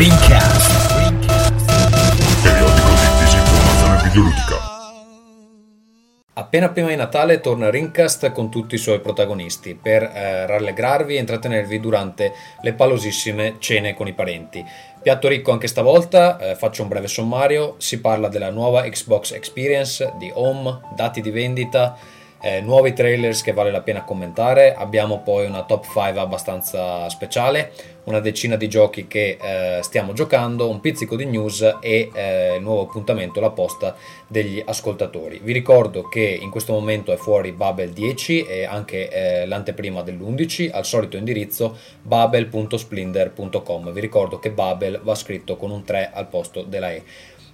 Rincast. Periodico di disinformazione videoludica. Appena prima di Natale torna Rincast con tutti i suoi protagonisti per eh, rallegrarvi e intrattenervi durante le palosissime cene con i parenti. Piatto ricco anche stavolta, eh, faccio un breve sommario, si parla della nuova Xbox Experience, di Home, dati di vendita, eh, nuovi trailers che vale la pena commentare, abbiamo poi una top 5 abbastanza speciale, una decina di giochi che eh, stiamo giocando, un pizzico di news e eh, il nuovo appuntamento, la posta degli ascoltatori. Vi ricordo che in questo momento è fuori Babel 10 e anche eh, l'anteprima dell'11 al solito indirizzo babel.splinder.com. Vi ricordo che Babel va scritto con un 3 al posto della E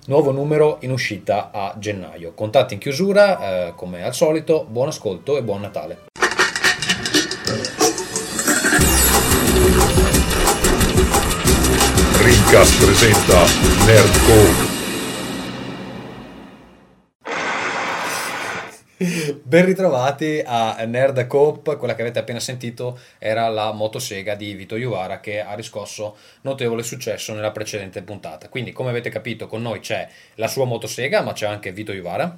nuovo numero in uscita a gennaio. Contatti in chiusura, eh, come al solito, buon ascolto e buon Natale. Rincast presenta Nerdcore Ben ritrovati a Nerd Coop, quella che avete appena sentito era la motosega di Vito Iuvara che ha riscosso notevole successo nella precedente puntata. Quindi come avete capito con noi c'è la sua motosega ma c'è anche Vito Iuvara.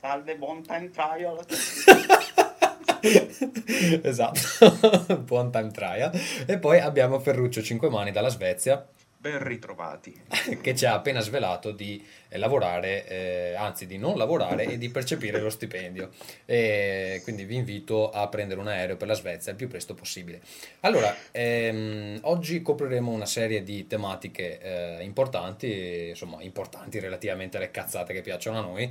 Salve, buon time trial. esatto, buon time trial. E poi abbiamo Ferruccio Cinquemani dalla Svezia Ben ritrovati. che ci ha appena svelato di eh, lavorare, eh, anzi di non lavorare e di percepire lo stipendio. E quindi vi invito a prendere un aereo per la Svezia il più presto possibile. Allora, ehm, oggi copriremo una serie di tematiche eh, importanti, insomma importanti relativamente alle cazzate che piacciono a noi.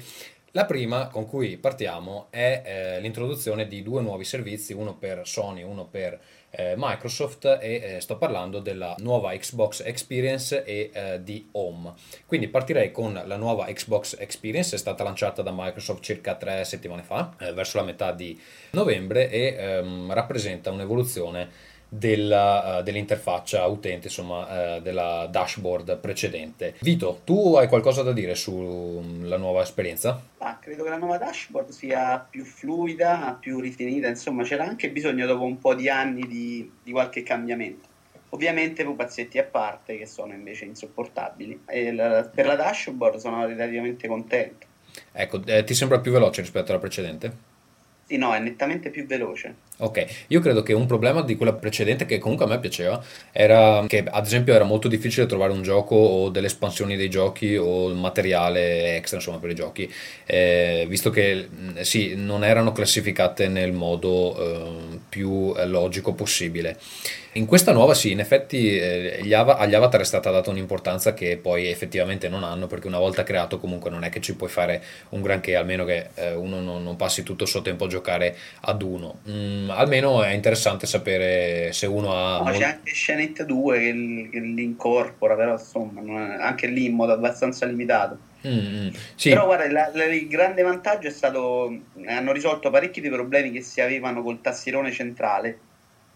La prima con cui partiamo è eh, l'introduzione di due nuovi servizi, uno per Sony, uno per eh, Microsoft e eh, sto parlando della nuova Xbox Experience e eh, di Home. Quindi partirei con la nuova Xbox Experience, è stata lanciata da Microsoft circa tre settimane fa, eh, verso la metà di novembre e ehm, rappresenta un'evoluzione della, uh, dell'interfaccia utente, insomma, uh, della dashboard precedente. Vito, tu hai qualcosa da dire sulla nuova esperienza? Ah, credo che la nuova dashboard sia più fluida, più rifinita, insomma, c'era anche bisogno dopo un po' di anni di, di qualche cambiamento. Ovviamente pupazzetti a parte che sono invece insopportabili. E la, per la dashboard sono relativamente contento. Ecco, eh, ti sembra più veloce rispetto alla precedente? Sì, no, è nettamente più veloce. Ok, io credo che un problema di quella precedente, che comunque a me piaceva, era che ad esempio era molto difficile trovare un gioco o delle espansioni dei giochi o materiale extra insomma per i giochi, eh, visto che sì, non erano classificate nel modo eh, più logico possibile. In questa nuova sì, in effetti eh, agli, av- agli avatar è stata data un'importanza che poi effettivamente non hanno, perché una volta creato comunque non è che ci puoi fare un granché, almeno che eh, uno non, non, passi tutto il suo tempo a giocare ad uno. Mm, almeno è interessante sapere se uno ha... No, c'è anche Scenette 2 che, che li incorpora, però insomma anche lì in modo abbastanza limitato. Mm, sì. Però guarda, la, la, il grande vantaggio è stato hanno risolto parecchi dei problemi che si avevano col tastierone centrale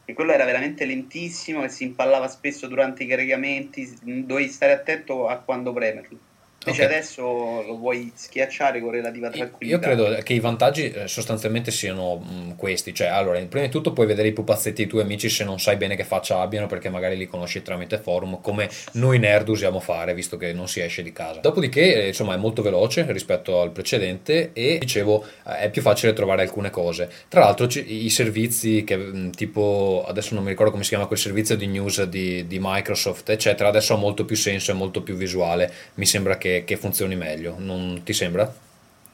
e quello era veramente lentissimo e si impallava spesso durante i caricamenti, dovevi stare attento a quando premerlo. Invece okay. adesso lo vuoi schiacciare con relativa tranquillità. Io credo che i vantaggi eh, sostanzialmente siano mh, questi, cioè allora, prima di tutto puoi vedere i pupazzetti dei tuoi amici se non sai bene che faccia abbiano perché magari li conosci tramite forum, come noi nerd usiamo fare visto che non si esce di casa. Dopodiché, eh, insomma, è molto veloce rispetto al precedente e dicevo eh, è più facile trovare alcune cose. Tra l'altro i servizi che mh, tipo adesso non mi ricordo come si chiama quel servizio di news di, di Microsoft, eccetera, adesso ha molto più senso e molto più visuale. Mi sembra che che, funzioni meglio, non ti sembra?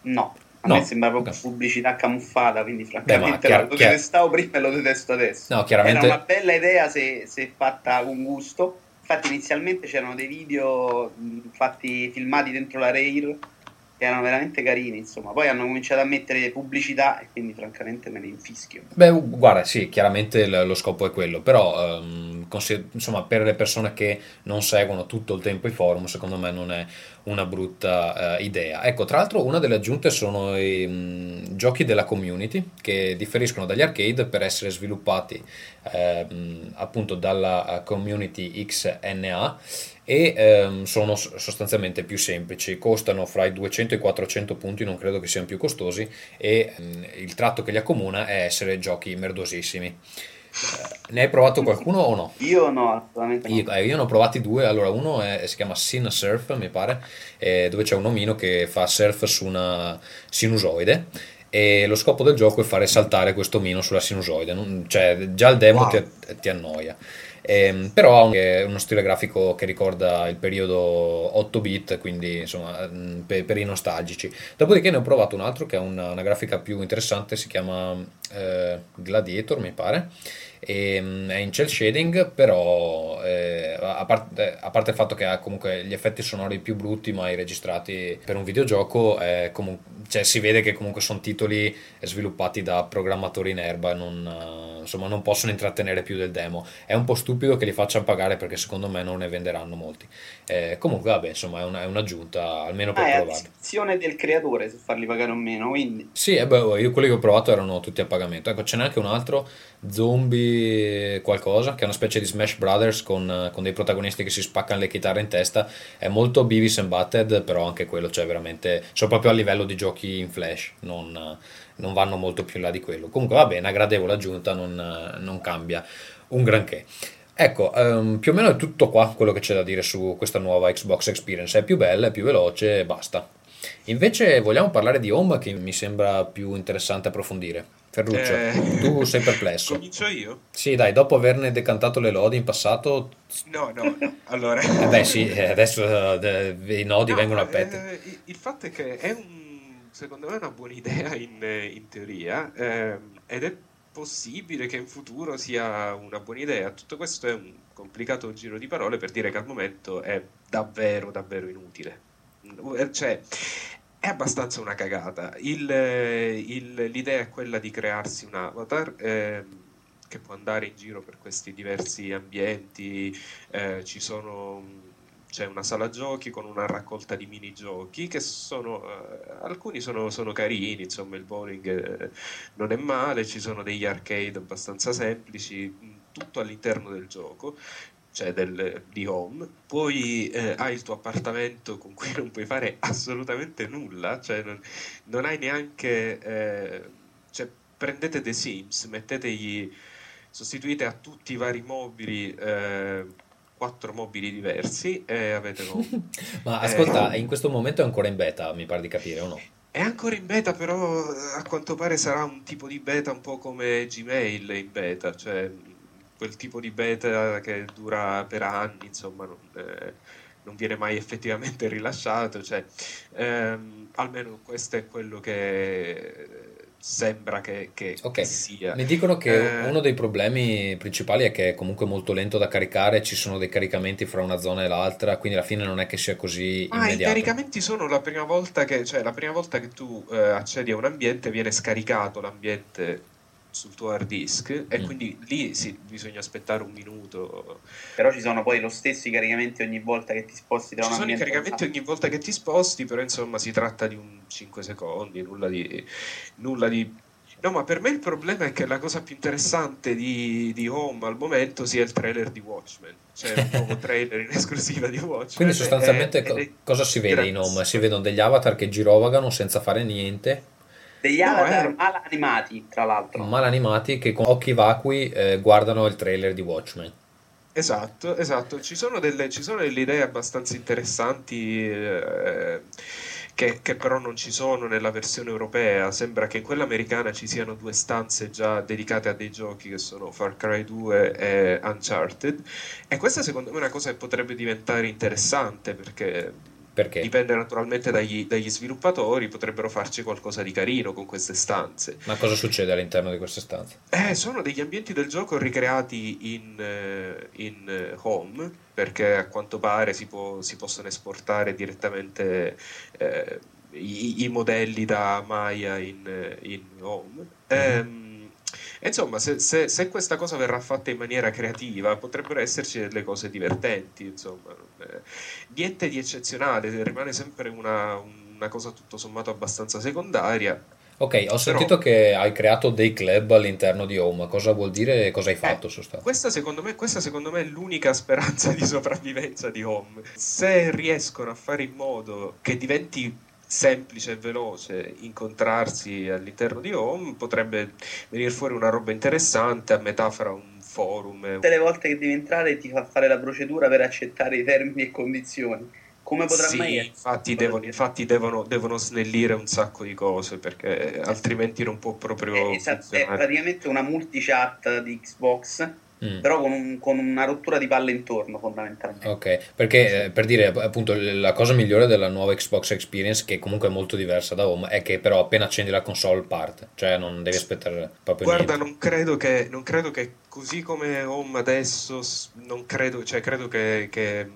No, a no. me sembra proprio okay. pubblicità camuffata, quindi francamente Beh, chiar- lo chiar- detestavo prima e lo detesto adesso. No, chiaramente... Era una bella idea se, se fatta con gusto. Infatti inizialmente c'erano dei video fatti filmati dentro la Rare che erano veramente carini, insomma. Poi hanno cominciato a mettere pubblicità e quindi francamente me ne infischio. Beh, guarda, sì, chiaramente lo scopo è quello, però um, insomma, per le persone che non seguono tutto il tempo i forum, secondo me non è una brutta uh, idea. Ecco, tra l'altro una delle aggiunte sono i um, giochi della community che differiscono dagli arcade per essere sviluppati um, appunto dalla community XNA e ehm, sono sostanzialmente più semplici, costano fra i 200 e i 400 punti, non credo che siano più costosi e ehm, il tratto che li accomuna è essere giochi merdosissimi. Eh, ne hai provato qualcuno o no? Io no, assolutamente no. Io, eh, io ne ho provati due, allora uno è- si chiama Sin Surf, mi pare, eh, dove c'è un omino che fa surf su una sinusoide e lo scopo del gioco è fare saltare questo omino sulla sinusoide, non- cioè già il demo Wow. ti, ti annoia. Ehm, però ha un- è uno stile grafico che ricorda il periodo 8 bit, quindi insomma mm, per, per i nostalgici. Dopodiché ne ho provato un altro che ha una, una grafica più interessante, si chiama eh, Gladiator, mi pare. E, mm, è in cel shading, però eh, a, parte, a parte il fatto che ha comunque gli effetti sonori più brutti, mai registrati per un videogioco, è comu- cioè, si vede che comunque sono titoli sviluppati da programmatori in erba, non, eh, insomma, non possono intrattenere più del demo. È un po' stupido che li facciano pagare perché secondo me non ne venderanno molti. Eh, comunque, vabbè, insomma, è, una- è un'aggiunta almeno per Ah, è a provarli. discrezione del creatore se farli pagare o meno, quindi Sì, eh, beh, io quelli che ho provato erano tutti a pagamento. Ecco, ce n'è anche un altro, Zombie qualcosa, che è una specie di Smash Brothers con, con dei protagonisti che si spaccano le chitarre in testa. È molto Beavis and Butthead, però anche quello, cioè veramente, sono proprio a livello di giochi in flash, non, eh, non vanno molto più in là di quello. Comunque va bene, una gradevole aggiunta, non, eh, non cambia un granché. Ecco, ehm, più o meno è tutto qua quello che c'è da dire su questa nuova Xbox Experience. È più bella, è più veloce e basta. Invece vogliamo parlare di Home che mi sembra più interessante approfondire. Ferruccio, Eh, tu sei perplesso. Comincio io? Sì, dai, dopo averne decantato le lodi in passato, No, no, no. Allora... eh beh sì, eh, adesso eh, i nodi No, vengono a eh, pettine. il- il fatto è che è un, secondo me una buona idea in, in teoria ehm, ed è possibile che in futuro sia una buona idea. Tutto questo è un complicato giro di parole per dire che al momento è davvero, davvero inutile. Eh, Cioè, è abbastanza una cagata. Il- il- l'idea è quella di crearsi un avatar ehm, che può andare in giro per questi diversi ambienti. eh, ci sono c'è una sala giochi con una raccolta di minigiochi che sono eh, alcuni sono, sono carini, insomma il bowling eh, non è male, ci sono degli arcade abbastanza semplici, mh, tutto all'interno del gioco, cioè del, di home. Poi eh, hai il tuo appartamento con cui non puoi fare assolutamente nulla, cioè non, non hai neanche... eh, cioè, prendete The Sims, mettetegli, sostituite a tutti i vari mobili... eh, quattro mobili diversi e avete. Ma eh, ascolta, in questo momento è ancora in beta, mi pare di capire, o no? È ancora in beta, però a quanto pare sarà un tipo di beta un po' come Gmail in beta, cioè quel tipo di beta che dura per anni, insomma, non, eh, non viene mai effettivamente rilasciato, cioè, ehm, almeno questo è quello che sembra che, che- Ok. che sia. Mi dicono che Eh. uno dei problemi principali è che è comunque molto lento da caricare, ci sono dei caricamenti fra una zona e l'altra, quindi alla fine non è che sia così Ah, i immediato. caricamenti sono la prima volta che, cioè, la prima volta che tu eh, accedi a un ambiente viene scaricato l'ambiente sul tuo hard disk e Mm. quindi lì sì, bisogna aspettare un minuto. però ci sono poi lo stesso caricamenti ogni volta che ti sposti da Ci un sono i caricamenti ogni volta che ti sposti, però insomma si tratta di un 5 secondi, nulla di... Nulla di... No, ma per me il problema è che la cosa più interessante di, di Home al momento sia il trailer di Watchmen, cioè il nuovo trailer in esclusiva di Watchmen. Quindi sostanzialmente Ed co- è cosa si vede in grandissimo. home? Si vedono degli avatar che girovagano senza fare niente, degli No, avatar eh. mal animati tra l'altro mal animati, che con occhi vacui eh, guardano il trailer di Watchmen. Esatto, esatto. Ci sono delle, ci sono delle idee abbastanza interessanti eh, che, che però non ci sono nella versione europea. Sembra che in quella americana ci siano due stanze già dedicate a dei giochi che sono Far Cry 2 e Uncharted. E questa secondo me è una cosa che potrebbe diventare interessante perché Perché? dipende naturalmente dagli, dagli sviluppatori, potrebbero farci qualcosa di carino con queste stanze. Ma cosa succede all'interno di queste stanze? Eh, sono degli ambienti del gioco ricreati in, eh, in, eh, home, perché a quanto pare si, può- si possono esportare direttamente eh, i, i modelli da Maya in, eh, in home. Ehm, e insomma, se, se- se questa cosa verrà fatta in maniera creativa, potrebbero esserci delle cose divertenti, insomma. Eh, niente di eccezionale, rimane sempre una, una cosa tutto sommato abbastanza secondaria. Ok, ho sentito che hai creato dei club all'interno di home, cosa vuol dire e cosa hai fatto Eh, sostanzialmente? Questa secondo me, questa secondo me è l'unica speranza di sopravvivenza di Home. Se riescono a fare in modo che diventi semplice e veloce incontrarsi all'interno di Home, potrebbe venire fuori una roba interessante a metà fra un forum. e un- Tutte le volte che devi entrare ti fa fare la procedura per accettare i termini e condizioni. Come potrà Sì, mai infatti, devono, infatti devono, devono snellire un sacco di cose perché altrimenti non può proprio È, esatto, è praticamente una multichat di Xbox, Mm. però con, un- con una rottura di palle intorno, fondamentalmente. Ok, perché eh, per dire appunto la cosa migliore della nuova Xbox Experience, che comunque è molto diversa da Home, è che però appena accendi la console parte, cioè non devi aspettare proprio Guarda, niente. non credo, che, non credo che così come Home adesso, non credo, cioè credo che, che,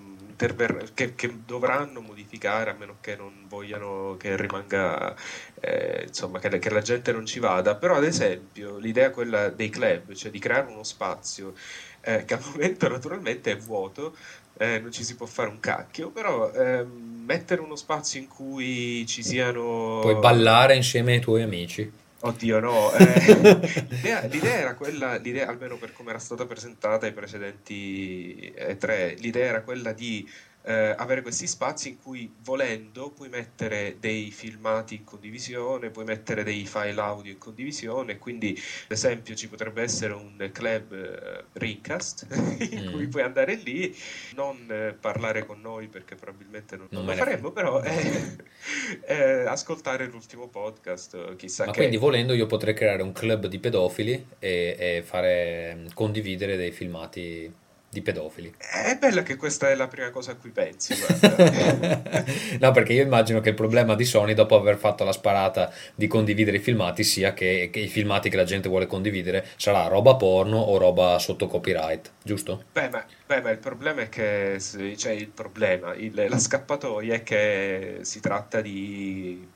che- che dovranno modificare a meno che non vogliano che rimanga, eh, insomma, che, che la gente non ci vada. Però, ad esempio, l'idea quella dei club, cioè di creare uno spazio eh, che al momento naturalmente è vuoto, eh, non ci si può fare un cacchio, però ehm, mettere uno spazio in cui ci siano... Puoi ballare insieme ai tuoi amici. Oddio, no. eh, l'idea, l'idea era quella, l'idea, almeno per come era stata presentata ai precedenti E3, l'idea era quella di eh, avere questi spazi in cui volendo puoi mettere dei filmati in condivisione, puoi mettere dei file audio in condivisione, quindi ad esempio ci potrebbe essere un club eh, Rincast in Mm. cui puoi andare lì, non eh, parlare con noi perché probabilmente non, Non lo faremmo, però eh, eh, ascoltare l'ultimo podcast, eh, chissà Ma che... quindi volendo io potrei creare un club di pedofili e, e fare condividere dei filmati di pedofili. È bella che questa è la prima cosa a cui pensi, no, perché io immagino che il problema di Sony, dopo aver fatto la sparata di condividere i filmati, sia che, che i filmati che la gente vuole condividere sarà roba porno o roba sotto copyright, giusto? Beh, ma, beh, ma il problema è che, cioè il problema, il- la scappatoia è che si tratta di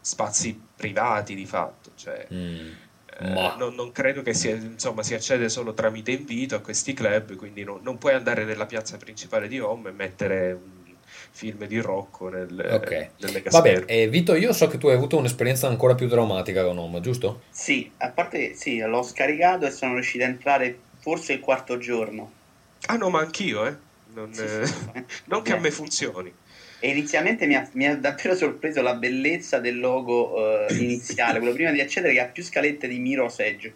spazi privati di fatto, cioè Mm. Eh, Ma- non, non credo che sia, insomma, si accede solo tramite invito a questi club, quindi non, non puoi andare nella piazza principale di Home e mettere un film di Rocco nel, Ok. nel mega Vabbè, schermo. e Vito, io so che tu hai avuto un'esperienza ancora più drammatica con Home, giusto? Sì, a parte che sì, l'ho scaricato e sono riuscito a entrare forse il quarto giorno. Ah no, ma anch'io, eh. Non, Sì, eh, sì, sì. non che a Eh. me funzioni. E inizialmente mi ha, mi ha davvero sorpreso la bellezza del logo eh, iniziale, quello prima di accedere che ha più scalette di Miro's Edge.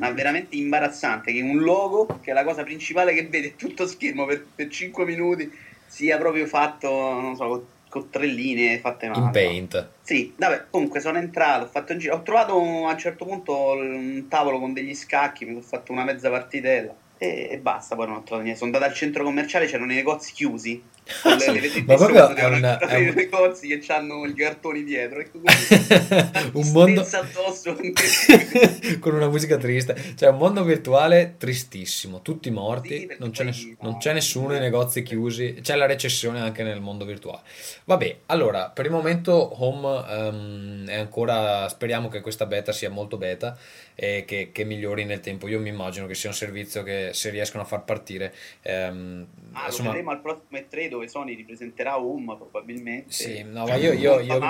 Ma veramente imbarazzante che un logo, che è la cosa principale che vede tutto schermo per, per 5 minuti, sia proprio fatto, non so, con, con tre linee fatte male. In Paint. Sì, vabbè, comunque sono entrato, ho fatto un giro, ho trovato a un certo punto un tavolo con degli scacchi, mi sono fatto una mezza partitella e, e basta, poi non ho trovato niente. Sono andato al centro commerciale, c'erano i negozi chiusi. con le- le vedete Ma proprio è un- i negozi che hanno i cartoni dietro. Così. un mondo addosso. con una musica triste, cioè un mondo virtuale tristissimo, tutti morti, Sì, non c'è, ness- no. non c'è nessuno, i negozi chiusi, c'è la recessione anche nel mondo virtuale. Vabbè, allora, per il momento Home ehm, è ancora, speriamo che questa beta sia molto beta e che, che migliori nel tempo. Io mi immagino che sia un servizio che se riescono a far partire, ehm, Ah, lo insomma, vedremo al prossimo E3 dove Sony ripresenterà Home probabilmente. sì, no, ma io, io- io-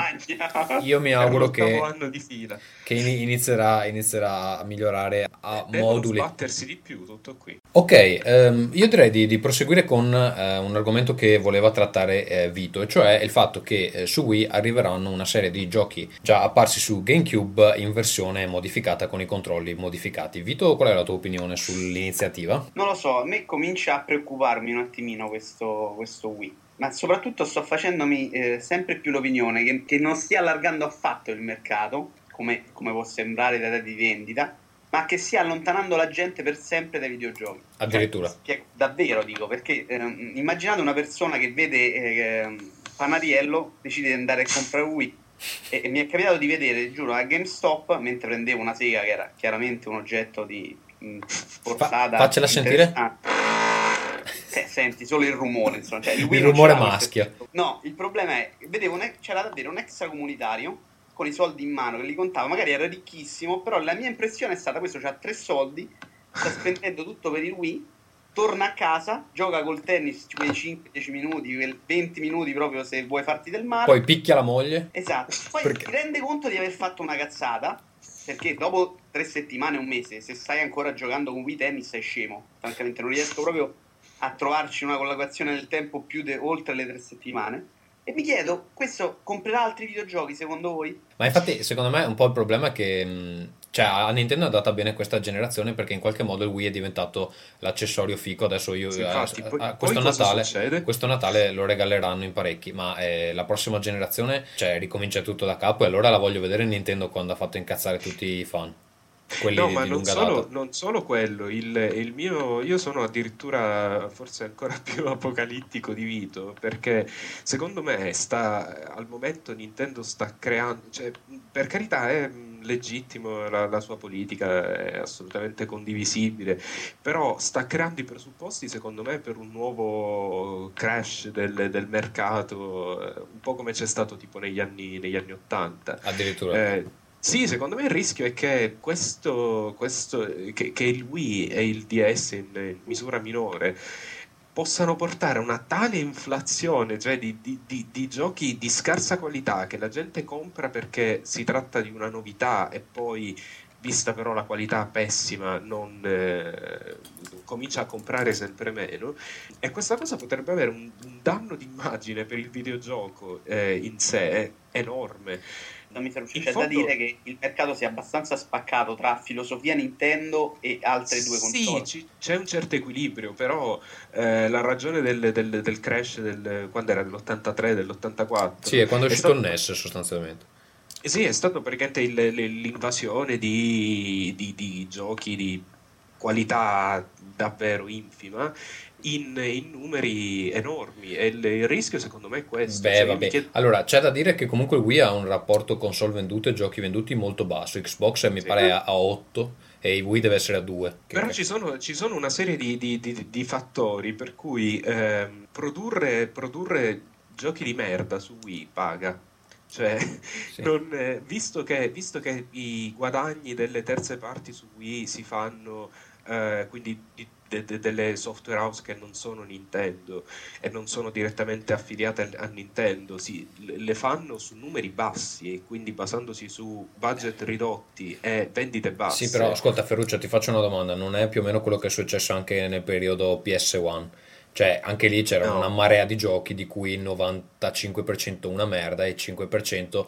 io mi auguro che, anno di fila. che ini- inizierà, inizierà a migliorare a Devono moduli. sbattersi di più, tutto qui. Ok, ehm, io direi di, di proseguire con eh, un argomento che voleva trattare eh, Vito, e cioè il fatto che eh, su Wii arriveranno una serie di giochi già apparsi su GameCube in versione modificata con i controlli modificati. Vito, qual è la tua opinione sull'iniziativa? Non lo so, a me comincia a preoccuparmi un attimino questo, questo Wii. Ma soprattutto sto facendomi eh, sempre più l'opinione che, che non stia allargando affatto il mercato, come, come può sembrare dai dati di vendita, ma che stia allontanando la gente per sempre dai videogiochi. Addirittura. Cioè, spiego- davvero dico, perché ehm, immaginate una persona che vede eh, Panariello, decide di andare a comprare Wii. E, e mi è capitato di vedere, giuro, a GameStop, mentre prendevo una sega che era chiaramente un oggetto di mh, portata. faccela sentire. Eh, senti solo il rumore, insomma, cioè, il, rumore maschio. No, il problema è, vedevo c'era davvero un extracomunitario con i soldi in mano che li contava, magari era ricchissimo, però la mia impressione è stata questo, c'ha tre soldi, sta spendendo tutto per il Wii, torna a casa, gioca col tennis quei 5-10 minuti, quei 20 minuti proprio se vuoi farti del male. Poi picchia la moglie. Esatto, poi Perché? ti rende conto di aver fatto una cazzata, perché dopo tre settimane, un mese, se stai ancora giocando con Wii Tennis sei scemo, francamente non riesco proprio a trovarci una collocazione del tempo più de- oltre le tre settimane. E mi chiedo, questo comprerà altri videogiochi secondo voi? Ma infatti, secondo me, un po' il problema è che cioè, a Nintendo è andata bene questa generazione perché in qualche modo il Wii è diventato l'accessorio fico. Adesso io Sì, eh, infatti, poi- eh, poi questo, Natale, questo Natale lo regaleranno in parecchi, ma eh, la prossima generazione cioè, ricomincia tutto da capo e allora la voglio vedere Nintendo quando ha fatto incazzare tutti i fan. Quelli No, ma non solo, non solo quello, il, il mio, io sono addirittura forse ancora più apocalittico di Vito, perché secondo me sta, al momento Nintendo sta creando, cioè, per carità è mh, legittimo, la, la sua politica è assolutamente condivisibile, però sta creando i presupposti secondo me per un nuovo crash del, del mercato, eh, un po' come c'è stato tipo negli anni, negli anni 80. Addirittura. Eh, sì, secondo me il rischio è che questo, questo che, che il Wii e il DS in, misura minore possano portare a una tale inflazione, cioè di, di- di- di giochi di scarsa qualità che la gente compra perché si tratta di una novità e poi, vista però la qualità pessima, non, eh, comincia a comprare sempre meno. E questa cosa potrebbe avere un, un danno d'immagine per il videogioco eh, in sé enorme. Non mi da fondo- dire che il mercato si è abbastanza spaccato tra filosofia Nintendo e altre due Sì, console. ci- c'è un certo equilibrio, però eh, la ragione del, del- del crash del, quando era dell'83, dell'84 Sì, è quando è uscito stato- il NES sostanzialmente. Sì, è stato praticamente il- l'invasione di, di- di giochi di qualità davvero infima in, in numeri enormi e il, il rischio secondo me è questo. Beh, Cioè, vabbè. chiedo- Allora, c'è da dire che comunque il Wii ha un rapporto console vendute e giochi venduti molto basso. Xbox mi Sì. pare a a 8 e il Wii deve essere a 2. Che- Però ci sono, ci sono una serie di, di- di- di fattori per cui ehm, produrre, produrre giochi di merda su Wii paga. Cioè, Sì. non, eh, visto, che, visto che i guadagni delle terze parti su Wii si fanno, eh, quindi di- de- de- delle software house che non sono Nintendo e non sono direttamente affiliate a Nintendo, si, le le fanno su numeri bassi e quindi basandosi su budget ridotti e vendite basse. Sì, però ascolta Ferruccio, ti faccio una domanda, non è più o meno quello che è successo anche nel periodo PS1? Cioè, anche lì c'era No. una marea di giochi di cui il 95% una merda e il 5%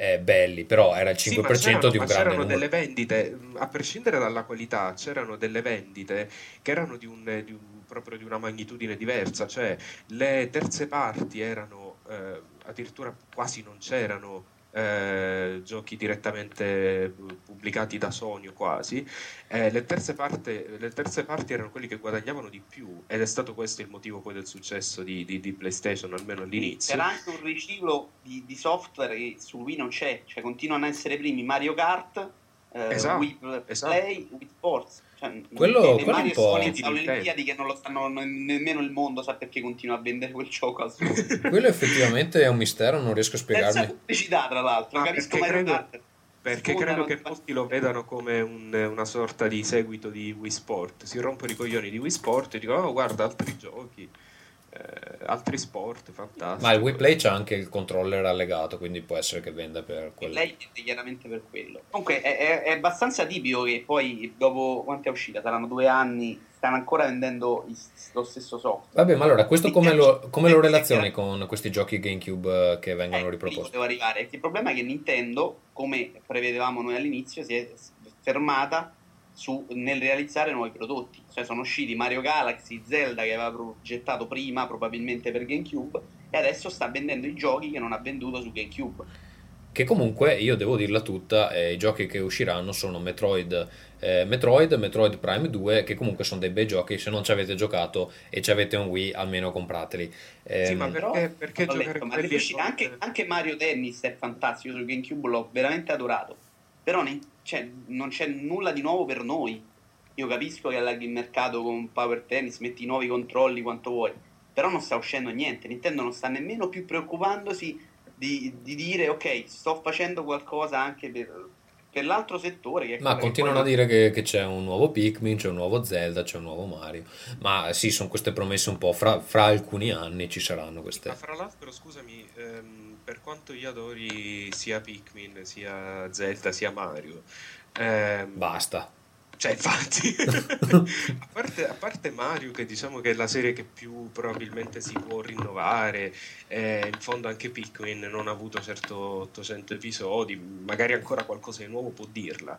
eh, belli, però era il 5% Sì, c'erano, di un ma grande c'erano numero. delle vendite, a prescindere dalla qualità, c'erano delle vendite che erano di un, di un- proprio di una magnitudine diversa, cioè le terze parti erano, eh, addirittura quasi non c'erano eh, giochi direttamente eh, pubblicati da Sony quasi, eh, le, terze parte- le terze parti erano quelli che guadagnavano di più ed è stato questo il motivo poi del successo di, di- di PlayStation, almeno all'inizio. C'era anche un riciclo di, di software che su Wii non c'è, cioè continuano a essere primi Mario Kart, eh, Esatto, Wii esatto. Play, Wii Sports. Cioè, Quello- le quello Mario un po'- Sony alle Olimpiadi che non lo stanno ne- nemmeno il mondo sa perché continua a vendere quel gioco al suo. Quello effettivamente è un mistero, non riesco a Senza spiegarmi. pubblicità, tra l'altro. Ah, Capisco perché Mario credo-. Perché credo che molti lo vedano come un- una sorta di seguito di Wii Sport. Si rompono i coglioni di Wii Sport e dicono: Oh, guarda, altri giochi, altri sport, fantastico. Ma il Wii Play c'ha anche il controller allegato, quindi può essere che venda per quello. Lei è chiaramente per quello. Comunque è, è- è abbastanza tipico che poi dopo quanto è uscita? Saranno due anni, stanno ancora vendendo il- lo stesso software. Vabbè, ma allora, questo come lo, come lo Sì, relazioni sì, con questi giochi GameCube eh, che vengono Eh, riproposti? volevo arrivare. Il problema è che Nintendo, come prevedevamo noi all'inizio, si è fermata su- nel realizzare nuovi prodotti. Cioè sono usciti Mario Galaxy, Zelda che aveva progettato prima, probabilmente per GameCube, e adesso sta vendendo i giochi che non ha venduto su GameCube. Che comunque, io devo dirla tutta, eh, i giochi che usciranno sono Metroid, eh, Metroid, Metroid Prime 2, che comunque sono dei bei giochi, se non ci avete giocato e ci avete un Wii, almeno comprateli. Sì, ma Però, perché, perché ho giocare letto, non- anche, anche Mario Tennis è fantastico su GameCube, l'ho veramente adorato. Però ne- cioè, non c'è nulla di nuovo per noi. Io capisco che allarghi il mercato con Power Tennis, metti nuovi controlli quanto vuoi, però non sta uscendo niente. Nintendo non sta nemmeno più preoccupandosi di, di dire ok, sto facendo qualcosa anche per, per l'altro settore. Ma continuano a poi- dire che, che c'è un nuovo Pikmin, c'è un nuovo Zelda, c'è un nuovo Mario. Ma sì, sono queste promesse un po', fra, fra alcuni anni ci saranno queste. Ma fra l'altro, scusami, ehm, per quanto io adori sia Pikmin, sia Zelda, sia Mario, ehm, Basta. Cioè, infatti, a, parte, a, parte, Mario, che diciamo che è la serie che più probabilmente si può rinnovare, eh, in fondo anche Pikmin non ha avuto certo 800 episodi, magari ancora qualcosa di nuovo può dirla.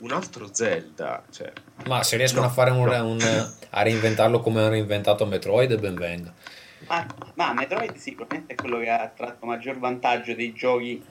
Un altro Zelda, cioè, ma se riescono no, a fare un, no. un, a reinventarlo come hanno reinventato Metroid, ben venga. Ma, ma Metroid sicuramente è quello che ha tratto maggior vantaggio dei giochi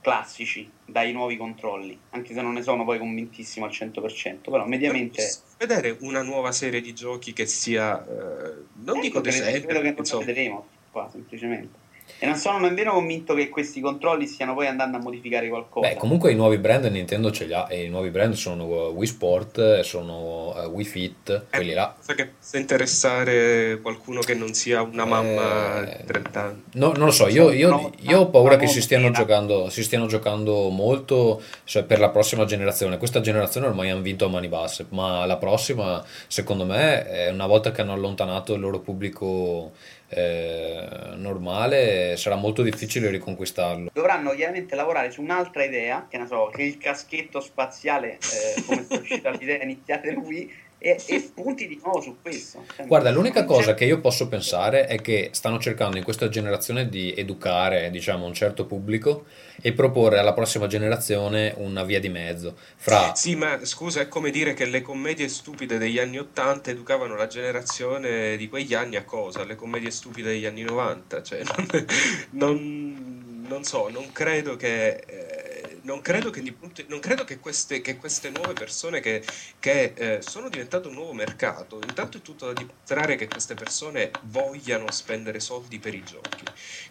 classici dai nuovi controlli, anche se non ne sono poi convintissimo al 100%, però mediamente... Vedere una nuova serie di giochi che sia... Eh, non ecco, dico decente, credo che non vedremo qua, semplicemente. E non sono nemmeno convinto che questi controlli stiano poi andando a modificare qualcosa. Beh, comunque i nuovi brand Nintendo ce li ha e i nuovi brand sono Wii Sport, sono uh, Wii Fit, eh, quelli là. Cosa che possa interessare qualcuno che non sia una mamma eh, di 30 anni? No, non lo so, io, io, no, io ho paura che si stiano, giocando, si stiano giocando molto cioè, per la prossima generazione. Questa generazione ormai hanno vinto a mani basse, ma la prossima, secondo me, una volta che hanno allontanato il loro pubblico eh, normale sarà molto difficile riconquistarlo. Dovranno chiaramente lavorare su un'altra idea, che ne so, che il caschetto spaziale, eh, come è uscita l'idea iniziale Wii, e, e, punti di nuovo su questo. Cioè, Guarda, l'unica cosa che io posso pensare è che stanno cercando in questa generazione di educare, diciamo, un certo pubblico e proporre alla prossima generazione una via di mezzo. Fra... Sì, ma scusa, è come dire che le commedie stupide degli anni 80 educavano la generazione di quegli anni a cosa? Le commedie stupide degli anni 90? Cioè, non, non, non so, non credo che... Eh, non credo che, non credo che, queste, che queste, nuove persone che, che eh, sono diventate un nuovo mercato, intanto è tutto da dimostrare che queste persone vogliano spendere soldi per i giochi,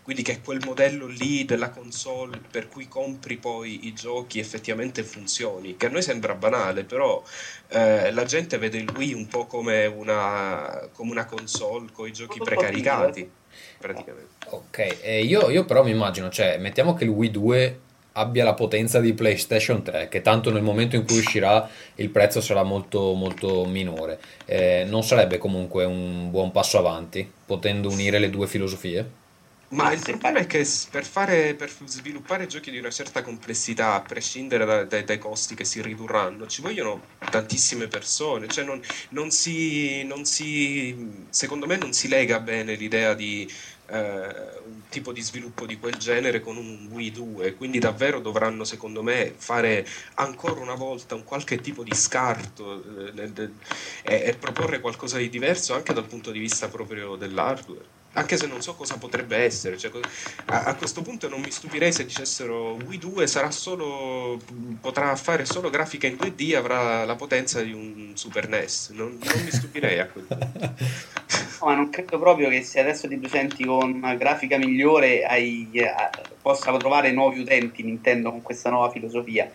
quindi che quel modello lì della console per cui compri poi i giochi effettivamente funzioni, che a noi sembra banale, però eh, la gente vede il Wii un po' come una, come una console con i giochi precaricati. Praticamente. Ok, eh, io, io però mi immagino, cioè, mettiamo che il Wii 2 abbia la potenza di PlayStation 3, che tanto nel momento in cui uscirà il prezzo sarà molto, molto minore. Eh, non sarebbe comunque un buon passo avanti, potendo unire le due filosofie? Ma il problema è che per, fare, per sviluppare giochi di una certa complessità, a prescindere da, da, dai costi che si ridurranno, ci vogliono tantissime persone. Cioè non, non, si, non si, secondo me non si lega bene l'idea di eh, un tipo di sviluppo di quel genere con un Wii 2, quindi davvero dovranno secondo me fare ancora una volta un qualche tipo di scarto eh, e, e proporre qualcosa di diverso anche dal punto di vista proprio dell'hardware anche se non so cosa potrebbe essere. Cioè, a, a, questo punto non mi stupirei se dicessero Wii 2 sarà solo, potrà fare solo grafica in 2D, avrà la potenza di un Super NES. Non, non mi stupirei a quel punto. No, ma non credo proprio che se adesso ti presenti con una grafica migliore hai, eh, possa trovare nuovi utenti Nintendo con questa nuova filosofia.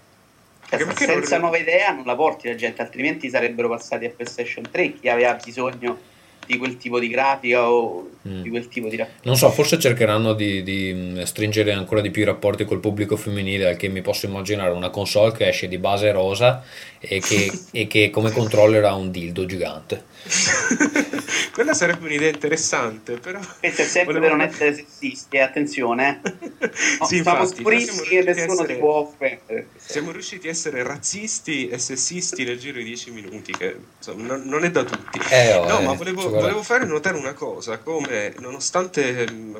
Cioè, senza non... nuova idea non la porti la gente, altrimenti sarebbero passati a PlayStation 3 chi aveva bisogno di quel tipo di grafica o mm. di quel tipo di rapporto. Non so, forse cercheranno di, di, mm, stringere ancora di più i rapporti col pubblico femminile, che mi posso immaginare una console che esce di base rosa e che, e che come controller ha un dildo gigante. Quella sarebbe un'idea interessante, però... Questo è sempre Volevo... per non essere sessisti, attenzione. Eh. No, sì, infatti, siamo e nessuno essere... può offendere. Siamo riusciti a essere razzisti e sessisti nel giro di 10 minuti, che insomma, non, non, è da tutti. Eh, oh, no, eh, ma volevo, volevo, fare notare una cosa, come nonostante mm,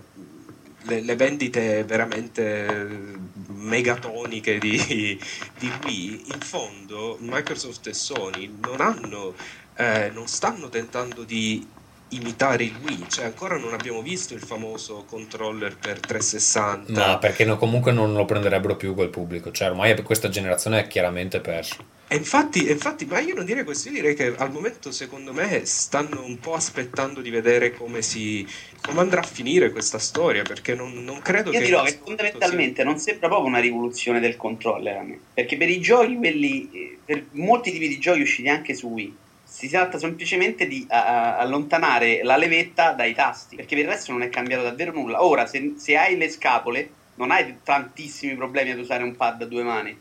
le, le vendite veramente megatoniche di, di Wii, in fondo Microsoft e Sony non hanno eh, non stanno tentando di imitare il Wii, cioè ancora non abbiamo visto il famoso controller per 360. No, perché no, comunque non lo prenderebbero più quel pubblico, cioè ormai questa generazione è chiaramente persa. E infatti, infatti, ma io non direi questo, io direi che al momento secondo me stanno un po' aspettando di vedere come, si, come andrà a finire questa storia, perché non, non credo io che... Io dirò che fondamentalmente sia... non sembra proprio una rivoluzione del controller a me, perché per i giochi, quelli, eh, per molti tipi di giochi usciti anche su Wii, si tratta semplicemente di uh, allontanare la levetta dai tasti, perché per il resto non è cambiato davvero nulla. Ora, se, se hai le scapole, non hai tantissimi problemi ad usare un pad a due mani.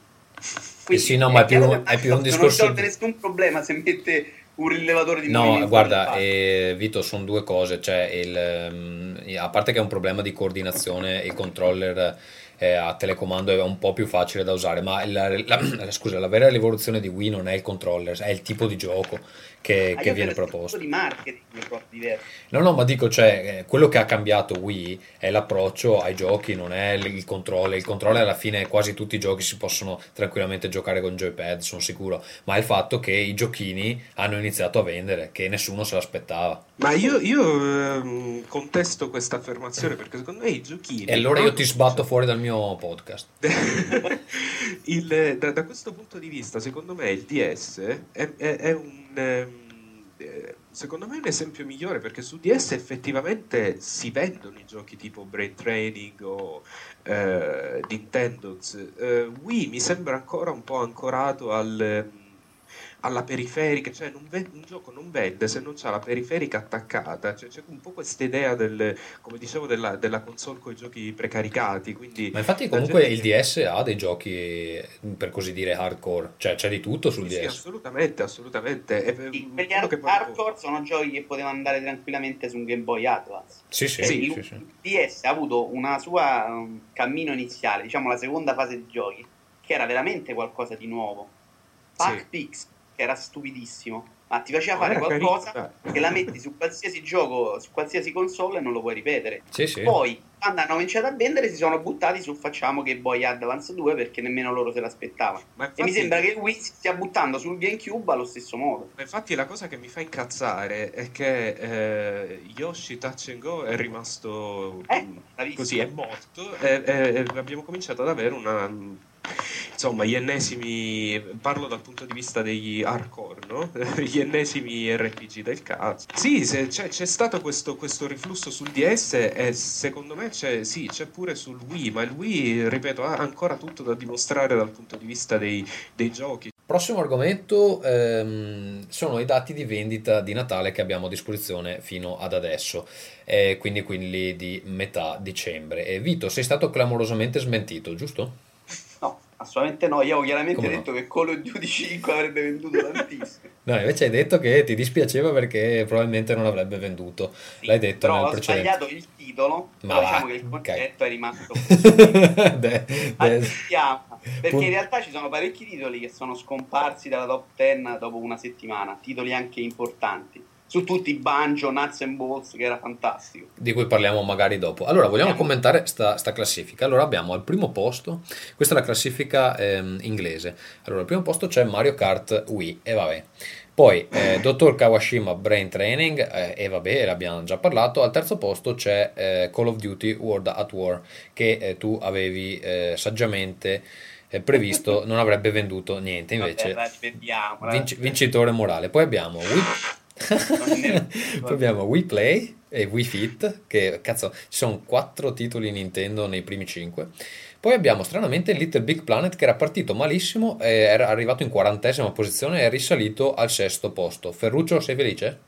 Quindi, eh sì, no, ma è più, è più un discorso. Non risolve nessun problema se mette un rilevatore di No, guarda, eh, Vito, sono due cose. Cioè, il, um, a parte che è un problema di coordinazione, il controller eh, a telecomando è un po' più facile da usare, ma la, la- scusa, la vera rivoluzione di Wii non è il controller, è il tipo di gioco che, Ah, che viene proposto. di marketing proprio diverso. No, no, ma dico, cioè, eh, quello che ha cambiato Wii è l'approccio ai giochi, non è il controller. Il controller alla fine quasi tutti i giochi si possono tranquillamente giocare con joypad, sono sicuro, ma è il fatto che i giochini hanno iniziato a vendere, che nessuno se l'aspettava. Ma io, io, ehm, contesto questa affermazione perché secondo me i giochini... E allora io ti sbatto fuori dal mio podcast. Il- da, da questo punto di vista, secondo me il DS è, è- è un, ehm, eh, secondo me è un esempio migliore perché su DS effettivamente si vendono i giochi tipo Brain Training o eh, Nintendo's. Eh, Wii mi sembra ancora un po' ancorato al, alla periferica, cioè non ven- un gioco non vende se non c'ha la periferica attaccata, cioè, c'è un po' questa idea del, come dicevo, della, della console con i giochi precaricati, quindi Ma infatti comunque gente- il DS ha dei giochi, per così dire, hardcore, cioè c'è di tutto sul Sì, sì, DS. assolutamente, assolutamente. E, Sì, quelli poi- hardcore sono giochi che potevano andare tranquillamente su un Game Boy Advance. Sì, sì, Cioè, sì, il sì, sì. DS ha avuto una sua um, cammino iniziale, diciamo la seconda fase di giochi, che era veramente qualcosa di nuovo. Pac Sì. Pix, che era stupidissimo, ma ti faceva fare qualcosa carino, che la metti su qualsiasi gioco, su qualsiasi console e non lo puoi ripetere. Sì, sì. Poi, quando hanno cominciato a vendere, si sono buttati su facciamo Game Boy Advance 2 perché nemmeno loro se l'aspettavano. Ma E infatti, mi sembra che Wii si stia buttando sul GameCube allo stesso modo. ma infatti la cosa che mi fa incazzare è che eh, Yoshi Touch and Go è rimasto Eh, così, è morto e- e abbiamo cominciato ad avere una... mm, Insomma, gli ennesimi, parlo dal punto di vista degli hardcore, no? Gli ennesimi RPG del cazzo. Sì, se- c'è, c'è stato questo, questo riflusso sul DS e secondo me c'è, sì, c'è pure sul Wii, ma il Wii, ripeto, ha ancora tutto da dimostrare dal punto di vista dei, dei giochi. Prossimo argomento ehm, sono i dati di vendita di Natale che abbiamo a disposizione fino ad adesso, eh, quindi quelli di metà dicembre. E Vito, sei stato clamorosamente smentito, giusto? No, assolutamente no. Io avevo chiaramente Come no? detto che Call of Duty 5 avrebbe venduto tantissimo. No, invece hai detto che ti dispiaceva perché probabilmente non avrebbe venduto. Sì, L'hai detto però nel ho precedente. sbagliato il titolo, Ma diciamo che il concetto è rimasto De- de- perché in realtà ci sono parecchi titoli che sono scomparsi dalla top 10 dopo una settimana, titoli anche importanti. Su tutti Banjo, Nuts and Balls, che era fantastico. di cui parliamo magari dopo. Allora, vogliamo commentare sta, sta classifica. Allora, abbiamo al primo posto, questa è la classifica ehm, inglese. Allora, al primo posto c'è Mario Kart Wii, e vabbè. Poi, eh, Dottor Kawashima Brain Training, eh, e vabbè, l'abbiamo già parlato. Al terzo posto c'è eh, Call of Duty World at War, che eh, tu avevi eh, saggiamente eh, previsto non avrebbe venduto niente, invece Vabbè, vinci- vincitore morale. Poi abbiamo Wii... Poi abbiamo Wii Play e Wii Fit, che cazzo, ci sono quattro titoli Nintendo nei primi cinque. Poi abbiamo stranamente Little Big Planet che era partito malissimo, era arrivato in quarantesima posizione e è risalito al sesto posto. Ferruccio, sei felice?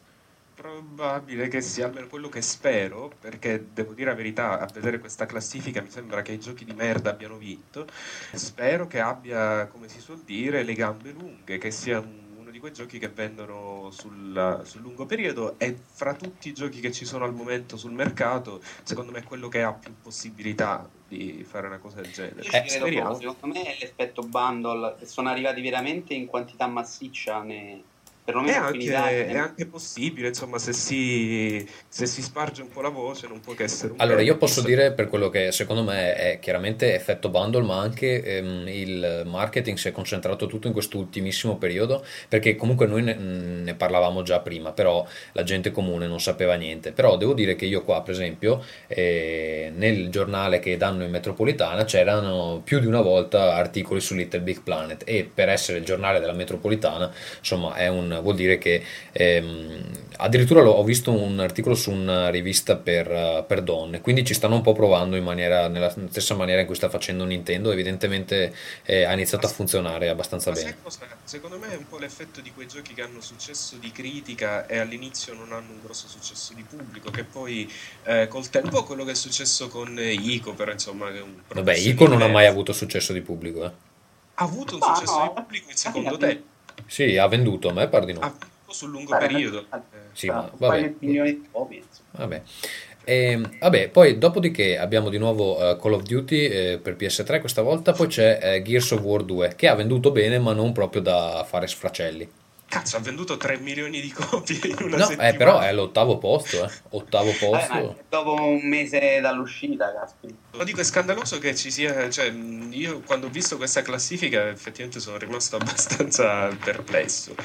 Probabile che sia almeno quello che spero, perché devo dire la verità, a vedere questa classifica mi sembra che i giochi di merda abbiano vinto. Spero che abbia, come si suol dire, le gambe lunghe, che sia un- quei giochi che vendono sul, sul lungo periodo e fra tutti i giochi che ci sono al momento sul mercato, secondo me è quello che ha più possibilità di fare una cosa del genere. Io Eh, credo proprio, secondo me è l'effetto bundle sono arrivati veramente in quantità massiccia, ne- È perlomeno in anche, Italia. è anche possibile, insomma, se si, se si sparge un po' la voce, non può che essere un Allora, io posso dire per quello che secondo me è chiaramente effetto bundle, ma anche ehm, il marketing si è concentrato tutto in quest'ultimissimo periodo, perché comunque noi ne, ne parlavamo già prima, però la gente comune non sapeva niente. Però devo dire che io qua, per esempio, eh, nel giornale che danno in metropolitana c'erano più di una volta articoli su Little Big Planet e per essere il giornale della metropolitana, insomma, è un, vuol dire che ehm, addirittura l'ho- ho visto un articolo su una rivista per, eh, per donne, quindi ci stanno un po' provando in maniera, nella stessa maniera in cui sta facendo Nintendo, evidentemente eh, ha iniziato a funzionare abbastanza Ma bene. cosa? Secondo me è un po' l'effetto di quei giochi che hanno successo di critica e all'inizio non hanno un grosso successo di pubblico, che poi eh, col tempo quello che è successo con Ico, però insomma che è un Vabbè, Ico non ha mai avuto successo di pubblico, eh. Ha avuto un successo no. di pubblico in secondo tempo, Sì, ha venduto, a me pare di no. ha vinto sul lungo Beh, periodo. eh, Eh, Sì, ma vabbè. Vabbè. E, vabbè, poi dopodiché abbiamo di nuovo eh, Call of Duty eh, per PS3 questa volta, poi c'è eh, Gears of War 2 che ha venduto bene ma non proprio da fare sfracelli. Cazzo, ha venduto 3 milioni di copie in una No, settimana. eh, però è all'ottavo posto, eh. Ottavo Eh, posto. dopo un mese dall'uscita, caspita. Lo dico, è scandaloso che ci sia, cioè, io quando ho visto questa classifica effettivamente sono rimasto abbastanza perplesso,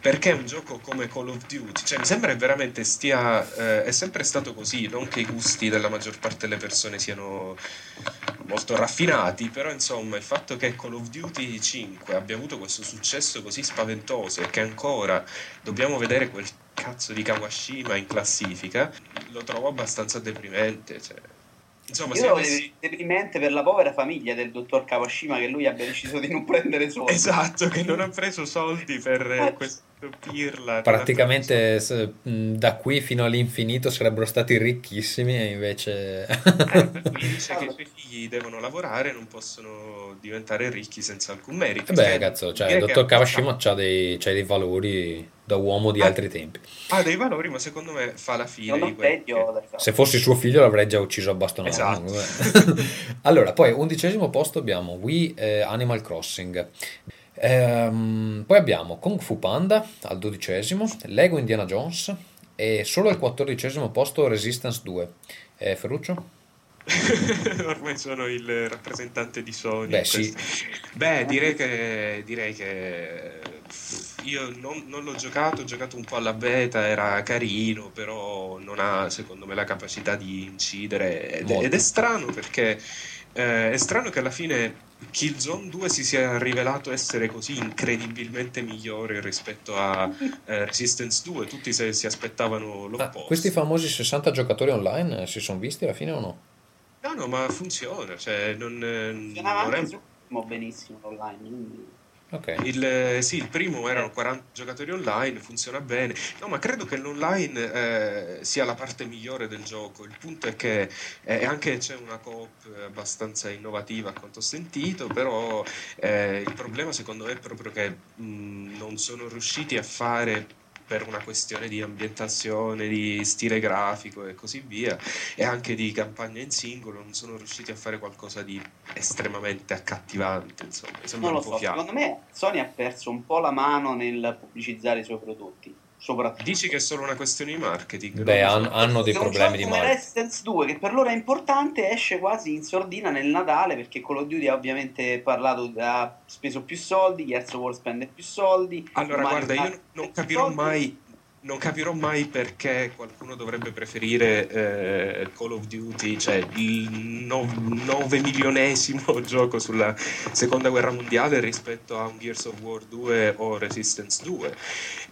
perché un gioco come Call of Duty, cioè mi sembra che veramente stia, eh, è sempre stato così, non che i gusti della maggior parte delle persone siano molto raffinati, però insomma il fatto che Call of Duty 5 abbia avuto questo successo così spaventoso e che ancora dobbiamo vedere quel cazzo di Kawashima in classifica, lo trovo abbastanza deprimente, cioè. Insomma, Io avessi... deprimente per la povera famiglia del dottor Kawashima che lui abbia deciso di non prendere soldi. Esatto, che non ha preso soldi per eh, questo pirla. Praticamente mh, da qui fino all'infinito sarebbero stati ricchissimi e invece... Eh, dice che i suoi figli devono lavorare non possono diventare ricchi senza alcun merito. Eh beh, Cioè, cazzo, cioè, il dottor ha- Kawashima c'ha dei, c'ha dei valori da uomo di Ah. altri tempi. Ha dei valori, ma secondo me fa la fine idiota. cioè. Se fossi suo figlio l'avrei già ucciso a bastonate. Esatto. allora, poi undicesimo posto abbiamo Wii eh, Animal Crossing. Ehm, poi abbiamo Kung Fu Panda al dodicesimo, Lego Indiana Jones e solo al quattordicesimo posto Resistance 2. Eh, Ferruccio? Ormai sono il rappresentante di Sony. Beh, sì. Beh, direi che, direi che io non, non l'ho giocato, ho giocato un po' alla beta, era carino, però non ha secondo me la capacità di incidere ed, ed è strano perché eh, è strano che alla fine Killzone 2 si sia rivelato essere così incredibilmente migliore rispetto a eh, Resistance 2, tutti se- si aspettavano Ah, l'opposto. questi famosi 60 giocatori online si sono visti alla fine o no? No, no, ma funziona, cioè non, Funzionava non è- anche benissimo online. quindi- Ok. Il, sì, il primo erano 40 giocatori online, funziona bene. No, ma credo che l'online eh, sia la parte migliore del gioco. Il punto è che eh, anche c'è una coop abbastanza innovativa a quanto ho sentito, però eh, il problema secondo me è proprio che mh, non sono riusciti a fare per una questione di ambientazione, di stile grafico e così via, e anche di campagna in singolo, non sono riusciti a fare qualcosa di estremamente accattivante. Insomma, sembra Non lo un po' so, fiato. secondo me Sony ha perso un po' la mano nel pubblicizzare i suoi prodotti. Soprattutto. Dici che è solo una questione di marketing? Beh, han- hanno dei Se problemi di marketing. Resistance 2, che per loro è importante, esce quasi in sordina nel Natale perché Call of Duty ha ovviamente parlato, ha speso più soldi, Gears of War spende più soldi. Allora, guarda, io non- capirò soldi. mai. Non capirò mai perché qualcuno dovrebbe preferire eh, Call of Duty, cioè il 9 milionesimo gioco sulla seconda guerra mondiale rispetto a un Gears of War 2 o Resistance 2.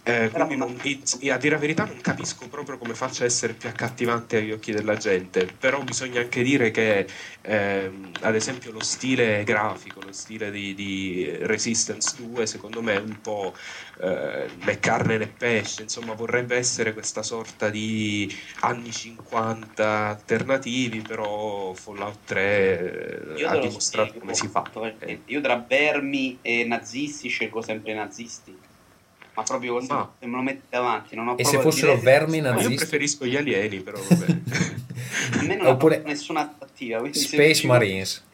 Eh, non- e- e a dire la verità non capisco proprio come faccia a essere più accattivante agli occhi della gente, però bisogna anche dire che ehm, ad esempio lo stile grafico, lo stile di, di Resistance 2 secondo me è un po' eh, né carne né pesce, insomma vorrebbe essere questa sorta di anni 50 alternativi, però Fallout 3 eh, Io ha dimostrato spiego, come si fa. Eh, Io tra vermi e nazisti scelgo sempre i nazisti. Ma proprio così, Ma- se me lo metti davanti. Non ho E se fossero direi- vermi ma io nazisti? preferisco gli alieni, però vabbè. A me non Oppure- ha nessuna attrattiva. quindi se Space ci- Marines.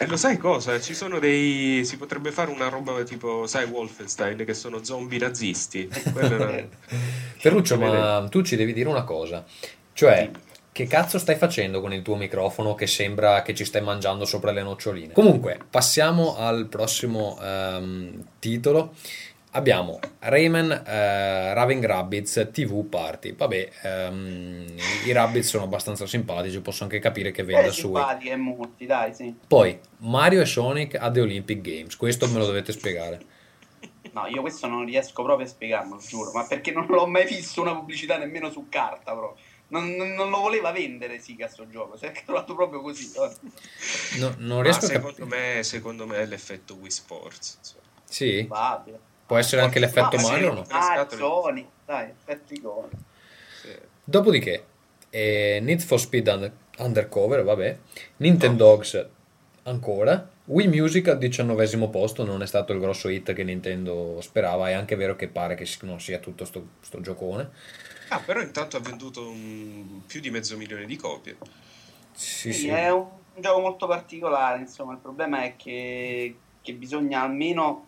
E lo sai cosa? Ci sono dei. Si potrebbe fare una roba tipo, sai, Wolfenstein, che sono zombie nazisti. Era- Ferruccio, ma tu ci devi dire una cosa. Cioè, che cazzo stai facendo con il tuo microfono che sembra che ci stai mangiando sopra le noccioline? Comunque, passiamo al prossimo ehm, titolo. Abbiamo Rayman eh, Raving Rabbids TV Party. Vabbè, ehm, i Rabbids sono abbastanza simpatici, posso anche capire che venda Eh, su. simpatiche e molti, dai, sì. Poi Mario e Sonic a The Olympic Games. Questo me lo dovete spiegare. No, io questo non riesco proprio a spiegarlo, giuro, ma perché non l'ho mai visto una pubblicità nemmeno su carta, proprio. Non, non- lo voleva vendere Siga sto gioco, si è trovato proprio così. No- non Ma riesco a secondo me, secondo me è l'effetto Wii Sports. insomma. Sì? Probabile. Può essere anche l'effetto Ah, sì, Mario o no? Ah. Sony, dai, effetti Sony. Sì. Dopodiché, eh, Need for Speed Un- Undercover, vabbè, Nintendogs ancora, Wii Music al diciannovesimo posto non è stato il grosso hit che Nintendo sperava, è anche vero che pare che non sia tutto sto, sto giocone. Ah, però intanto ha venduto un, più di mezzo milione di copie. Sì, sì, sì. È un, un, gioco molto particolare, insomma, il problema è che, che bisogna almeno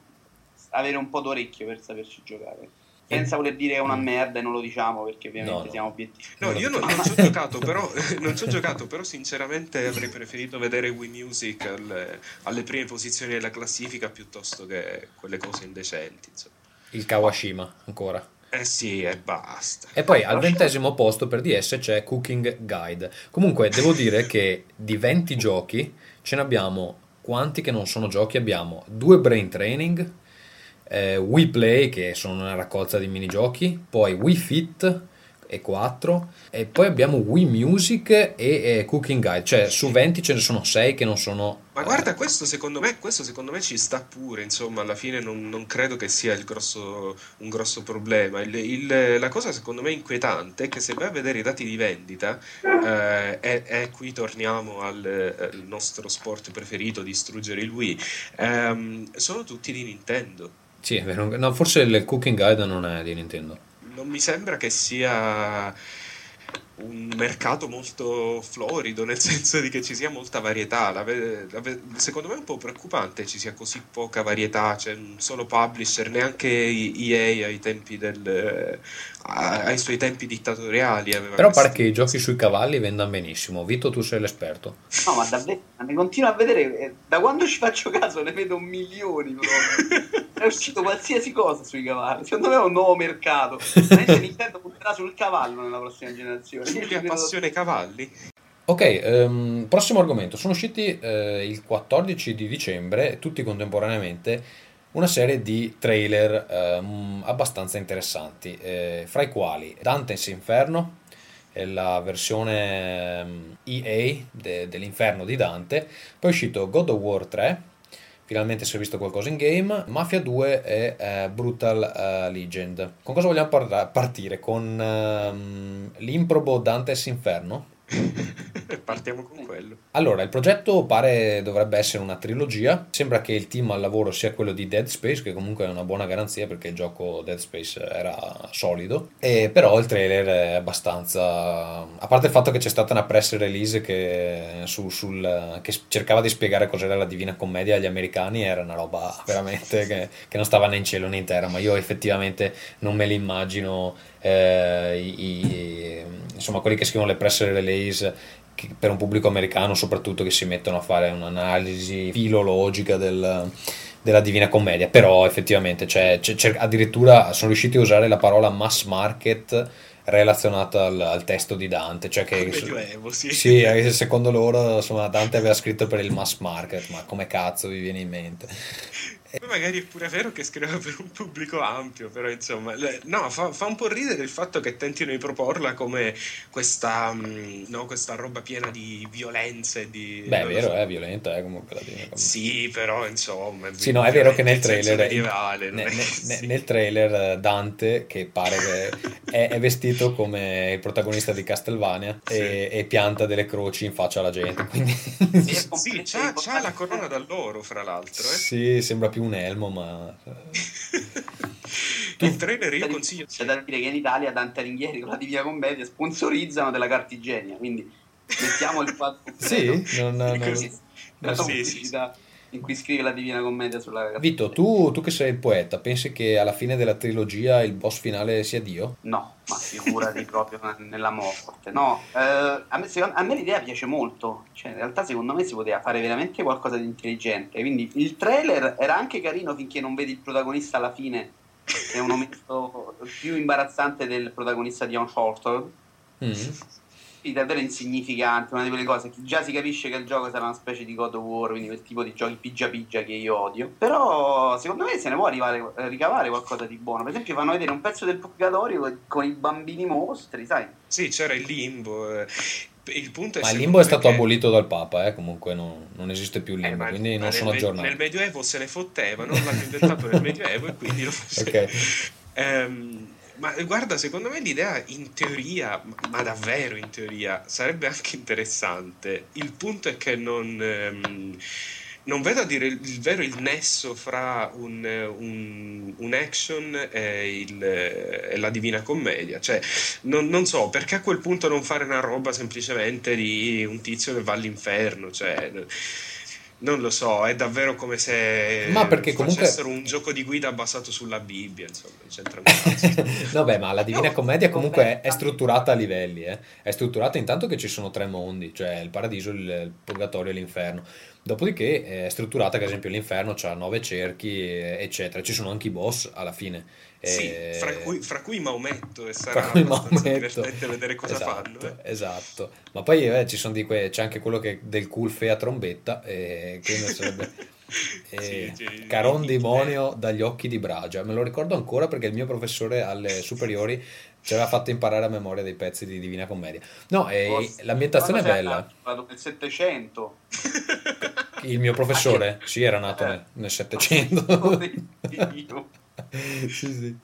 avere un po' d'orecchio per saperci giocare senza voler dire una mm. merda e non lo diciamo perché ovviamente no, no. siamo obiettivi. No, io non, non ci ho giocato, però, non ci ho giocato, però sinceramente avrei preferito vedere Wii Music alle, alle, prime posizioni della classifica piuttosto che quelle cose indecenti. Insomma. Il Kawashima ancora. Eh sì, e basta. E poi al ventesimo posto per DS c'è Cooking Guide. Comunque devo dire che di 20 giochi ce ne abbiamo quanti che non sono giochi? Abbiamo due Brain Training, eh, Play che sono una raccolta di minigiochi, poi Wii Fit e 4 e poi abbiamo Wii Music e, e, Cooking Guide, cioè su 20 ce ne sono 6 che non sono... Ma guarda, questo secondo me, questo secondo me ci sta pure, insomma, alla fine non, non credo che sia grosso, un grosso problema. Il, il, la cosa secondo me inquietante è che se vai a vedere i dati di vendita, eh, e, e, qui torniamo al, al, nostro sport preferito, distruggere il Wii, ehm, sono tutti di Nintendo. Sì, è vero. No, forse il Cooking Guide non è di Nintendo. Non mi sembra che sia un mercato molto florido, nel senso di che ci sia molta varietà. La, la, secondo me è un po' preoccupante ci sia così poca varietà, c'è un solo publisher, neanche EA ai tempi del, ai suoi tempi dittatoriali. Però pare che i giochi sui cavalli vendano benissimo. Vito, tu sei l'esperto. No, ma davvero, ne continuo a vedere, eh, da quando ci faccio caso ne vedo milioni. è uscito qualsiasi cosa sui cavalli. Secondo me è un nuovo mercato. Nintendo punterà sul cavallo nella prossima generazione. Giulia passione cavalli. Ok, um, prossimo argomento. Sono usciti uh, il 14 di dicembre, tutti contemporaneamente, una serie di trailer um, abbastanza interessanti, eh, fra i quali Dante's Inferno, la versione EA de- dell'inferno di Dante, poi è uscito God of War 3, finalmente si è visto qualcosa in game, Mafia 2 e eh, Brutal uh, Legend. Con cosa vogliamo par- partire? Con um, l'improbo Dante's Inferno? Partiamo con quello. Allora, il progetto pare dovrebbe essere una trilogia. Sembra che il team al lavoro sia quello di Dead Space, che comunque è una buona garanzia perché il gioco Dead Space era solido. E però il trailer è abbastanza. A parte il fatto che c'è stata una press release che, su, sul, che cercava di spiegare cos'era la Divina Commedia agli americani, era una roba veramente che, che non stava né in cielo né in terra. Ma io effettivamente non me l'immagino eh, i, insomma quelli che scrivono le press release per un pubblico americano soprattutto che si mettono a fare un'analisi filologica del, della Divina Commedia però effettivamente c'è, c'è, c'è, addirittura sono riusciti a usare la parola mass market relazionata al, al testo di Dante cioè che Medioevo, sì. sì eh, secondo loro insomma, Dante aveva scritto per il mass market ma come cazzo vi viene in mente poi magari è pure vero che scriveva per un pubblico ampio, però insomma, no, fa, fa, un po' ridere il fatto che tentino di proporla come questa, mm, no, questa roba piena di violenze. Di, Beh, è vero, so. è violenta, eh, comunque la Divina Sì, però insomma. È sì, no, è vero che nel trailer. Medievale, ne, ne, nel trailer Dante, che pare che è, è, vestito come il protagonista di Castlevania sì. e, e, pianta delle croci in faccia alla gente. Quindi... sì, c'ha, c'ha la corona d'alloro, fra l'altro. Eh? Sì, sembra più un elmo, ma... il trailer io consiglio... C'è da dire che in Italia Dante Alighieri con la Divina Commedia sponsorizzano della cartigienia, quindi mettiamo il fatto... sì? Non, non, non, non, sì, sì, sì in cui scrive la Divina Commedia sulla Vito, tu, tu, che sei il poeta, pensi che alla fine della trilogia il boss finale sia Dio? No, ma figurati proprio nella morte. No, eh, a, me, secondo, a, me, l'idea piace molto. Cioè, in realtà, secondo me si poteva fare veramente qualcosa di intelligente. Quindi il trailer era anche carino finché non vedi il protagonista alla fine. È un momento più imbarazzante del protagonista di Uncharted. Mm sì, davvero insignificante, una di quelle cose che già si capisce che il gioco sarà una specie di God of War, quindi quel tipo di giochi pigia pigia che io odio. Però secondo me se ne può arrivare, ricavare qualcosa di buono. Per esempio fanno vedere un pezzo del purgatorio con i bambini mostri, sai? Sì, c'era il limbo. Eh. Il punto è ma il limbo è stato che... abolito dal Papa, eh? comunque non, non, esiste più il limbo, eh, quindi non sono aggiornato. Nel Medioevo se ne fottevano, l'hanno inventato nel Medioevo e quindi lo facevano. Ok. Um, ma guarda, secondo me l'idea in teoria, ma davvero in teoria, sarebbe anche interessante. Il punto è che non... Ehm, non vedo a dire il, vero il nesso fra un, un, un action e, il, e, la Divina Commedia. Cioè, non, non, so perché a quel punto non fare una roba semplicemente di un tizio che va all'inferno. Cioè, non lo so, è davvero come se ma perché comunque... facessero un gioco di guida basato sulla Bibbia, insomma, c'entra beh, ma la Divina no, Commedia comunque è strutturata a livelli, eh? È strutturata intanto che ci sono tre mondi, cioè il paradiso, il purgatorio e l'inferno. Dopodiché è strutturata ad esempio, l'inferno ha nove cerchi, eccetera. Ci sono anche i boss alla fine. Sì, e... fra, cui, fra, cui, Maometto e sarà fra cui Maometto. divertente vedere cosa esatto, fanno. Eh. Esatto, ma poi eh, ci sono di que... c'è anche quello che del culfe a trombetta, e quindi sarebbe... sì, sì, Caron demonio dagli occhi di Bragia, me lo ricordo ancora perché il mio professore alle superiori ci aveva fatto imparare a memoria dei pezzi di Divina Commedia. No, e l'ambientazione è bella. Vado nel 700. Il mio professore? Sì, era nato nel, nel 700. sì, sì.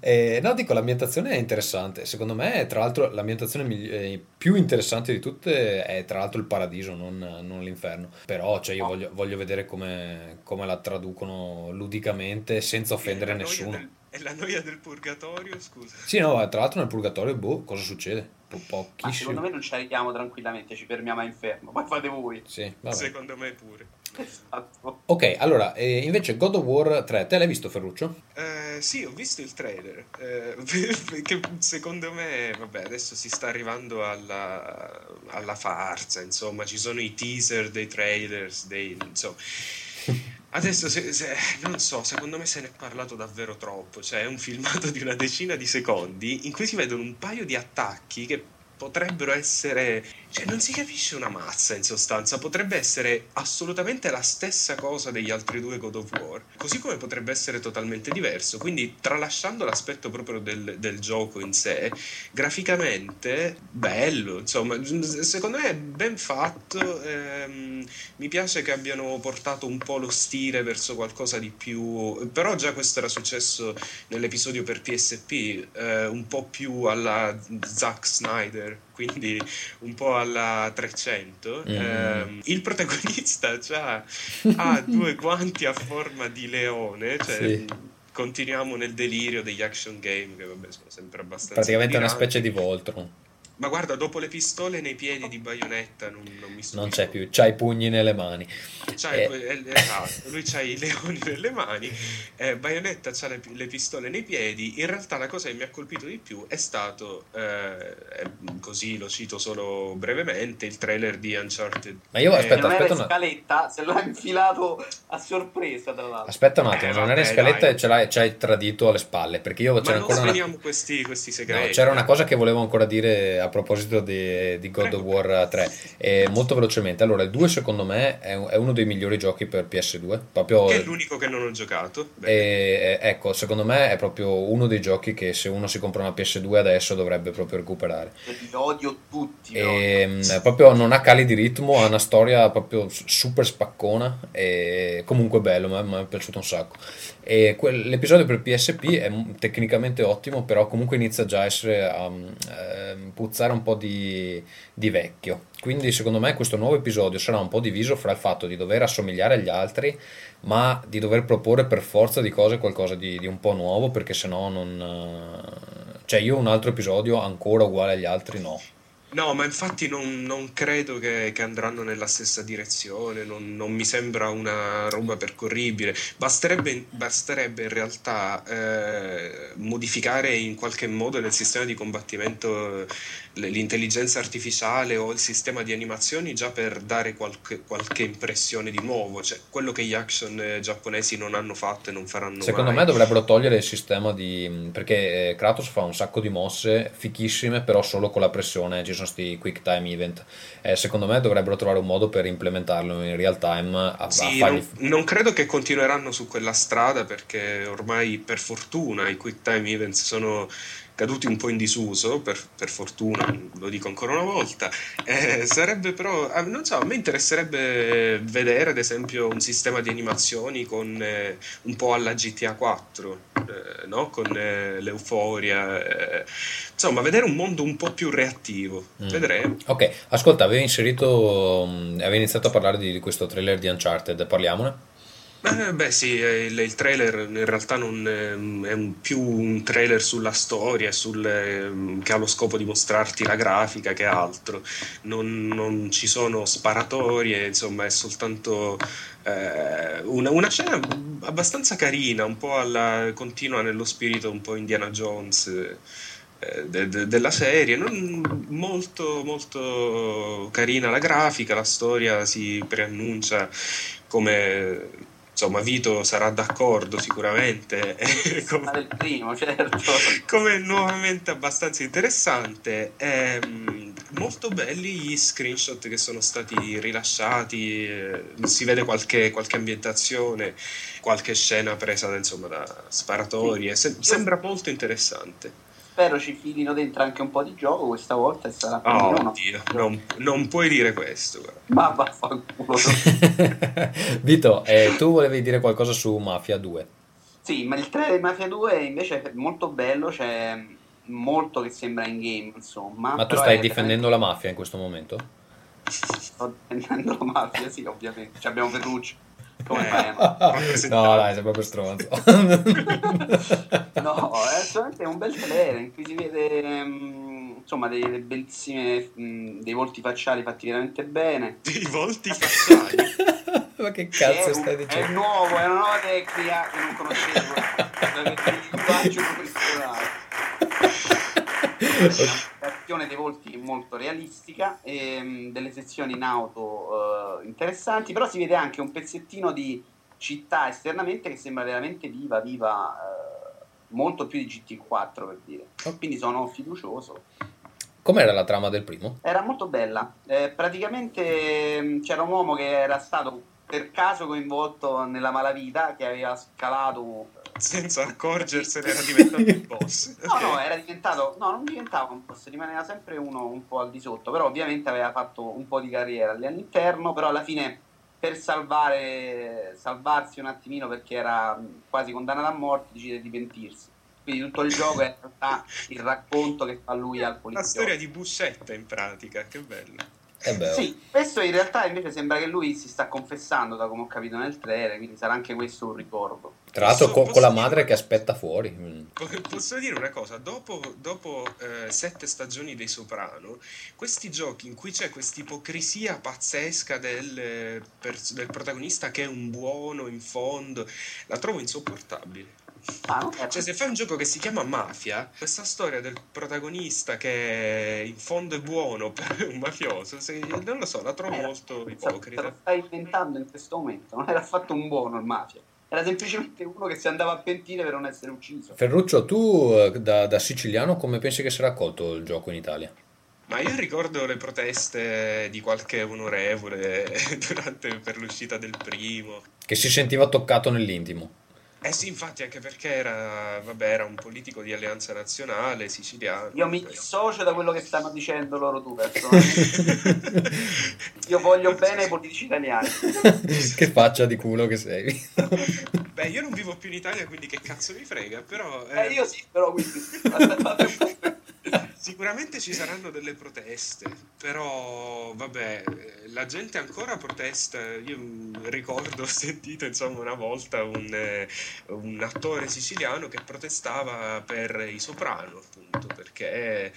Eh, no, dico, l'ambientazione è interessante. Secondo me, tra l'altro, l'ambientazione migli- eh, più interessante di tutte è tra l'altro il paradiso, non, non l'inferno. Però, cioè, io voglio, voglio vedere come, come, la traducono ludicamente senza offendere nessuno. Del, è la noia del purgatorio, scusa. Sì, no, tra l'altro nel purgatorio, boh, cosa succede? Po- pochissimo. secondo me non ci arriviamo tranquillamente, ci fermiamo a inferno. Poi fate voi. Sì, Secondo me pure. Esatto. Ok, allora, eh, invece God of War 3, te l'hai visto Ferruccio? Eh, sì, ho visto il trailer, eh, che secondo me, vabbè, adesso si sta arrivando alla, alla farsa, insomma, ci sono i teaser dei trailers, dei, insomma... Adesso, se, se, non so, secondo me se ne è parlato davvero troppo, cioè è un filmato di una decina di secondi in cui si vedono un paio di attacchi che potrebbero essere cioè, non si capisce una mazza in sostanza, potrebbe essere assolutamente la stessa cosa degli altri due God of War, così come potrebbe essere totalmente diverso. Quindi, tralasciando l'aspetto proprio del, del gioco in sé, graficamente bello, insomma, secondo me è ben fatto. Ehm, mi piace che abbiano portato un po' lo stile verso qualcosa di più, però già questo era successo nell'episodio per PSP, eh, un po' più alla Zack Snyder quindi un po' alla 300. Mm. Eh, il protagonista ha due guanti a forma di leone, cioè sì. continuiamo nel delirio degli action game, che vabbè sono sempre abbastanza... Praticamente è una specie di Voltron. Ma guarda, dopo le pistole nei piedi di Bayonetta non, non mi Non c'è più, c'ha i pugni nelle mani. C'hai, eh. Esatto, lui c'ha i leoni nelle mani, eh, Bayonetta c'ha le, le, pistole nei piedi. In realtà la cosa che mi ha colpito di più è stato, eh, così lo cito solo brevemente, il trailer di Uncharted. Ma io aspetta, non aspetta una... scaletta, se l'ha infilato a sorpresa tra l'altro. Aspetta un attimo, eh, non era in scaletta dai. e ce l'hai, ci hai tradito alle spalle, perché io c'era Ma ancora non una... questi, questi segreti. No, c'era una cosa che volevo ancora dire a proposito di, di God of War 3, eh, molto velocemente. Allora, il 2 secondo me è, è, uno dei migliori giochi per PS2. Proprio, che è l'unico che non ho giocato. E, ecco, secondo me è proprio uno dei giochi che se uno si compra una PS2 adesso dovrebbe proprio recuperare. Li odio tutti. E, odio. Proprio non ha cali di ritmo, ha una storia proprio super spaccona e comunque bello, mi è piaciuto un sacco. E quel, l'episodio per PSP è tecnicamente ottimo, però comunque inizia già a essere a um, eh, puzzare un po' di, di, vecchio. Quindi secondo me questo nuovo episodio sarà un po' diviso fra il fatto di dover assomigliare agli altri, ma di dover proporre per forza di cose qualcosa di, di un po' nuovo, perché sennò non... Cioè io un altro episodio ancora uguale agli altri no. No, ma infatti non, non credo che, che, andranno nella stessa direzione, non, non, mi sembra una roba percorribile. Basterebbe, basterebbe in realtà eh, modificare in qualche modo nel sistema di combattimento l'intelligenza artificiale o il sistema di animazioni già per dare qualche, qualche impressione di nuovo, cioè quello che gli action eh, giapponesi non hanno fatto e non faranno Secondo mai. me dovrebbero togliere il sistema di... perché eh, Kratos fa un sacco di mosse fichissime però solo con la pressione, sono questi quick time event. Eh, secondo me dovrebbero trovare un modo per implementarlo in real time. A, sì, a fargli... non, non, credo che continueranno su quella strada perché ormai per fortuna i quick time event sono caduti un po' in disuso, per, per fortuna, lo dico ancora una volta. Eh, sarebbe però, eh, non so, a me interesserebbe vedere ad esempio un sistema di animazioni con eh, un po' alla GTA 4 eh, no? con eh, l'euforia, eh, insomma, vedere un mondo un po' più reattivo. Mm. Vedremo. Ok, ascolta, avevi inserito, mh, avevi iniziato a parlare di questo trailer di Uncharted, parliamone? Eh, beh sì, eh, il, il trailer in realtà non ehm, è un- più un trailer sulla storia, sul, ehm, che ha lo scopo di mostrarti la grafica che altro. Non, non ci sono sparatorie, insomma è soltanto eh, una, una scena abbastanza carina, un po' alla, continua nello spirito un po' Indiana Jones eh, de- de- della serie. Non- molto, molto carina la grafica, la storia si preannuncia come insomma Vito sarà d'accordo sicuramente. Come, del primo, certo. come nuovamente abbastanza interessante Ehm, molto belli gli screenshot che sono stati rilasciati eh, si vede qualche, qualche ambientazione qualche scena presa insomma da sparatorie. Se- sembra molto interessante Spero ci filino dentro anche un po' di gioco questa volta e sarà più oh o meno- Dio, non, non puoi dire questo. Ma vaffanculo. Vito, eh, tu volevi dire qualcosa su Mafia 2? Sì, ma il trailer di Mafia 2 invece è molto bello, c'è molto che sembra in game, insomma. Ma tu stai difendendo la mafia in questo momento? veramente- Sto difendendo la mafia, sì, ovviamente. Ci abbiamo Ferruccio. Come Eh. No, dai, sei proprio stronzo. No, è solamente un bel trailer in cui si vede mm, insomma delle bellissime mm, dei volti facciali fatti veramente bene. i volti facciali Ma che È, cazzo un- stai è dicendo? nuovo, è una nuova tecnica che non conoscevo. Veramente il linguaggio professionale. L'azione dei volti è molto realistica, e, mm, delle sezioni in auto eh, interessanti, però si vede anche un pezzettino di città esternamente che sembra veramente viva, viva, eh, molto più di GT4 per dire. Quindi sono fiducioso. Com'era la trama del primo? Era molto bella. Eh, praticamente mh, c'era un uomo che era stato per caso coinvolto nella malavita, che aveva scalato. Senza accorgersene era diventato il boss No, no, era diventato. No, non diventava un boss, rimaneva sempre uno un po' al di sotto. Però ovviamente aveva fatto un po' di carriera lì all'interno. Però alla fine, per salvare, salvarsi un attimino perché era quasi condannato a morte, decide di pentirsi. Quindi tutto il gioco è in realtà il racconto che fa lui al La poliziotto. storia di Buscetta in pratica, che bello. Eh beh, oh. Sì, questo in realtà invece sembra che lui si sta confessando, da come ho capito nel trailer, quindi sarà anche questo un ricordo. tra l'altro Posso- co- con la madre dire- che aspetta fuori. Mm. Po- Posso dire una cosa, dopo, dopo, eh, sette stagioni dei Soprano, questi giochi in cui c'è questa ipocrisia pazzesca del, eh, pers- del protagonista che è un buono in fondo, la trovo insopportabile. Ah, Cioè, se fai un gioco che si chiama Mafia, questa storia del protagonista che in fondo è buono per un mafioso, se- non lo so, la trovo Era- molto te ipocrita. lo stai inventando in questo momento, non era affatto un buono il mafia, era semplicemente uno che si andava a pentire per non essere ucciso. Ferruccio, tu eh, da, da siciliano come pensi che sarà accolto il gioco in Italia? Ma io ricordo le proteste di qualche onorevole durante, per l'uscita del primo. Che si sentiva toccato nell'intimo. Eh sì, infatti, anche perché era, vabbè, era un politico di Alleanza Nazionale siciliano. Io mi dissocio da quello che stanno dicendo loro due, personalmente. Io voglio bene ai politici italiani. che faccia di culo che sei. Beh, io non vivo più in Italia, quindi che cazzo mi frega, però... Eh, eh, io sì, però quindi... Sicuramente ci saranno delle proteste, però vabbè, la gente ancora protesta. Io ricordo, ho sentito insomma una volta un, eh, un attore siciliano che protestava per i soprano, appunto, perché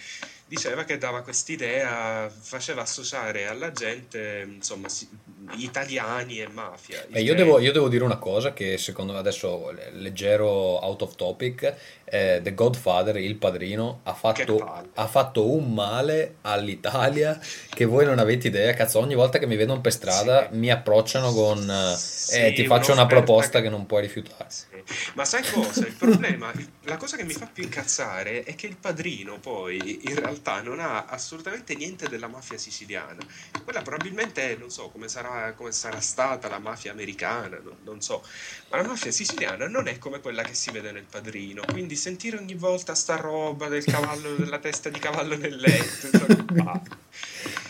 diceva che dava quest'idea, faceva associare alla gente, insomma, si- italiani e mafia. Eh, io, devo, io devo dire una cosa che secondo me adesso leggero out of topic, eh, The Godfather, il padrino, ha fatto, ha fatto un male all'Italia che voi non avete idea. Cazzo, ogni volta che mi vedono per strada Sì. mi approcciano con eh, Sì, eh, ti faccio una proposta che- che non puoi rifiutare. Sì. Ma sai cosa? Il problema, la cosa che mi fa più incazzare è che il padrino poi in realtà non ha assolutamente niente della mafia siciliana. Quella probabilmente è, non so, come sarà, come sarà stata la mafia americana, non, non so. Ma la mafia siciliana non è come quella che si vede nel padrino. Quindi sentire ogni volta sta roba del cavallo, della testa di cavallo nel letto. insomma.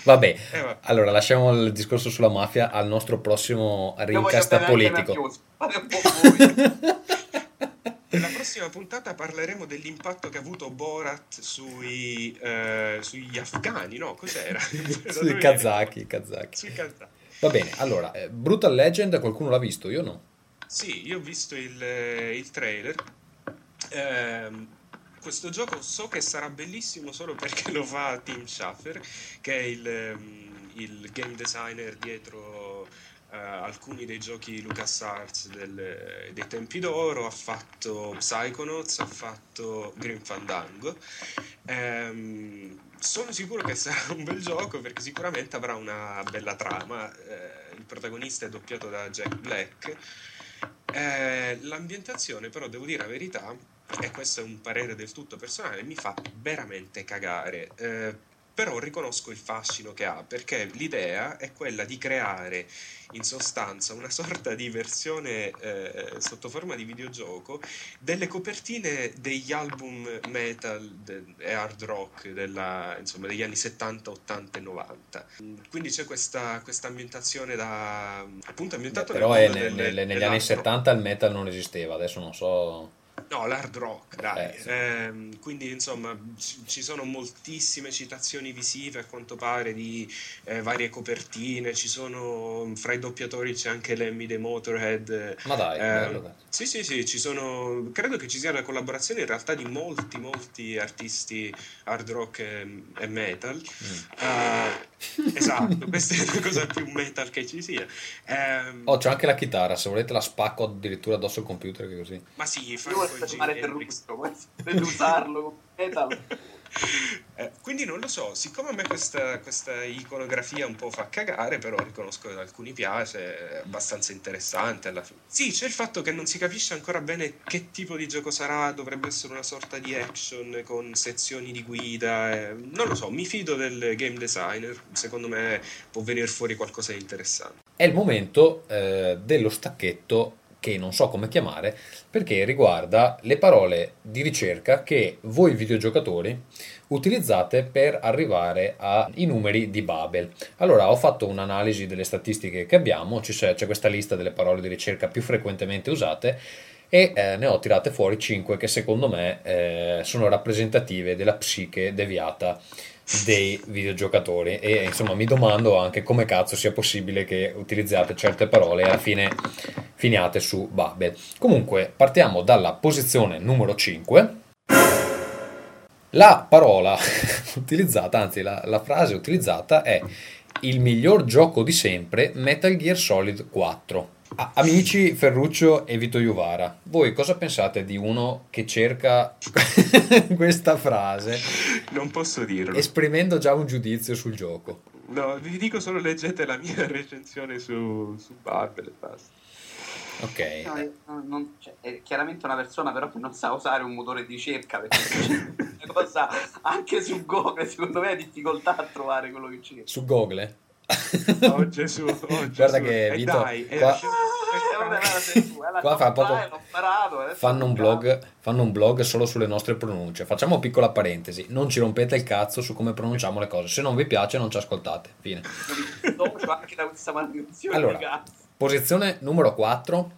Vabbè, Eh, va- allora lasciamo il discorso sulla mafia al nostro prossimo Io voglio rincast bene anche ai politico. Nella prossima puntata parleremo dell'impatto che ha avuto Borat sui, eh, sugli afghani, no? Cos'era? sui kazaki, kazaki. Sui kazaki. Va bene, allora, eh, Brutal Legend qualcuno l'ha visto? Io no. Sì, io ho visto il, eh, il trailer. Ehm, questo gioco so che sarà bellissimo solo perché lo fa Tim Schafer, che è il, ehm, il game designer dietro uh, alcuni dei giochi LucasArts del, dei tempi d'oro, ha fatto Psychonauts, ha fatto Grim Fandango. Um, sono sicuro che sarà un bel gioco perché sicuramente avrà una bella trama. Uh, il protagonista è doppiato da Jack Black. Uh, l'ambientazione, però, devo dire la verità, e questo è un parere del tutto personale, mi fa veramente cagare però riconosco il fascino che ha perché l'idea è quella di creare in sostanza una sorta di versione eh, sotto forma di videogioco delle copertine degli album metal de- e hard rock della, insomma, degli anni 70, 80 e 90 quindi c'è questa, questa ambientazione da appunto ambientato Beh, però nel, nel, negli anni 70 il metal non esisteva adesso non so No, l'hard rock, dai. Eh, sì. eh, quindi, insomma, ci sono moltissime citazioni visive a quanto pare di eh, varie copertine. Ci sono fra i doppiatori c'è anche Lemmy dei Motorhead. Ma dai, eh, bello, sì, sì, sì, ci sono. Credo che ci sia la collaborazione in realtà di molti, molti artisti hard rock e, e metal. Mm. Uh, esatto, questa è la cosa più metal che ci sia. Um, oh, c'è anche la chitarra. Se volete, la spacco addirittura addosso al computer. Che così. Ma sì, fa fare Ferruccio, per usarlo metal. Eh, quindi non lo so, siccome a me questa, questa, iconografia un po' fa cagare, però riconosco che ad alcuni piace, è abbastanza interessante alla fine. Sì, c'è il fatto che non si capisce ancora bene che tipo di gioco sarà, dovrebbe essere una sorta di action con sezioni di guida, eh, non lo so, mi fido del game designer, secondo me può venire fuori qualcosa di interessante. È il momento eh, dello stacchetto che non so come chiamare, perché riguarda le parole di ricerca che voi videogiocatori utilizzate per arrivare ai numeri di Babel. Allora ho fatto un'analisi delle statistiche che abbiamo, c'è, questa lista delle parole di ricerca più frequentemente usate e eh, ne ho tirate fuori 5 che secondo me eh, sono rappresentative della psiche deviata dei videogiocatori e insomma mi domando anche come cazzo sia possibile che utilizzate certe parole e alla fine finiate su Babel. Comunque partiamo dalla posizione numero 5. La parola utilizzata, anzi la, la frase utilizzata è il miglior gioco di sempre Metal Gear Solid 4. Amici Ferruccio e Vito Iuvara, voi cosa pensate di uno che cerca questa frase? Non posso dirlo. Esprimendo già un giudizio sul gioco. No, vi dico solo leggete la mia recensione su, su Babel e basta. Ok. No, non, cioè, è chiaramente una persona però che non sa usare un motore di ricerca perché cosa anche su Google secondo me ha difficoltà a trovare quello che cerca. Su Google? Oh Gesù, oh Gesù. Guarda che Vito, dai, qua, qua fa proprio, fanno, un blog, fanno un blog solo sulle nostre pronunce. Facciamo piccola parentesi, non ci rompete il cazzo su come pronunciamo le cose. Se non vi piace non ci ascoltate. Fine. Allora, posizione numero 4.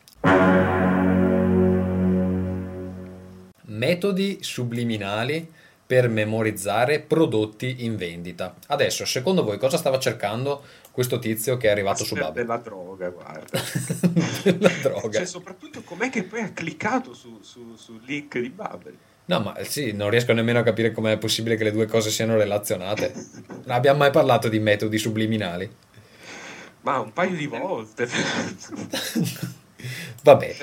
Metodi subliminali per memorizzare prodotti in vendita. Adesso, secondo voi, cosa stava cercando questo tizio che è arrivato su Babel? Della droga, guarda. della droga. Cioè, soprattutto com'è che poi ha cliccato sul su, su link di Babel? No, ma sì, non riesco nemmeno a capire com'è possibile che le due cose siano relazionate. Non abbiamo mai parlato di metodi subliminali. Ma un paio di volte. Vabbè,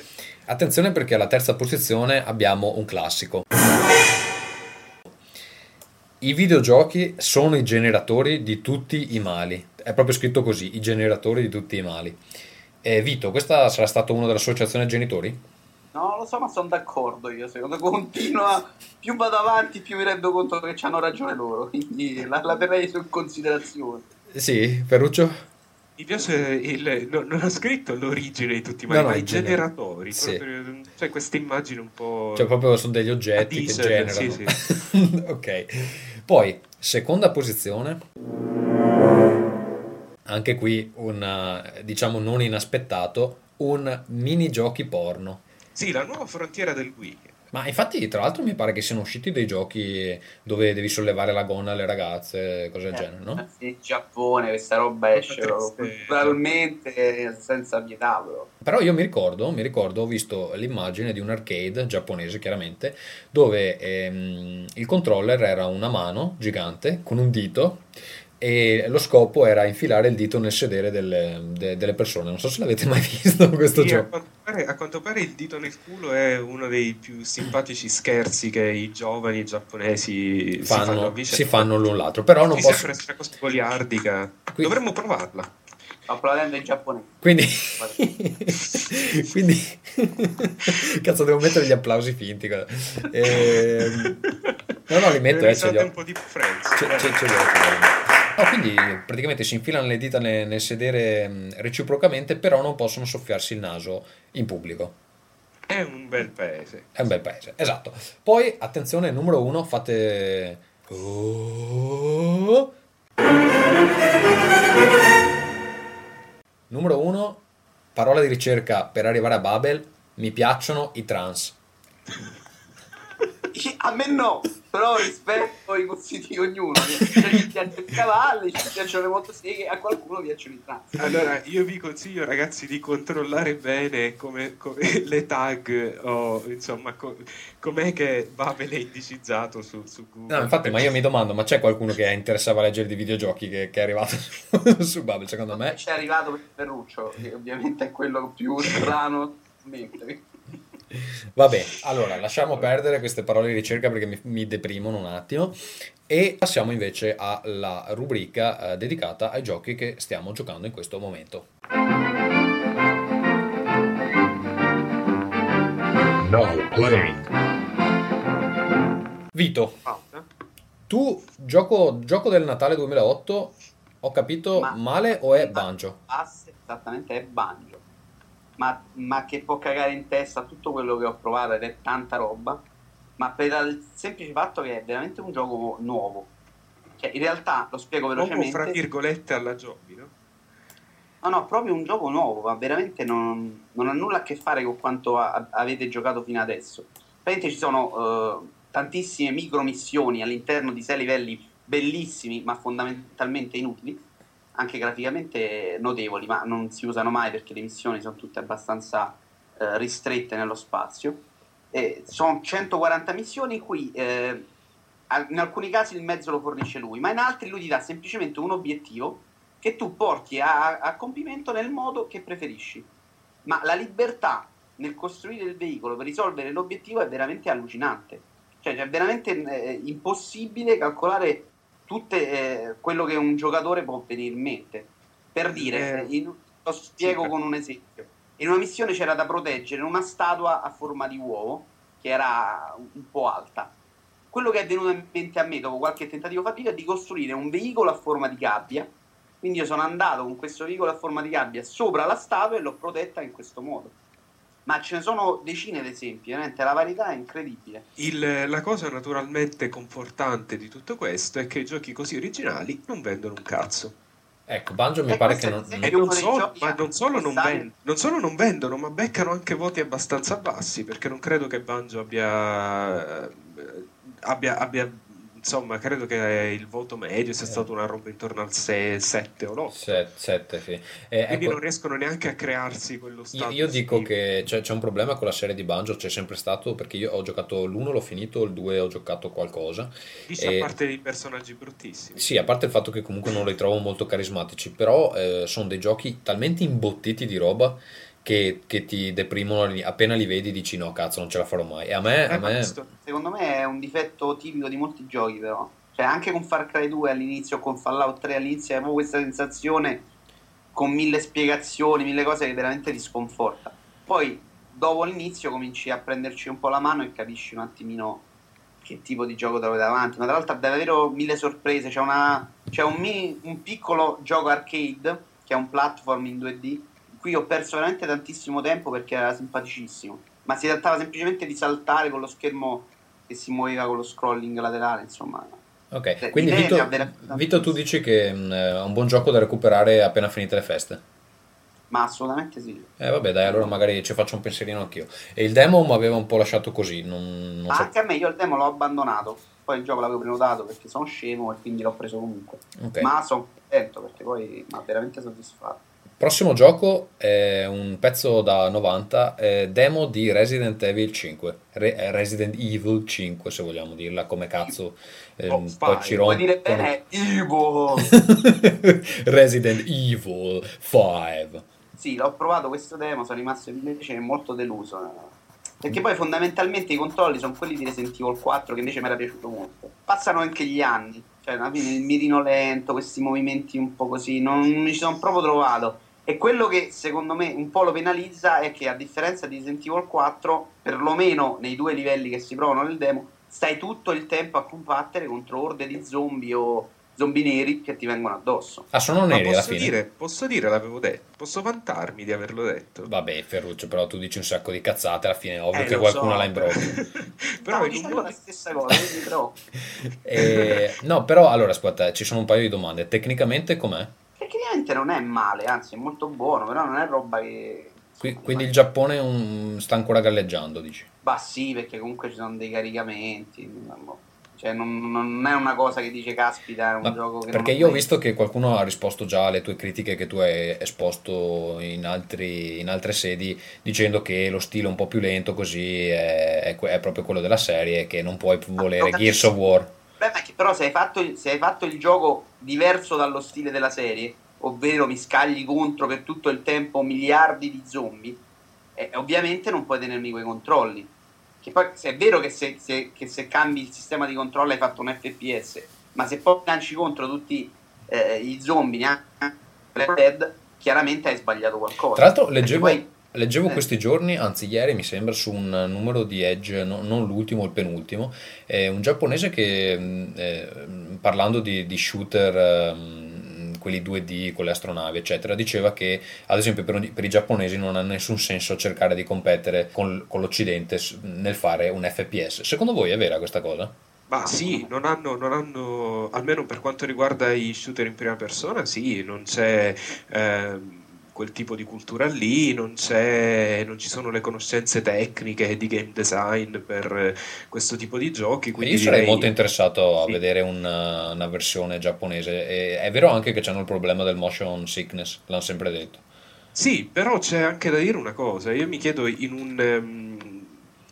attenzione perché alla terza posizione abbiamo un classico. I videogiochi sono i generatori di tutti i mali. È proprio scritto così, i generatori di tutti i mali. Eh, Vito, questa sarà stata una dell'associazione genitori? No, lo so, ma sono d'accordo io. Secondo me continua, più vado avanti, più mi rendo conto che hanno ragione loro. Quindi la, la terrei in considerazione. Sì, Ferruccio? Mi piace il. No, non ha scritto l'origine di tutti i mali, no, no, ma i generatori. Sì. Proprio, cioè, queste immagini un po'. Cioè, proprio sono degli oggetti che generano. Sì, sì. ok. Poi, seconda posizione. Anche qui un, diciamo, non inaspettato, un minigiochi porno. Sì, la nuova frontiera del Wii. Ma infatti, tra l'altro, mi pare che siano usciti dei giochi dove devi sollevare la gonna alle ragazze, cose del Eh, genere, no? sì, in Giappone questa roba esce culturalmente senza pietà però. Però io mi ricordo, mi ricordo, ho visto l'immagine di un arcade giapponese, chiaramente, dove ehm, il controller era una mano gigante con un dito e lo scopo era infilare il dito nel sedere delle, de- delle persone. Non so se l'avete mai visto questo Sì, a gioco. quanto, pare, a quanto pare il dito nel culo è uno dei più simpatici scherzi che i giovani giapponesi si fanno a si fanno l'un l'altro, però non Mi posso... sembra sia cosa goliardica. Qui- Dovremmo provarla. Sto applaudendo i giapponesi. Quindi, quindi, cazzo, devo mettere gli applausi finti. Ehm, no, no, li metto, eh, ce li ho. un po' di Friends. Ce, ce- ce li ho, ce li ho. No, quindi praticamente si infilano le dita ne- nel, sedere mh, reciprocamente, però non possono soffiarsi il naso in pubblico. È un bel paese. È un bel paese, esatto. Poi, attenzione, numero uno, fate... Oh. Numero uno, parola di ricerca per arrivare a Babel, mi piacciono i trans. A me no, però rispetto i gusti di ognuno. Cioè, ci piacciono i cavalli, ci piacciono le motoseghe, a qualcuno piacciono i trans. Allora, io vi consiglio, ragazzi, di controllare bene come, come le tag o insomma, co- com'è che Babel è indicizzato su, su Google. No, infatti, ma io mi domando, ma c'è qualcuno che interessava a leggere di videogiochi che, che è arrivato su Babel? Secondo me C'è arrivato per Ferruccio, che ovviamente è quello più strano. Vabbè, allora lasciamo perdere queste parole di ricerca perché mi, mi deprimono un attimo e passiamo invece alla rubrica eh, dedicata ai giochi che stiamo giocando in questo momento. Now playing. Vito, tu gioco, gioco del Natale 2008, ho capito Ma- male o è Banjo? Asse, esattamente, è Banjo. Ma, ma che può cagare in testa tutto quello che ho provato ed è tanta roba. Ma per il semplice fatto che è veramente un gioco nuovo. Cioè, in realtà, lo spiego Nuovo velocemente. fra virgolette alla Giovi, no? No, no, proprio un gioco nuovo, ma veramente non, non ha nulla a che fare con quanto a- avete giocato fino adesso. Praticamente ci sono eh, tantissime micro missioni all'interno di sei livelli bellissimi, ma fondamentalmente inutili, anche graficamente notevoli, ma non si usano mai perché le missioni sono tutte abbastanza eh, ristrette nello spazio. E sono 140 missioni in cui eh, in alcuni casi il mezzo lo fornisce lui, ma in altri lui ti dà semplicemente un obiettivo che tu porti a, a compimento nel modo che preferisci. Ma la libertà nel costruire il veicolo per risolvere l'obiettivo è veramente allucinante. Cioè, è veramente eh, impossibile calcolare tutto quello che un giocatore può venire in mente. Per dire, Eh, in- lo spiego sì, con un esempio. In una missione c'era da proteggere una statua a forma di uovo che era un po' alta. Quello che è venuto in mente a me dopo qualche tentativo fatico è di costruire un veicolo a forma di gabbia. Quindi io sono andato con questo veicolo a forma di gabbia sopra la statua e l'ho protetta in questo modo. Ma ce ne sono decine di esempi, veramente la varietà è incredibile. Il- la cosa naturalmente confortante di tutto questo è che i giochi così originali non vendono un cazzo. Ecco, Banjo mi E pare che non... E non giochi ma non solo non, interessati. ven- non solo non vendono, ma beccano anche voti abbastanza bassi, perché non credo che Banjo abbia, eh, abbia, abbia- insomma, credo che il voto medio sia Eh. stato una roba intorno al 6, 7 o l'8. Set- sette, sì. Eh, Quindi ecco, non riescono neanche a crearsi quello Io, status io dico di- che c'è, c'è un problema con la serie di Banjo, c'è sempre stato perché io ho giocato l'1, l'ho finito, il 2 ho giocato qualcosa. dici e- a parte dei personaggi bruttissimi. Sì, a parte il fatto che comunque non li trovo molto carismatici, però eh, sono dei giochi talmente imbottiti di roba che, che ti deprimono appena li vedi dici no cazzo non ce la farò mai. E a me, Eh, a me questo- Secondo me è un difetto tipico di molti giochi, però. Cioè, anche con Far Cry 2 all'inizio, con Fallout 3 all'inizio, avevo questa sensazione con mille spiegazioni, mille cose che veramente ti sconforta. Poi, dopo l'inizio, cominci a prenderci un po' la mano e capisci un attimino che tipo di gioco trovi davanti. Ma tra l'altro ha davvero mille sorprese. C'è, una, c'è un, un piccolo gioco arcade, che è un platform in 2D, cui ho perso veramente tantissimo tempo perché era simpaticissimo. Ma si trattava semplicemente di saltare con lo schermo che si muoveva con lo scrolling laterale, insomma. Ok, Cioè, quindi Vito, Vito, tu dici che mh, è un buon gioco da recuperare appena finite le feste. Ma assolutamente sì. Eh vabbè dai, allora magari ci faccio un pensierino anch'io. E il demo mi aveva un po' lasciato così, non, non so. anche a me, io il demo l'ho abbandonato. Poi il gioco l'avevo prenotato perché sono scemo e quindi l'ho preso comunque. Ok. Ma sono contento perché poi mi ha veramente soddisfatto. Prossimo gioco è un pezzo da 90, eh, demo di Resident Evil 5. Re- eh, Resident Evil 5, se vogliamo dirla, come cazzo. eh, Oh, poi fai, ci Vuoi dire bene? Ivo! Resident Evil 5. Sì, l'ho provato questo demo, sono rimasto invece molto deluso. Perché poi fondamentalmente i controlli sono quelli di Resident Evil 4 che invece mi era piaciuto molto. Passano anche gli anni, cioè alla fine il mirino lento, questi movimenti un po' così, non mi ci sono proprio trovato. E quello che secondo me un po' lo penalizza è che a differenza di Resident Evil 4, perlomeno nei due livelli che si provano nel demo, stai tutto il tempo a combattere contro orde di zombie o zombie neri che ti vengono addosso. Ah, sono neri alla posso fine. dire, posso dire, l'avevo detto, posso vantarmi di averlo detto. Vabbè, Ferruccio, però tu dici un sacco di cazzate, alla fine è ovvio Eh, che qualcuno so. la imbroglia. Però Stavo in un dicendo modo- la stessa cosa, quindi però... Eh, no, però allora aspetta, ci sono un paio di domande. Tecnicamente com'è? Tecnicamente non è male, anzi è molto buono, però non è roba che... Qui- quindi il Giappone un- sta ancora galleggiando, dici? Bah sì, perché comunque ci sono dei caricamenti, cioè non, non è una cosa che dice caspita, è un Ma gioco che... perché io ho visto che qualcuno ha risposto già alle tue critiche che tu hai esposto in, altri- in altre sedi dicendo che lo stile un po' più lento così è, è è proprio quello della serie che non puoi volere lo Gears of War. Problema è che però se hai, fatto il, se hai fatto il gioco diverso dallo stile della serie, ovvero mi scagli contro per tutto il tempo miliardi di zombie, eh, ovviamente non puoi tenermi quei controlli. Che poi se è vero che se, se- che se cambi il sistema di controllo hai fatto un FPS, ma se poi lanci contro tutti eh, i zombie, neanche Red chiaramente hai sbagliato qualcosa. Tra l'altro leggevo, poi- leggevo eh. questi giorni, anzi ieri mi sembra, su un numero di Edge, no- non l'ultimo, il penultimo, eh, un giapponese che eh, parlando di, di shooter, ehm, quelli 2D con le astronavi, eccetera, diceva che ad esempio per, per i giapponesi non ha nessun senso cercare di competere con, con l'Occidente nel fare un FPS. Secondo voi è vera questa cosa? Ma sì, non hanno, non hanno, almeno per quanto riguarda i shooter in prima persona, sì, non c'è ehm, quel tipo di cultura lì, non c'è, non ci sono le conoscenze tecniche di game design per eh, questo tipo di giochi, quindi io sarei direi- molto interessato a sì. vedere una, una versione giapponese. E è vero anche che hanno il problema del motion sickness, l'hanno sempre detto. Sì, però c'è anche da dire una cosa, io mi chiedo in un, ehm,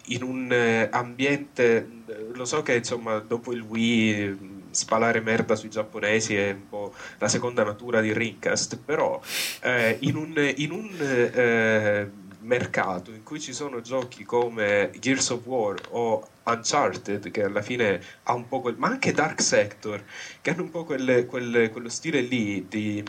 in un eh, ambiente, lo so che insomma dopo il Wii spalare merda sui giapponesi è un po' la seconda natura di Rincast, però eh, in un, in un eh, mercato in cui ci sono giochi come Gears of War o Uncharted, che alla fine ha un po' quel, ma anche Dark Sector, che hanno un po' quelle- quelle- quello stile lì di,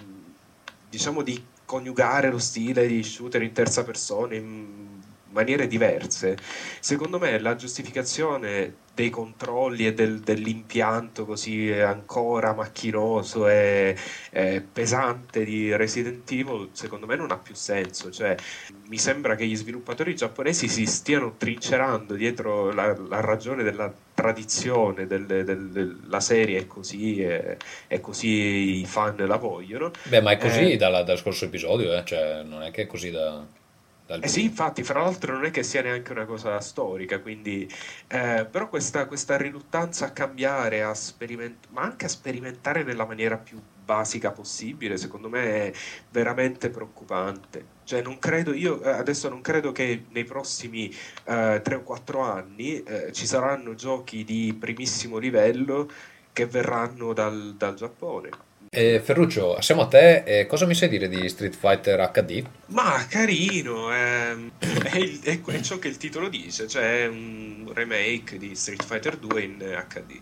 diciamo, di coniugare lo stile di shooter in terza persona in maniere diverse. Secondo me la giustificazione dei controlli e del- dell'impianto così ancora macchinoso e eh, pesante di Resident Evil, secondo me non ha più senso. Cioè, mi sembra che gli sviluppatori giapponesi si stiano trincerando dietro la, la ragione della tradizione del- del- della serie è così e, e così i fan la vogliono. Beh, ma è così Eh. dalla- dal scorso episodio, eh? Cioè, non è che è così da, Eh sì, infatti, fra l'altro non è che sia neanche una cosa storica, quindi, eh, però questa, questa riluttanza a cambiare, a sperimentare, ma anche a sperimentare nella maniera più basica possibile, secondo me è veramente preoccupante. Cioè, non credo, io eh, adesso non credo che nei prossimi eh, 3 o 4 anni eh, ci saranno giochi di primissimo livello che verranno dal, dal Giappone. Eh, Ferruccio, siamo a te. eh, cosa mi sai dire di Street Fighter HD? Ma carino, ehm, è, è- è ciò che il titolo dice, cioè un remake di Street Fighter 2 in HD.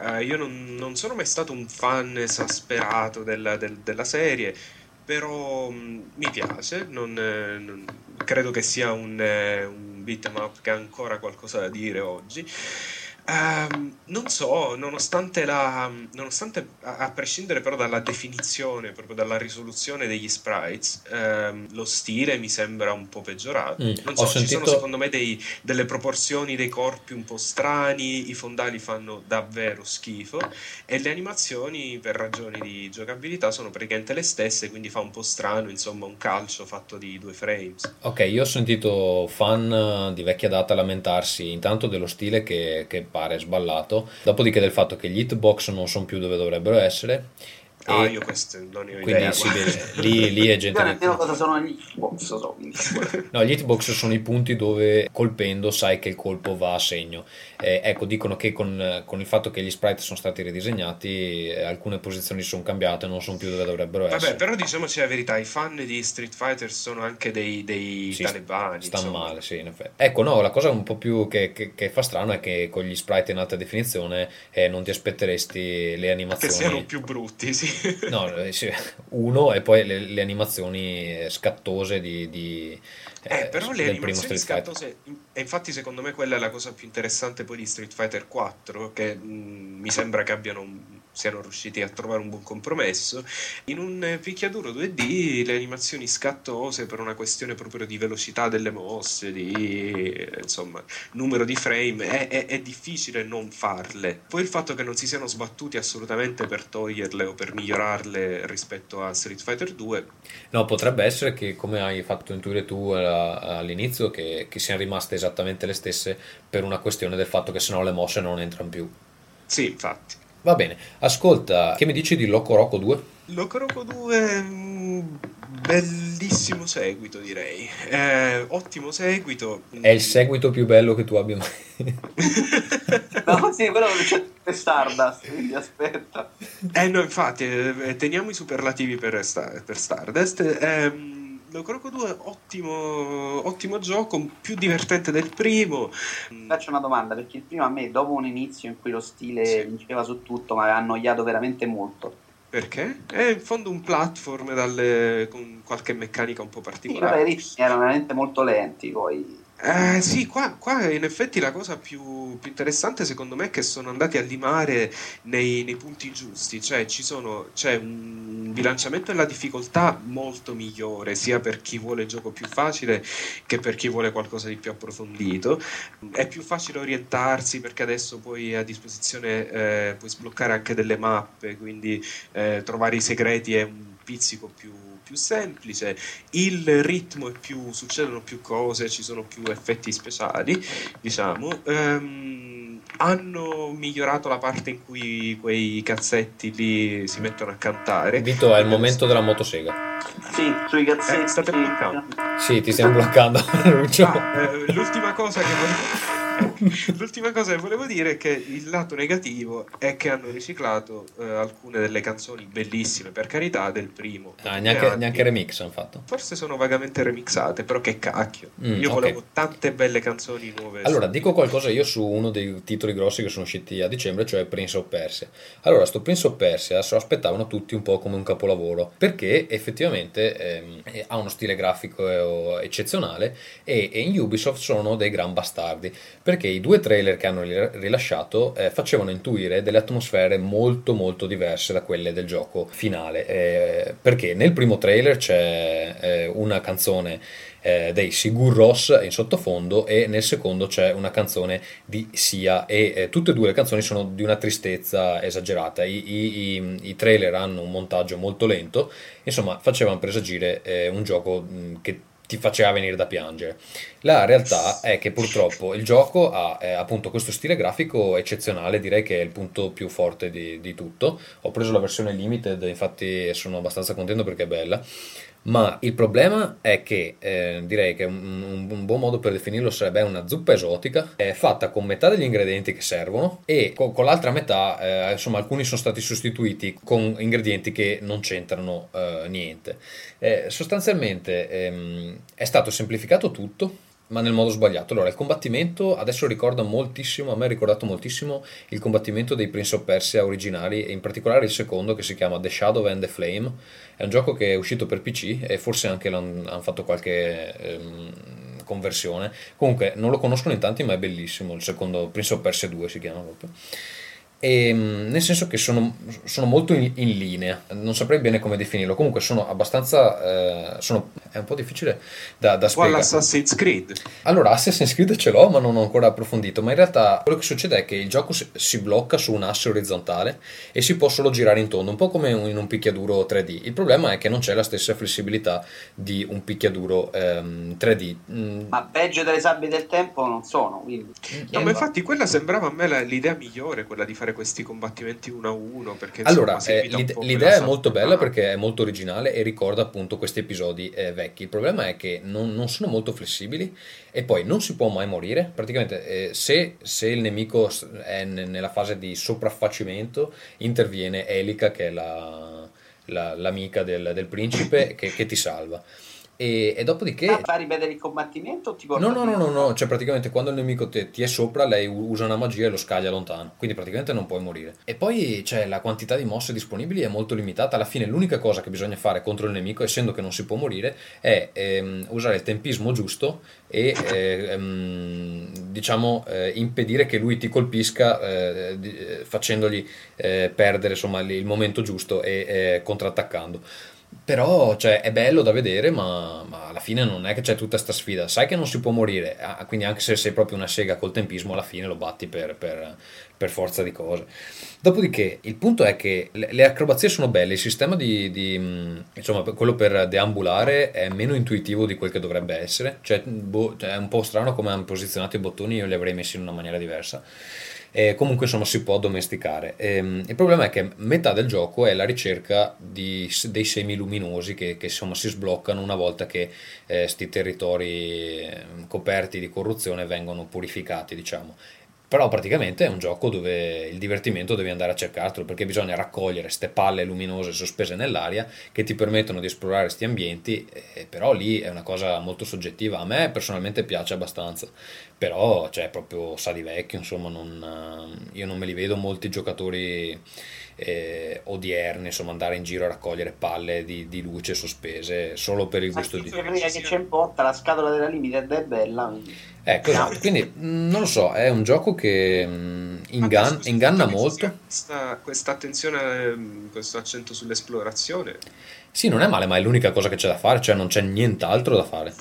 Eh, io non, non sono mai stato un fan esasperato della, del- della serie, però mh, mi piace, non, eh, non- credo che sia un, eh, un beat'em up che ha ancora qualcosa da dire oggi. Ehm, non so, nonostante, la, nonostante a, a prescindere però dalla definizione, proprio dalla risoluzione degli sprites, ehm, lo stile mi sembra un po' peggiorato. Mm, Non so, ci sono sentito... secondo me dei- delle proporzioni dei corpi un po' strani, i fondali fanno davvero schifo e le animazioni per ragioni di giocabilità sono praticamente le stesse, quindi fa un po' strano, insomma, un calcio fatto di due frames. Ok, io ho sentito fan di vecchia data lamentarsi intanto dello stile che, che pare sballato, dopodiché del fatto che gli hitbox non sono più dove dovrebbero essere Ah, e io questo non ne ho quindi idea, vede, lì, lì è gente Io che... nemmeno cosa sono gli Xbox, so, quindi. No, gli hitbox sono i punti dove colpendo sai che il colpo va a segno. Eh, ecco, dicono che con, con il fatto che gli sprite sono stati ridisegnati, eh, alcune posizioni sono cambiate, non sono più dove dovrebbero Vabbè, essere. però diciamoci la verità, i fan di Street Fighter sono anche dei, dei Sì, talebani, stanno male, sì, in effetti. Ecco, no, la cosa un po' più che, che- che fa strano è che con gli sprite in alta definizione eh, non ti aspetteresti le Che animazioni. siano più brutti, sì. No, eh, uno e poi le, le animazioni scattose di, di, Eh, eh, però le animazioni scattose, e infatti secondo me quella è la cosa più interessante poi di Street Fighter 4, che mh, mi sembra che abbiano un- siano riusciti a trovare un buon compromesso. In un picchiaduro 2D le animazioni scattose per una questione proprio di velocità delle mosse, di insomma, numero di frame, è, è- è difficile non farle. Poi il fatto che non si siano sbattuti assolutamente per toglierle o per migliorarle rispetto a Street Fighter 2, No, potrebbe essere che, come hai fatto intuire tu all'inizio, che, che siano rimaste esattamente le stesse per una questione del fatto che sennò le mosse non entrano più. sì, infatti. Va bene, ascolta, che mi dici di Loco Roco 2? Locoroco 2, mm, bellissimo seguito direi, Eh, ottimo seguito. È il seguito più bello che tu abbia mai... No, sì, quello c'è Stardust, quindi aspetta. Eh no, infatti, eh, teniamo i superlativi per, Sta- per Stardust. Ehm, Locoroco 2, ottimo, ottimo gioco, più divertente del primo. Faccio una domanda, perché il primo a me, dopo un inizio in cui lo stile Sì. vinceva su tutto, mi aveva annoiato veramente molto. Perché? È in fondo un platform dalle- con qualche meccanica un po' Sì, vabbè, i particolare. ritmi erano veramente molto lenti, poi... Eh, sì, qua, qua in effetti la cosa più, più interessante secondo me è che sono andati a limare nei, nei punti giusti, cioè ci sono, c'è un bilanciamento della difficoltà molto migliore, sia per chi vuole il gioco più facile che per chi vuole qualcosa di più approfondito. È più facile orientarsi perché adesso poi a disposizione eh, puoi sbloccare anche delle mappe, quindi eh, trovare i segreti è un pizzico più più semplice, il ritmo è più, succedono più cose, ci sono più effetti speciali, diciamo. Ehm, hanno migliorato la parte in cui quei cazzetti lì si mettono a cantare. Vito, è il momento della motosega. Sì, sui cazzetti... Eh, state sì. bloccando. Sì, ti stiamo bloccando. Ah, eh, l'ultima cosa che volevo... L'ultima cosa che volevo dire è che il lato negativo è che hanno riciclato eh, alcune delle canzoni bellissime, per carità, del primo. Ah, neanche, neanche remix hanno fatto. Forse sono vagamente remixate, però che cacchio. Mm, Io volevo tante belle canzoni nuove. Allora, dico qualcosa io su uno dei titoli grossi che sono usciti a dicembre, cioè Prince of Persia. Allora, sto Prince of Persia lo aspettavano tutti un po' come un capolavoro, perché effettivamente ehm, eh, ha uno stile grafico eh, eccezionale e, e in Ubisoft sono dei gran bastardi, perché i due trailer che hanno ri- rilasciato eh, facevano intuire delle atmosfere molto molto diverse da quelle del gioco finale, eh, perché nel primo trailer c'è eh, una canzone eh, dei Sigur Ross in sottofondo e nel secondo c'è una canzone di Sia. E eh, tutte e due le canzoni sono di una tristezza esagerata. I, i- i- i trailer hanno un montaggio molto lento, insomma facevano presagire eh, un gioco mh, che ti faceva venire da piangere. La realtà è che purtroppo il gioco ha eh, appunto questo stile grafico eccezionale, direi che è il punto più forte di, di tutto. Ho preso la versione limited, infatti sono abbastanza contento perché è bella. Ma il problema è che eh, direi che un, un- buon modo per definirlo sarebbe una zuppa esotica, è fatta con metà degli ingredienti che servono e co- con, l'altra metà, eh, insomma, alcuni sono stati sostituiti con ingredienti che non c'entrano eh, niente. Eh, sostanzialmente ehm, è stato semplificato tutto. Ma nel modo sbagliato. Allora, il combattimento adesso ricorda moltissimo, a me ha ricordato moltissimo il combattimento dei Prince of Persia originali, e in particolare il secondo che si chiama The Shadow and the Flame. È un gioco che è uscito per PC e forse anche hanno fatto qualche, ehm, conversione. Comunque non lo conoscono in tanti, ma è bellissimo. Il secondo Prince of Persia 2 si chiama proprio. E, mm, nel senso che sono, sono molto in, in, linea, non saprei bene come definirlo, comunque sono abbastanza... Eh, sono, è un po' difficile da, da spiegare. Qual Assassin's Creed? Allora, Assassin's Creed ce l'ho ma non ho ancora approfondito, ma in realtà quello che succede è che il gioco si, si blocca su un asse orizzontale e si può solo girare in tondo, un po' come in un picchiaduro 3D. Il problema è che non c'è la stessa flessibilità di un picchiaduro ehm, 3D. Mm. Ma peggio delle sabbie del tempo non sono, quindi... No, ma infatti quella sembrava a me l'idea migliore, quella di fare questi combattimenti uno a uno. Perché, allora, eh, l'ide- l'idea è molto bella perché è molto originale e ricorda appunto questi episodi eh, vecchi. Il problema è che non, non, sono molto flessibili e poi non si può mai morire. Praticamente, eh, se, se, il nemico è n- nella fase di sopraffacimento, interviene Elica, che è la, la, l'amica del, del principe, che, che ti salva. E, e dopodiché. Ma fa ripetere il combattimento o ti No, no, no, no, no, cioè praticamente quando il nemico te, ti è sopra, lei usa una magia e lo scaglia lontano. Quindi praticamente non puoi morire. E poi cioè, la quantità di mosse disponibili è molto limitata. Alla fine l'unica cosa che bisogna fare contro il nemico, essendo che non si può morire, è ehm, usare il tempismo giusto e ehm, diciamo eh, impedire che lui ti colpisca eh, eh facendogli eh, perdere insomma, il momento giusto e eh, contrattaccando. Però cioè, è bello da vedere, ma, ma, alla fine non è che c'è tutta questa sfida. Sai che non si può morire, quindi anche se sei proprio una sega col tempismo, alla fine lo batti per, per, per forza di cose. Dopodiché, il punto è che le, le acrobazie sono belle, il sistema di, di, insomma, quello per deambulare è meno intuitivo di quel che dovrebbe essere. Cioè, boh, cioè, è un po' strano come hanno posizionato i bottoni, io li avrei messi in una maniera diversa eh, comunque insomma si può domesticare. Ehm, il problema è che metà del gioco è la ricerca di, dei semi luminosi che, che insomma si sbloccano una volta che questi eh, territori ehm, coperti di corruzione vengono purificati, diciamo. Però praticamente è un gioco dove il divertimento devi andare a cercartelo perché bisogna raccogliere queste palle luminose sospese nell'aria che ti permettono di esplorare questi ambienti, eh, però lì è una cosa molto soggettiva. A me personalmente piace abbastanza, però cioè, proprio sa di vecchio, insomma, non, io non me li vedo molti giocatori eh, odierni, insomma, andare in giro a raccogliere palle di, di luce sospese solo per il gusto di... che c'è in porta, la scatola della limited è bella. Ecco, esatto. quindi mm, non lo so, è un gioco che mm, ingan- inganna molto. Questa, questa attenzione, mm, questo accento sull'esplorazione sì, non è male, ma è l'unica cosa che c'è da fare, cioè non c'è nient'altro da fare.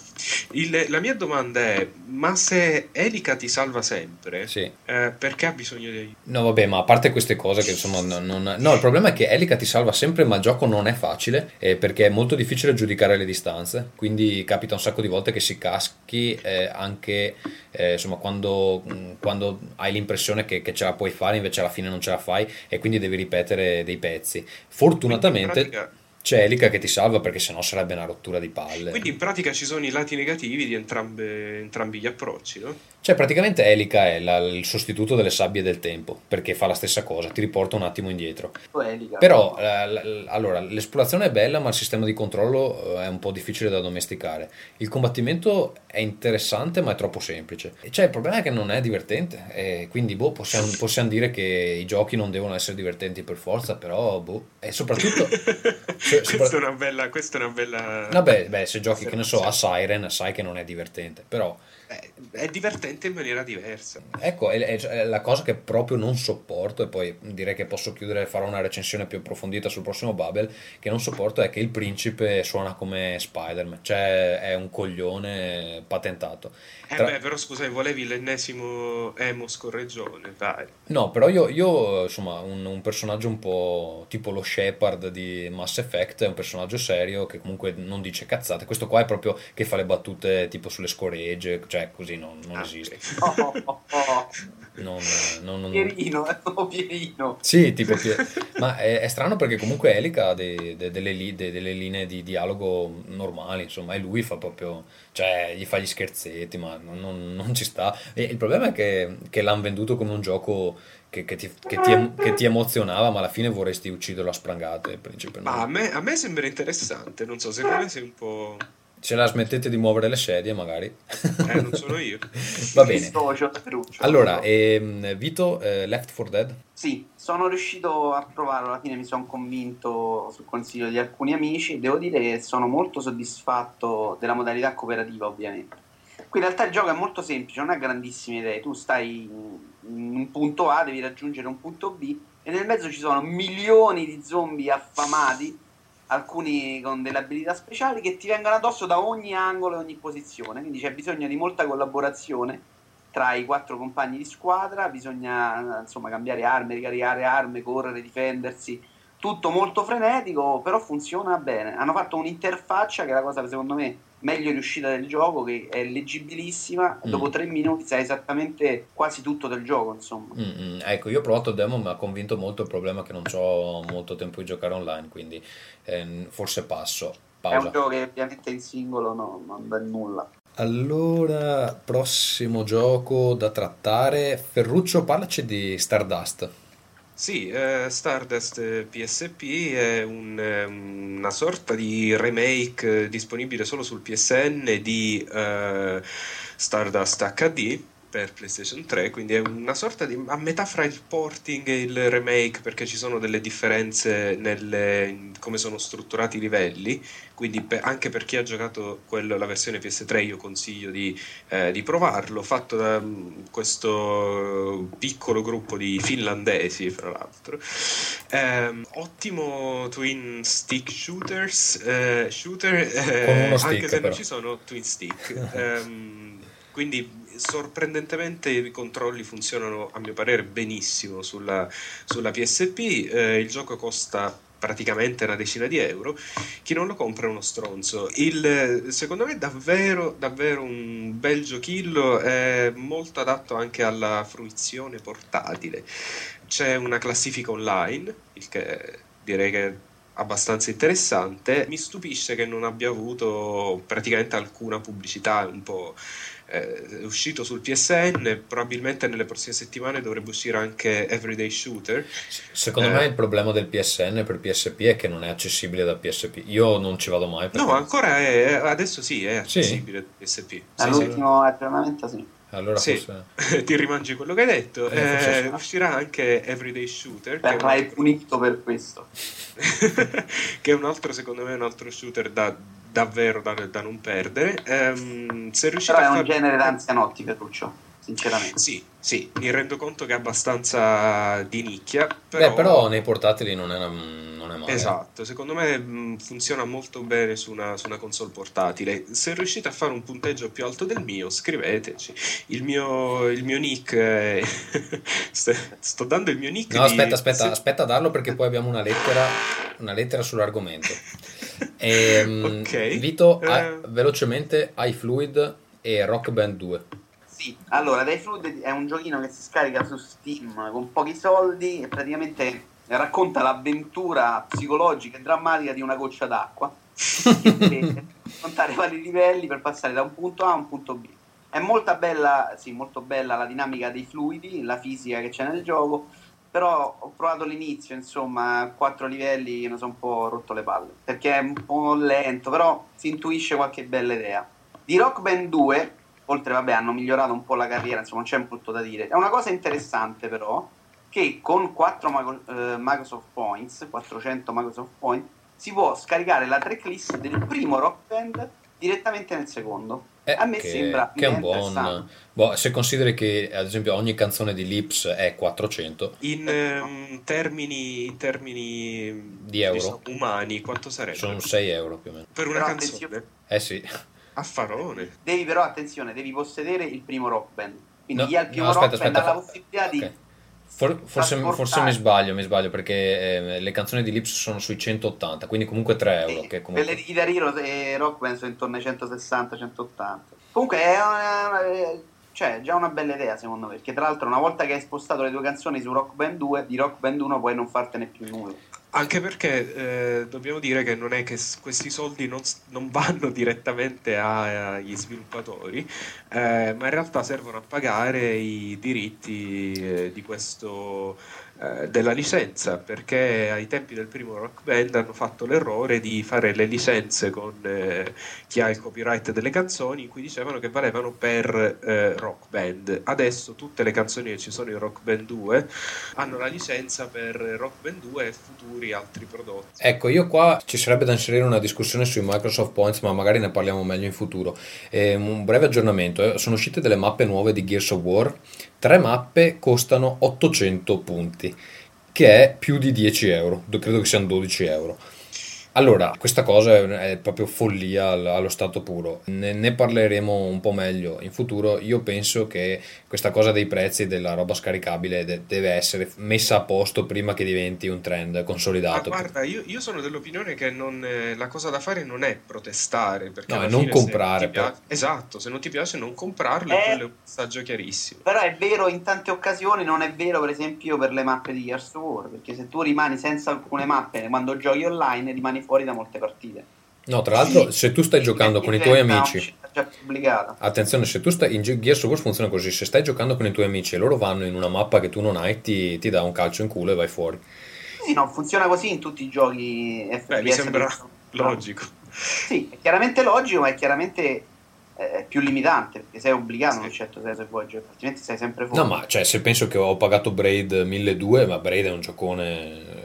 Il, la mia domanda è: ma se Elica ti salva sempre, sì. eh, perché ha bisogno di. No, vabbè, ma a parte queste cose che insomma. Non, non... No, il problema è che Elica ti salva sempre, ma il gioco non è facile eh, perché è molto difficile giudicare le distanze. Quindi capita un sacco di volte che si caschi eh, anche eh, insomma, quando, quando, hai l'impressione che, che, ce la puoi fare, invece alla fine non ce la fai e quindi devi ripetere dei pezzi. Fortunatamente c'è Elica che ti salva perché sennò sarebbe una rottura di palle. Quindi in pratica ci sono i lati negativi di entrambe, entrambi gli approcci, no? Cioè praticamente Elica è la, il sostituto delle sabbie del tempo perché fa la stessa cosa, ti riporta un attimo indietro. Elica, Però la, la, allora, l'esplorazione è bella ma il sistema di controllo eh, è un po' difficile da domesticare. Il combattimento è interessante ma è troppo semplice. E cioè il problema è che non è divertente e quindi boh, possiamo, possiamo dire che i giochi non devono essere divertenti per forza, però boh, e soprattutto... questa, è una bella, questa è una bella. Vabbè, beh, se giochi, che ne so, a Siren, sai che non è divertente, però è divertente in maniera diversa. Ecco, è, è, la cosa che proprio non sopporto, e poi direi che posso chiudere e fare una recensione più approfondita sul prossimo Babel, che non sopporto è che il principe suona come Spider-Man, cioè è un coglione patentato. Eh Tra... beh, però scusami, volevi l'ennesimo emo scorreggione, dai. No, però io, io insomma, un, un, personaggio un po' tipo lo Shepard di Mass Effect, è un personaggio serio che comunque non dice cazzate. Questo qua è proprio che fa le battute tipo sulle scoregge, cioè così non, non ah, esiste. Oh, oh, oh. Non, non, non, Pierino, è proprio Pierino. Sì, tipo Pier... Ma è, è, strano perché comunque Elica ha de, de, delle, de, delle linee di dialogo normali, insomma, e lui fa proprio... Cioè, gli fa gli scherzetti, ma non, non ci sta. E il problema è che, che l'hanno venduto come un gioco che, che, ti, che, ti, che, ti, emozionava, ma alla fine vorresti ucciderlo a sprangate. Ma a me, a me sembra interessante, non so, secondo me sei un po' ce la smettete di muovere le sedie magari. Eh, non sono io. Va bene. Allora, ehm, Vito, eh, Left 4 Dead? Sì, sono riuscito a provarlo, alla fine mi sono convinto sul consiglio di alcuni amici, devo dire che sono molto soddisfatto della modalità cooperativa ovviamente. Qui in realtà il gioco è molto semplice, non ha grandissime idee. Tu stai in un punto A, devi raggiungere un punto B e nel mezzo ci sono milioni di zombie affamati, alcuni con delle abilità speciali che ti vengono addosso da ogni angolo e ogni posizione. Quindi c'è bisogno di molta collaborazione tra i quattro compagni di squadra, bisogna insomma cambiare armi, ricaricare armi, correre, difendersi. Tutto molto frenetico, però funziona bene. Hanno fatto un'interfaccia che è la cosa secondo me meglio riuscita del gioco, che è leggibilissima. Mm. Dopo tre minuti sai esattamente quasi tutto del gioco. Insomma, mm-hmm. ecco, io ho provato il demo, mi ha convinto molto il problema che non ho molto tempo di giocare online, quindi eh, forse passo. Pausa. È un gioco che ovviamente in singolo no, non dà nulla. Allora, prossimo gioco da trattare. Ferruccio, parlaci di Stardust. Sì, eh, Stardust PSP è un, una sorta di remake disponibile solo sul PSN di eh, Stardust HD per PlayStation 3, quindi è una sorta di a metà fra il porting e il remake perché ci sono delle differenze nelle, come sono strutturati i livelli, quindi per, anche per chi ha giocato quello, la versione PS3 io consiglio di, eh, di provarlo, fatto da um, questo piccolo gruppo di finlandesi fra l'altro. Eh, ottimo twin stick shooters, eh, shooter, eh, stick, anche se però. non ci sono twin stick. Ehm, quindi sorprendentemente i controlli funzionano a mio parere benissimo sulla, sulla PSP, eh, il gioco costa praticamente una decina di euro, chi non lo compra è uno stronzo. Il, secondo me è davvero, davvero un bel giochillo, è molto adatto anche alla fruizione portatile. C'è una classifica online, il che direi che è abbastanza interessante. Mi stupisce che non abbia avuto praticamente alcuna pubblicità, un po' Eh, è uscito sul PSN, probabilmente nelle prossime settimane dovrebbe uscire anche Everyday Shooter. Secondo eh, me il problema del PSN per PSP è che non è accessibile da PSP. Io non ci vado mai. No, ancora è, adesso sì, è accessibile sì. da PSP. All'ultimo sì, aggiornamento sì. Allora sì, forse... ti rimangi quello che hai detto. Eh, eh, uscirà anche Everyday Shooter. Verrai punito per questo. che è un altro, secondo me, un altro shooter da davvero da, da non perdere. Um, se Però è un far... genere d'anzianotti, Petruccio, sinceramente. Sì, sì, mi rendo conto che è abbastanza di nicchia. Però, Beh, però nei portatili non è, una, non è male. Esatto, secondo me mh, funziona molto bene su una, su una, console portatile. Se riuscite a fare un punteggio più alto del mio, scriveteci. Il mio, il mio nick è... Sto dando il mio nick. No, aspetta, aspetta, se... aspetta a darlo perché poi abbiamo una lettera, una lettera sull'argomento. E, ok. Vito, eh... velocemente, iFluid e Rock Band 2. Sì, allora, iFluid è un giochino che si scarica su Steam con pochi soldi e praticamente racconta l'avventura psicologica e drammatica di una goccia d'acqua. e affrontare vari livelli per passare da un punto A a un punto B. È molto bella, sì, molto bella la dinamica dei fluidi, la fisica che c'è nel gioco però ho provato l'inizio, insomma, a quattro livelli mi sono un po' rotto le palle, perché è un po' lento, però si intuisce qualche bella idea. Di Rock Band 2, oltre, vabbè, hanno migliorato un po' la carriera, insomma, non c'è molto da dire. È una cosa interessante, però, che con 4 eh, Microsoft Points, 400 Microsoft Points, si può scaricare la tracklist del primo Rock Band direttamente nel secondo. Eh, a me che, sembra che è un buon boh, se consideri che ad esempio ogni canzone di Lips è 400 in, um, termini, in termini di euro umani quanto sarebbe? sono 6 euro più o meno per una però canzone? Attenzione. eh sì affarone devi però attenzione devi possedere il primo rock band quindi no, chi ha il primo no, aspetta, rock band aspetta, ha la possibilità okay. di For, forse, forse, mi sbaglio, mi sbaglio perché eh, le canzoni di Lips sono sui 180, quindi comunque 3 euro. Sì, che comunque... Quelle di Guitar Hero e Rock penso intorno ai 160-180. Comunque è una, cioè, già una bella idea secondo me, perché tra l'altro una volta che hai spostato le tue canzoni su Rock Band 2, di Rock Band 1 puoi non fartene più nulla. Anche perché eh, dobbiamo dire che non è che questi soldi non, non vanno direttamente agli sviluppatori, eh, ma in realtà servono a pagare i diritti eh, di questo eh, della licenza perché ai tempi del primo rock band hanno fatto l'errore di fare le licenze con eh, chi ha il copyright delle canzoni in cui dicevano che valevano per eh, rock band adesso tutte le canzoni che ci sono in rock band 2 hanno la licenza per rock band 2 e futuri altri prodotti. Ecco, io qua ci sarebbe da inserire una discussione sui Microsoft Points, ma magari ne parliamo meglio in futuro. Eh, un breve aggiornamento, eh, sono uscite delle mappe nuove di Gears of War, tre mappe costano 800 punti, che è più di 10 euro, credo che siano 12 euro. Allora, questa cosa è proprio follia allo stato puro. Ne, ne, parleremo un po' meglio in futuro. Io penso che questa cosa dei prezzi della roba scaricabile de- deve essere messa a posto prima che diventi un trend consolidato. Ma guarda, io, io sono dell'opinione che non, eh, la cosa da fare non è protestare. Perché no, è non comprare. Piace, esatto, se non ti piace non comprarlo, eh, quello è un messaggio chiarissimo. Però è vero in tante occasioni, non è vero per esempio per le mappe di Gears of War, perché se tu rimani senza alcune mappe quando giochi online rimani fuori da molte partite. No, tra l'altro, se tu stai giocando con i tuoi amici. Attenzione, se tu stai in Gears of War funziona così: se stai giocando con i tuoi amici e loro vanno in una mappa che tu non hai, ti, ti dà un calcio in culo e vai fuori. Sì, no, funziona così in tutti i giochi FPS. Beh, mi sembra logico. Sì, è chiaramente logico, ma è chiaramente eh, più limitante perché sei obbligato in un certo senso se vuoi giocare, altrimenti sei sempre fuori. No, ma cioè, se penso che ho pagato Braid 1200, ma Braid è un giocone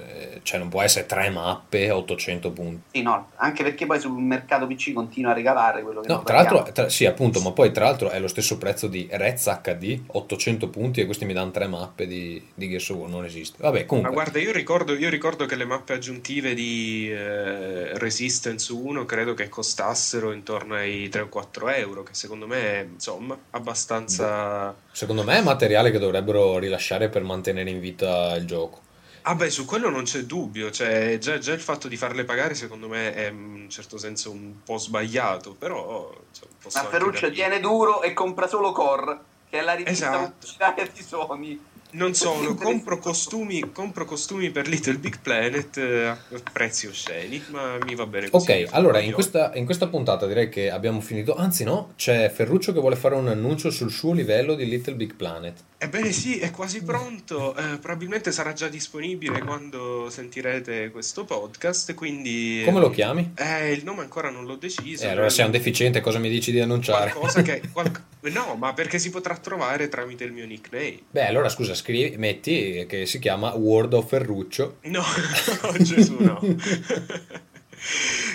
cioè non può essere tre mappe 800 punti. Sì, no, anche perché poi sul mercato PC continua a regalare quello che No, tra l'altro, tra, sì, appunto, ma poi tra l'altro è lo stesso prezzo di Rez HD, 800 punti e questi mi danno tre mappe di, di Gears of War, non esiste. Vabbè, comunque. Ma guarda, io ricordo, io ricordo che le mappe aggiuntive di eh, Resistance 1 credo che costassero intorno ai 3 o 4 euro, che secondo me è, insomma, abbastanza... Secondo me è materiale che dovrebbero rilasciare per mantenere in vita il gioco. Ah beh, su quello non c'è dubbio, cioè, già, già, il fatto di farle pagare secondo me è in un certo senso un po' sbagliato, però... Cioè, Ma Ferruccio tiene duro e compra solo Core, che è la rivista esatto. di Sony. Non solo, compro costumi, compro costumi per Little Big Planet eh, a prezzi osceni, ma mi va bene così. Ok, allora in questa, in questa, puntata direi che abbiamo finito. Anzi, no, c'è Ferruccio che vuole fare un annuncio sul suo livello di Little Big Planet. Ebbene sì, è quasi pronto. Eh, probabilmente sarà già disponibile quando sentirete questo podcast. Quindi. Come lo chiami? Eh, il nome ancora non l'ho deciso. Eh, allora sei un deficiente, cosa mi dici di annunciare? Qualcosa che. Qual... no, ma perché si potrà trovare tramite il mio nickname. Beh, allora scusa, scrivi, metti che si chiama Word of Ferruccio. No, Gesù no.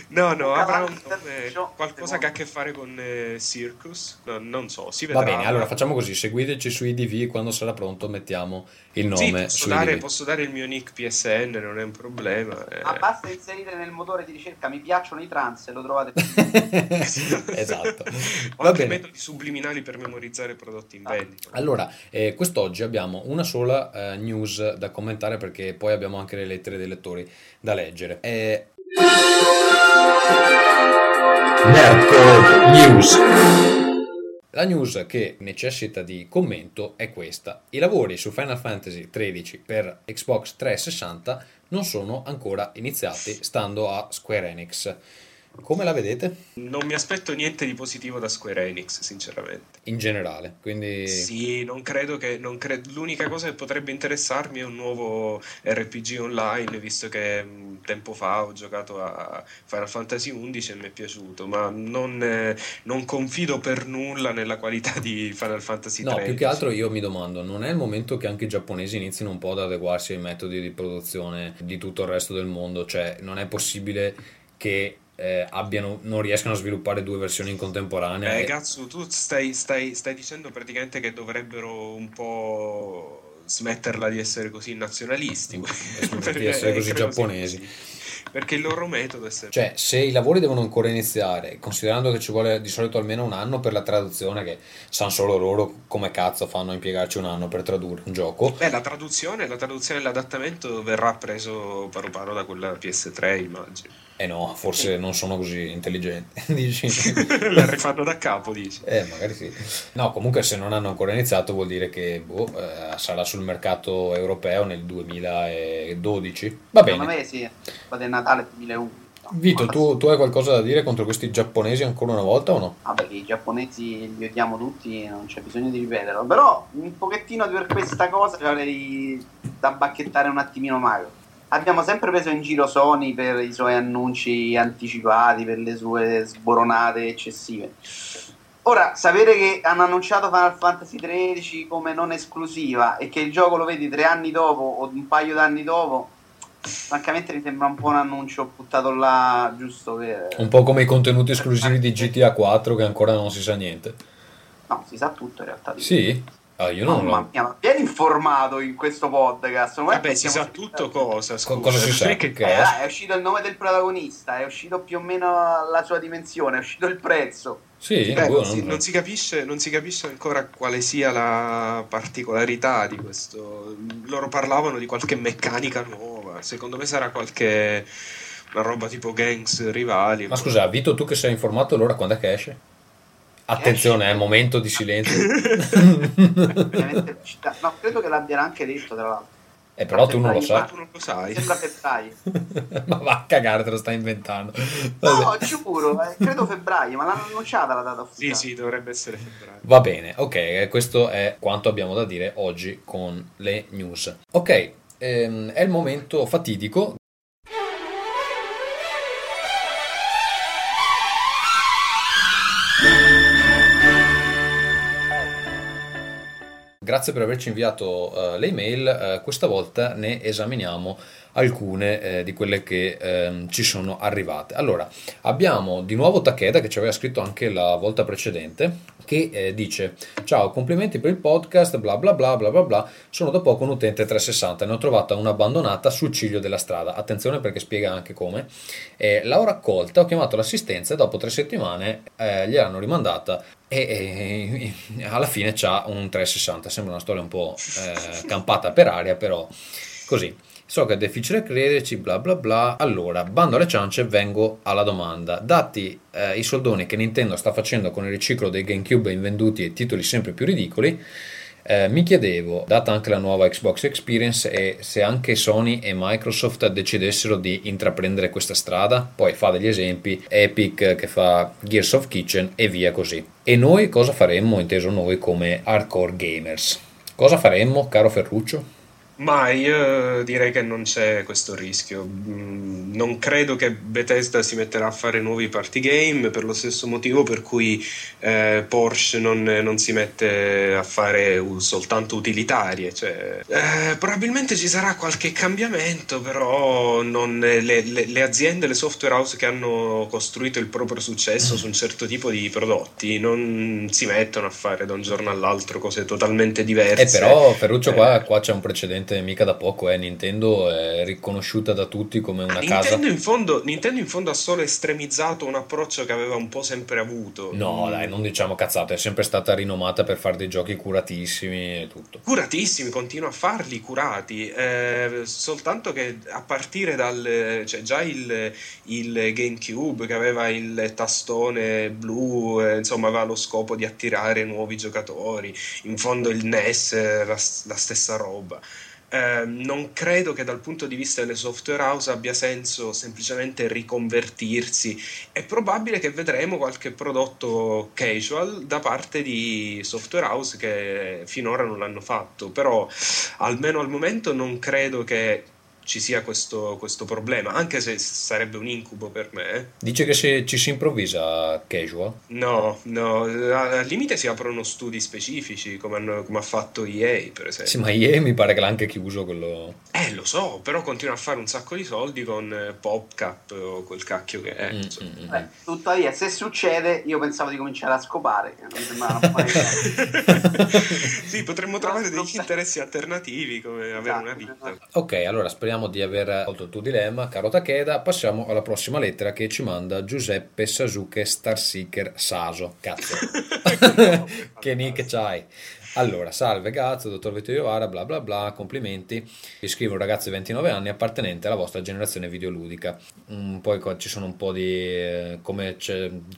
No, no, avrà un nome, qualcosa che ha a che fare con eh, Circus, no, non so, si vedrà. Va bene, allora facciamo così, seguiteci su IDV, quando sarà pronto mettiamo il nome sì, posso, dare, posso dare, il mio nick PSN, non è un problema. Eh. Ma basta inserire nel motore di ricerca mi piacciono i trans e lo trovate. esatto. Ho anche bene. metodi subliminali per memorizzare prodotti in vendita. Allora, eh, quest'oggi abbiamo una sola eh, news da commentare perché poi abbiamo anche le lettere dei lettori da leggere. Eh, News. La news che necessita di commento è questa. I lavori su Final Fantasy XIII per Xbox 360 non sono ancora iniziati, stando a Square Enix. Come la vedete? Non mi aspetto niente di positivo da Square Enix, sinceramente. In generale, quindi... Sì, non credo che... Non cre... L'unica cosa che potrebbe interessarmi è un nuovo RPG online, visto che tempo fa ho giocato a Final Fantasy XI e mi è piaciuto, ma non, eh, non confido per nulla nella qualità di Final Fantasy XIII. No, più che altro io mi domando, non è il momento che anche i giapponesi inizino un po' ad adeguarsi ai metodi di produzione di tutto il resto del mondo? Cioè, non è possibile che eh, abbiano, non riescano a sviluppare due versioni in contemporanea. Eh, cazzo, tu stai, stai, stai dicendo praticamente che dovrebbero un po' smetterla di essere così nazionalisti, di essere così giapponesi. Perché il loro metodo è sempre... Cioè, se i lavori devono ancora iniziare, considerando che ci vuole di solito almeno un anno per la traduzione, che sanno solo loro come cazzo fanno a impiegarci un anno per tradurre un gioco. Beh, la traduzione, la traduzione e l'adattamento verrà preso paro paro da quella PS3, immagino. Eh no, forse non sono così intelligenti, dici? La rifanno da capo, dici? Eh, magari sì. No, comunque se non hanno ancora iniziato vuol dire che boh, eh, sarà sul mercato europeo nel 2012. Va bene. Secondo me sì, del Natale 2001. Vito, tu, tu, hai qualcosa da dire contro questi giapponesi ancora una volta o no? Ah, perché i giapponesi li odiamo tutti, non c'è bisogno di ripeterlo. Però un pochettino per questa cosa avrei da bacchettare un attimino Mario abbiamo sempre preso in giro Sony per i suoi annunci anticipati, per le sue sboronate eccessive. Ora, sapere che hanno annunciato Final Fantasy XIII come non esclusiva e che il gioco lo vedi tre anni dopo o un paio d'anni dopo, francamente mi sembra un po' un annuncio buttato là giusto per... Un po' come i contenuti esclusivi di GTA 4 che ancora non si sa niente. No, si sa tutto in realtà. di- Sì? Ah, io non Mamma lo... mia, ma vieni informato in questo podcast. non Vabbè, si sa tutto cosa, Co- scusa. cosa si sa? Eh, Che- dai, è uscito il nome del protagonista, è uscito più o meno la sua dimensione, è uscito il prezzo. Sì, Eh, boh, non, si, non si capisce, non si capisce ancora quale sia la particolarità di questo. Loro parlavano di qualche meccanica nuova. Secondo me sarà qualche una roba tipo gangs rivali. Ma scusa, Vito, tu che sei informato, allora quando è che esce? Attenzione, è momento di silenzio. No, credo che l'abbiano anche detto, tra l'altro. Eh, però tu non lo sai. tu non lo sai. sembra febbraio. Ma va a cagare, te lo stai inventando. No, Vabbè. giuro, eh, credo febbraio, ma l'hanno annunciata la data Sì, ufficiale. sì, dovrebbe essere febbraio. Va bene, ok, eh, questo è quanto abbiamo da dire oggi con le news. Ok, ehm, è il momento fatidico. Grazie per averci inviato eh, le email, eh, questa volta ne esaminiamo alcune eh, di quelle che ehm, ci sono arrivate. Allora, abbiamo di nuovo Takeda che ci aveva scritto anche la volta precedente che eh, dice ciao complimenti per il podcast bla bla bla bla bla bla. Sono da poco un utente 360 ne ho trovata una abbandonata sul ciglio della strada. Attenzione perché spiega anche come. Eh, l'ho raccolta ho chiamato l'assistenza e dopo tre settimane eh, gliel'hanno rimandata e, e- e alla fine c'ha un 360 sembra una storia un po' eh, campata per aria però così So che è difficile crederci, bla bla bla. Allora, bando alle ciance, vengo alla domanda. Dati eh, i soldoni che Nintendo sta facendo con il riciclo dei GameCube invenduti e titoli sempre più ridicoli, eh, mi chiedevo, data anche la nuova Xbox Experience, e se anche Sony e Microsoft decidessero di intraprendere questa strada, poi fa degli esempi, Epic che fa Gears of Kitchen e via così. E noi cosa faremmo, inteso noi come hardcore gamers? Cosa faremmo, caro Ferruccio? Ma io direi che non c'è questo rischio. Mm, Non credo che Bethesda si metterà a fare nuovi party game per lo stesso motivo per cui eh, Porsche non, non si mette a fare u- soltanto utilitarie. Cioè, eh, probabilmente ci sarà qualche cambiamento, però non- le, le- le aziende, le software house che hanno costruito il proprio successo su un certo tipo di prodotti non si mettono a fare da un giorno all'altro cose totalmente diverse. Eh, però Ferruccio qua, Eh. qua c'è un precedente mica da poco, eh. Nintendo è riconosciuta da tutti come una casa... Nintendo in, fondo, Nintendo in fondo ha solo estremizzato un approccio che aveva un po' sempre avuto. No, Mm, dai, non diciamo cazzate, è sempre stata rinomata per fare dei giochi curatissimi e tutto. Curatissimi, continua a farli curati, eh, soltanto che a partire dal... cioè già il, il GameCube che aveva il tastone blu, eh, insomma aveva lo scopo di attirare nuovi giocatori, in fondo il NES era la, la stessa roba. Eh, non credo che dal punto di vista delle software house abbia senso semplicemente riconvertirsi. È probabile che vedremo qualche prodotto casual da parte di software house che finora non l'hanno fatto, però almeno al momento non credo che ci sia questo, questo problema, anche se sarebbe un incubo per me. Dice che se ci si improvvisa casual. No, no, al limite si aprono studi specifici come, hanno- come ha fatto EA, per esempio. Sì, ma ieri mi pare che l'ha anche chiuso quello... Eh, lo so, però continua a fare un sacco di soldi con eh, PopCap o quel cacchio che è. Mm, insomma. mm, mm. Beh, tuttavia, se succede, io pensavo di cominciare a scopare. sì, potremmo trovare degli interessi alternativi come avere una vita. Ok, allora speriamo di aver tolto il tuo dilemma, caro Takeda. Passiamo alla prossima lettera che ci manda Giuseppe Sasuke Starseeker Saso. Cazzo. che nick c'hai? Allora, salve Gazzo, dottor Vittorio Vara, bla bla bla, complimenti. Vi scrivo un ragazzo di 29 anni appartenente alla vostra generazione videoludica. Mm, poi ci sono un po' di eh, come,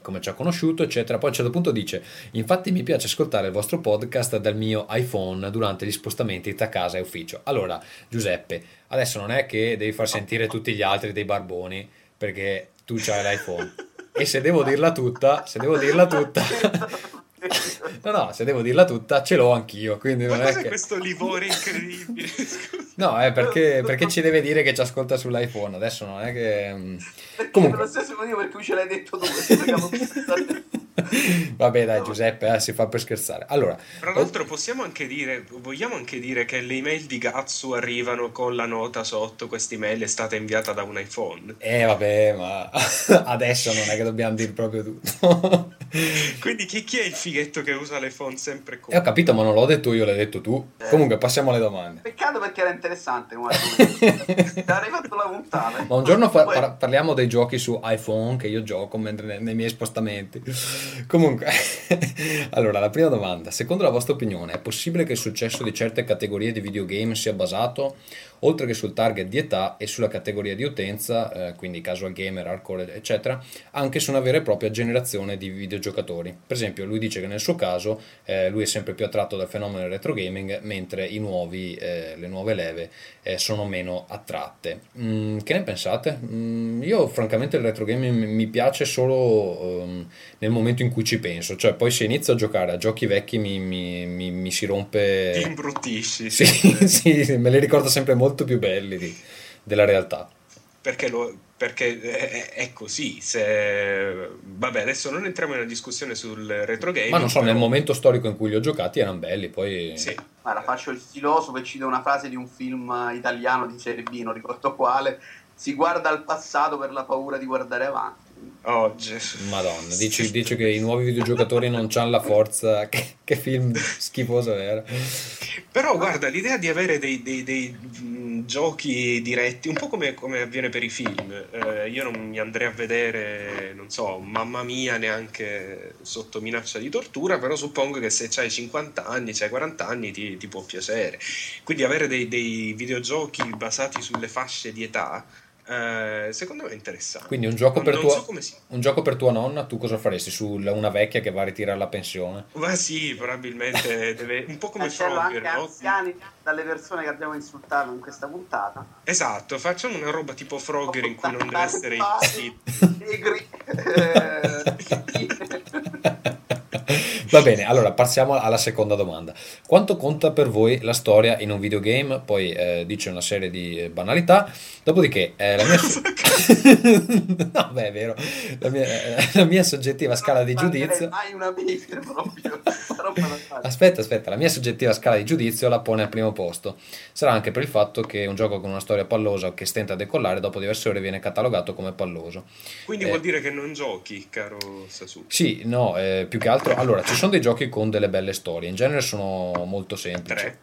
come ci ha conosciuto, eccetera. Poi a un certo punto dice: Infatti mi piace ascoltare il vostro podcast dal mio iPhone durante gli spostamenti tra casa e ufficio. Allora, Giuseppe, adesso non è che devi far sentire tutti gli altri dei barboni perché tu c'hai l'iPhone. E se devo dirla tutta, se devo dirla tutta, no, no, se devo dirla tutta, ce l'ho anch'io. Quindi Ma non è che. questo livore incredibile? No, è perché, perché ci deve dire che ci ascolta sull'iPhone. Adesso non è che. mm, Perché Comunque. per lo stesso motivo per cui ce l'hai detto tu. Vabbè, dai, Giuseppe, eh, si fa per scherzare. Allora, Tra l'altro possiamo anche dire, vogliamo anche dire che le email di Gatsu arrivano con la nota sotto, questa email è stata inviata da un iPhone. eh, vabbè, ma adesso non è che dobbiamo dire proprio tutto. Quindi chi, chi è il fighetto che usa l'iPhone sempre con... E ho capito, ma non l'ho detto io, l'hai detto tu. Comunque, passiamo alle domande. Peccato perché era interessante. Ti avrei fatto la puntata. Ma un giorno fa- Poi- par- parliamo dei giochi su iPhone che io gioco mentre nei, nei miei spostamenti. Comunque, allora, la prima domanda. Secondo la vostra opinione, è possibile che il successo di certe categorie di videogame sia basato, oltre che sul target di età e sulla categoria di utenza, eh, quindi casual gamer, hardcore, eccetera, anche su una vera e propria generazione di videogiocatori? Per esempio, lui dice che nel suo caso eh, lui è sempre più attratto dal fenomeno del retro gaming, mentre i nuovi, eh, le nuove leve eh, sono meno attratte. Mm, che ne pensate? Mm, io francamente il retro gaming mi- piace solo ehm, nel momento in cui ci penso, cioè poi se inizio a giocare a giochi vecchi mi, mi- mi- mi si Ti rompe... imbruttisci, Sì, sì, me li ricordo sempre molto più belli di- della realtà. perché, lo- perché è, è così. Se... Vabbè, adesso non entriamo in una discussione sul retro gaming. Ma non so, però- nel momento storico in cui li ho giocati erano belli, poi... Sì. Guarda, faccio il filosofo e cito una frase di un film italiano di serie B, non ricordo quale. Si guarda al passato per la paura di guardare avanti. Oh. Madonna, dici, dici che i nuovi videogiocatori non hanno la forza. Che, che film schifoso era. Però guarda, l'idea di avere dei, dei- dei, giochi diretti, un po' come, come avviene per i film, eh, io non mi andrei a vedere, non so, mamma mia, neanche sotto minaccia di tortura, però suppongo che se hai 50 anni, hai 40 anni, ti, ti può piacere. Quindi avere dei, dei videogiochi basati sulle fasce di età, eh, secondo me è interessante. Quindi un gioco per tua- so come si... Un gioco per tua nonna, tu cosa faresti su una vecchia che va a ritirare la pensione? Ma sì, probabilmente deve... Un po' come Frogger, anche no? anziani dalle persone che abbiamo insultato in questa puntata. Esatto, facciamo una roba tipo Frogger in cui non deve essere il Negri. eh, Va bene, allora passiamo alla seconda domanda. Quanto conta per voi la storia in un videogame? Poi eh, dice una serie di eh, banalità. Dopodiché, eh, la mia... no, beh, è vero. La mia, eh, la mia soggettiva scala di giudizio... Mai una proprio. Aspetta, aspetta, la mia soggettiva scala di giudizio la pone al primo posto. Sarà anche per il fatto che un gioco con una storia pallosa che stenta a decollare dopo diverse ore viene catalogato come palloso. Quindi Eh. vuol dire che non giochi, caro Sasuke. Sì, no, eh, più che altro. Allora, ci sono dei giochi con delle belle storie, in genere sono molto semplici. Tre.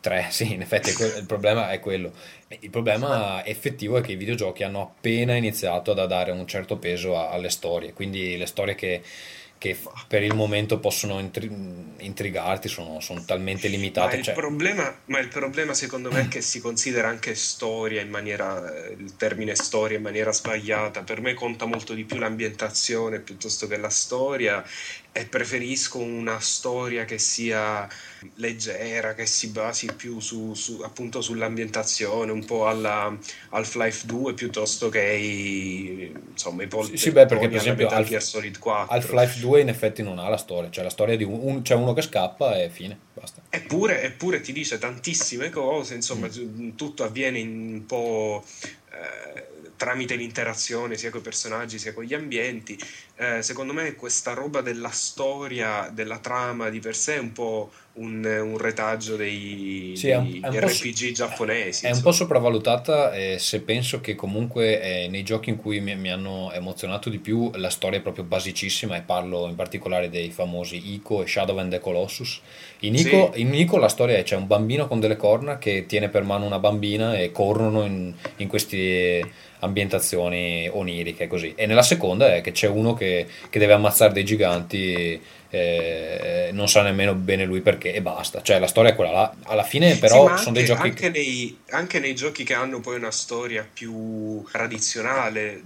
Tre, sì, in effetti que- il problema è quello. Il problema effettivo è che i videogiochi hanno appena iniziato a dare un certo peso a- alle storie, quindi le storie che, che per il momento possono intri- intrigarti sono, sono talmente Ma limitate. il, cioè- problema, ma il problema secondo me è che si considera anche storia in maniera, il termine storia in maniera sbagliata. Per me conta molto di più l'ambientazione piuttosto che la storia e preferisco una storia che sia leggera, che si basi più su, su- appunto sull'ambientazione, un po' alla Half-Life 2 piuttosto che i, insomma, i Sì, sì, beh, perché per esempio Metal Half- Gear Solid 4. Half-Life 2 in effetti non ha la storia, cioè la storia di un, un- c'è uno che scappa e fine, basta. Eppure, eppure ti dice tantissime cose, insomma, Mm. tutto avviene in un po' eh, tramite l'interazione sia con i personaggi sia con gli ambienti. Eh, secondo me questa roba della storia, della trama di per sé è un po' un, un retaggio dei, Sì, è un- dei è un RPG giapponesi. È un insomma. po' sopravvalutata eh, se penso che comunque eh, nei giochi in cui mi, mi hanno emozionato di più la storia è proprio basicissima e parlo in particolare dei famosi Ico e Shadow and the Colossus. In Ico, Sì. in Ico la storia è c'è un bambino con delle corna che tiene per mano una bambina e corrono in, in queste ambientazioni oniriche così. E nella seconda è che c'è uno che, che deve ammazzare dei giganti eh, non sa nemmeno bene lui perché e basta. Cioè la storia è quella là. Alla fine però Sì, ma sono dei anche- giochi anche nei, anche nei giochi che hanno poi una storia più tradizionale eh,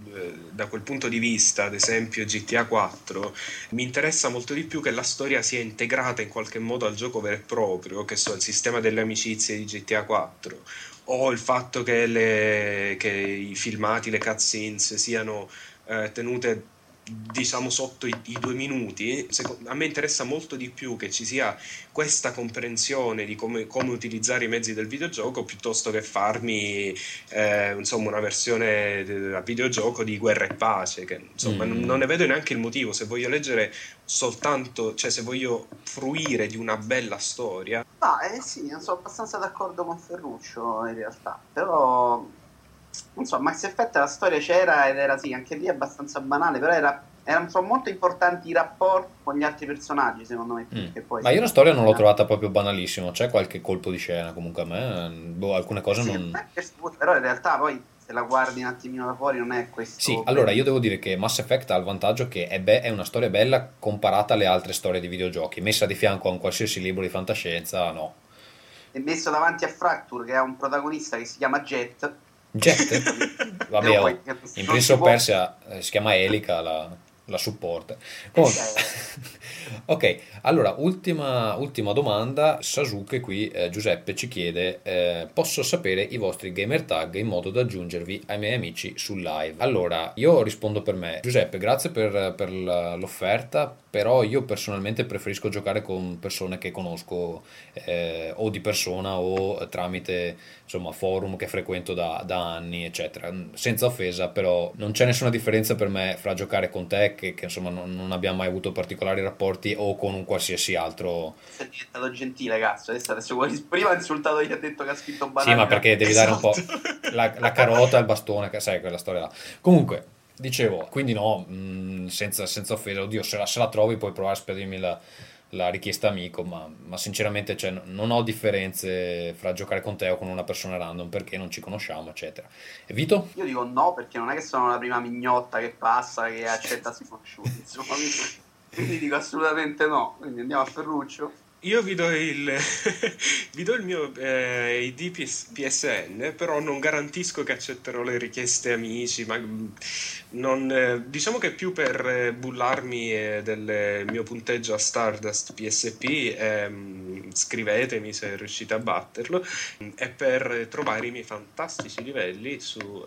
da quel punto di vista, ad esempio GTA 4, mi interessa molto di più che la storia sia integrata in qualche modo al gioco vero e proprio, che so, il sistema delle amicizie di GTA 4 o il fatto che, le- che i filmati, le cutscenes siano eh, tenute diciamo sotto i, i due minuti, secondo, a me interessa molto di più che ci sia questa comprensione di come, come utilizzare i mezzi del videogioco piuttosto che farmi eh, insomma una versione a videogioco di guerra e pace, che insomma mm. non, non ne vedo neanche il motivo, se voglio leggere soltanto, cioè se voglio fruire di una bella storia. Ah, eh sì, sono abbastanza d'accordo con Ferruccio in realtà, però non so, Max Effect la storia c'era ed era sì, anche lì abbastanza banale, però era, erano sono molto importanti i rapporti con gli altri personaggi, secondo me. Mm. Poi, Ma io la storia non l'ho trovata proprio banalissima, c'è qualche colpo di scena comunque a me, boh, alcune cose sì, non... Però in realtà poi se la guardi un attimino da fuori non è questo. Sì, allora io devo dire che Mass Effect ha il vantaggio che è, be- è, una storia bella comparata alle altre storie di videogiochi, messa di fianco a un qualsiasi libro di fantascienza, no. E messo davanti a Fracture che ha un protagonista che si chiama Jet Jet? Vabbè, oh, in Prince of Persia eh, si chiama Elica la, la supporta. Comunque, ok, allora ultima, ultima, domanda. Sasuke qui, eh, Giuseppe ci chiede: eh, Posso sapere i vostri gamer tag in modo da aggiungervi ai miei amici sul live? Allora, io rispondo per me. Giuseppe, grazie per, per l'offerta, però io personalmente preferisco giocare con persone che conosco eh, o di persona o tramite insomma, forum che frequento da, da, anni, eccetera. Senza offesa, però non c'è nessuna differenza per me fra giocare con te, che, che insomma non, non, abbiamo mai avuto particolari rapporti, o con un qualsiasi altro. Sei diventato gentile, cazzo. Adesso, adesso prima ha insultato chi ha detto che ha scritto banale. Sì, ma perché devi esatto. dare un po' esatto. la, la carota al bastone, che sai quella storia là. Comunque. Dicevo, quindi no, mh, mm, senza, senza offesa, oddio, se la, se la trovi puoi provare a spedirmi la, la richiesta amico, ma, ma sinceramente cioè, non ho differenze fra giocare con te o con una persona random perché non ci conosciamo, eccetera. E Vito? Io dico no perché non è che sono la prima mignotta che passa, che accetta sconosciuti, insomma, quindi dico assolutamente no. Quindi andiamo a Ferruccio. Io vi do il, vi do il mio eh, ID PS, PSN, però non garantisco che accetterò le richieste amici, ma non, eh, diciamo che più per eh, bullarmi eh, del mio punteggio a Stardust PSP, ehm, scrivetemi se riuscite a batterlo, e per trovare i miei fantastici livelli su uh,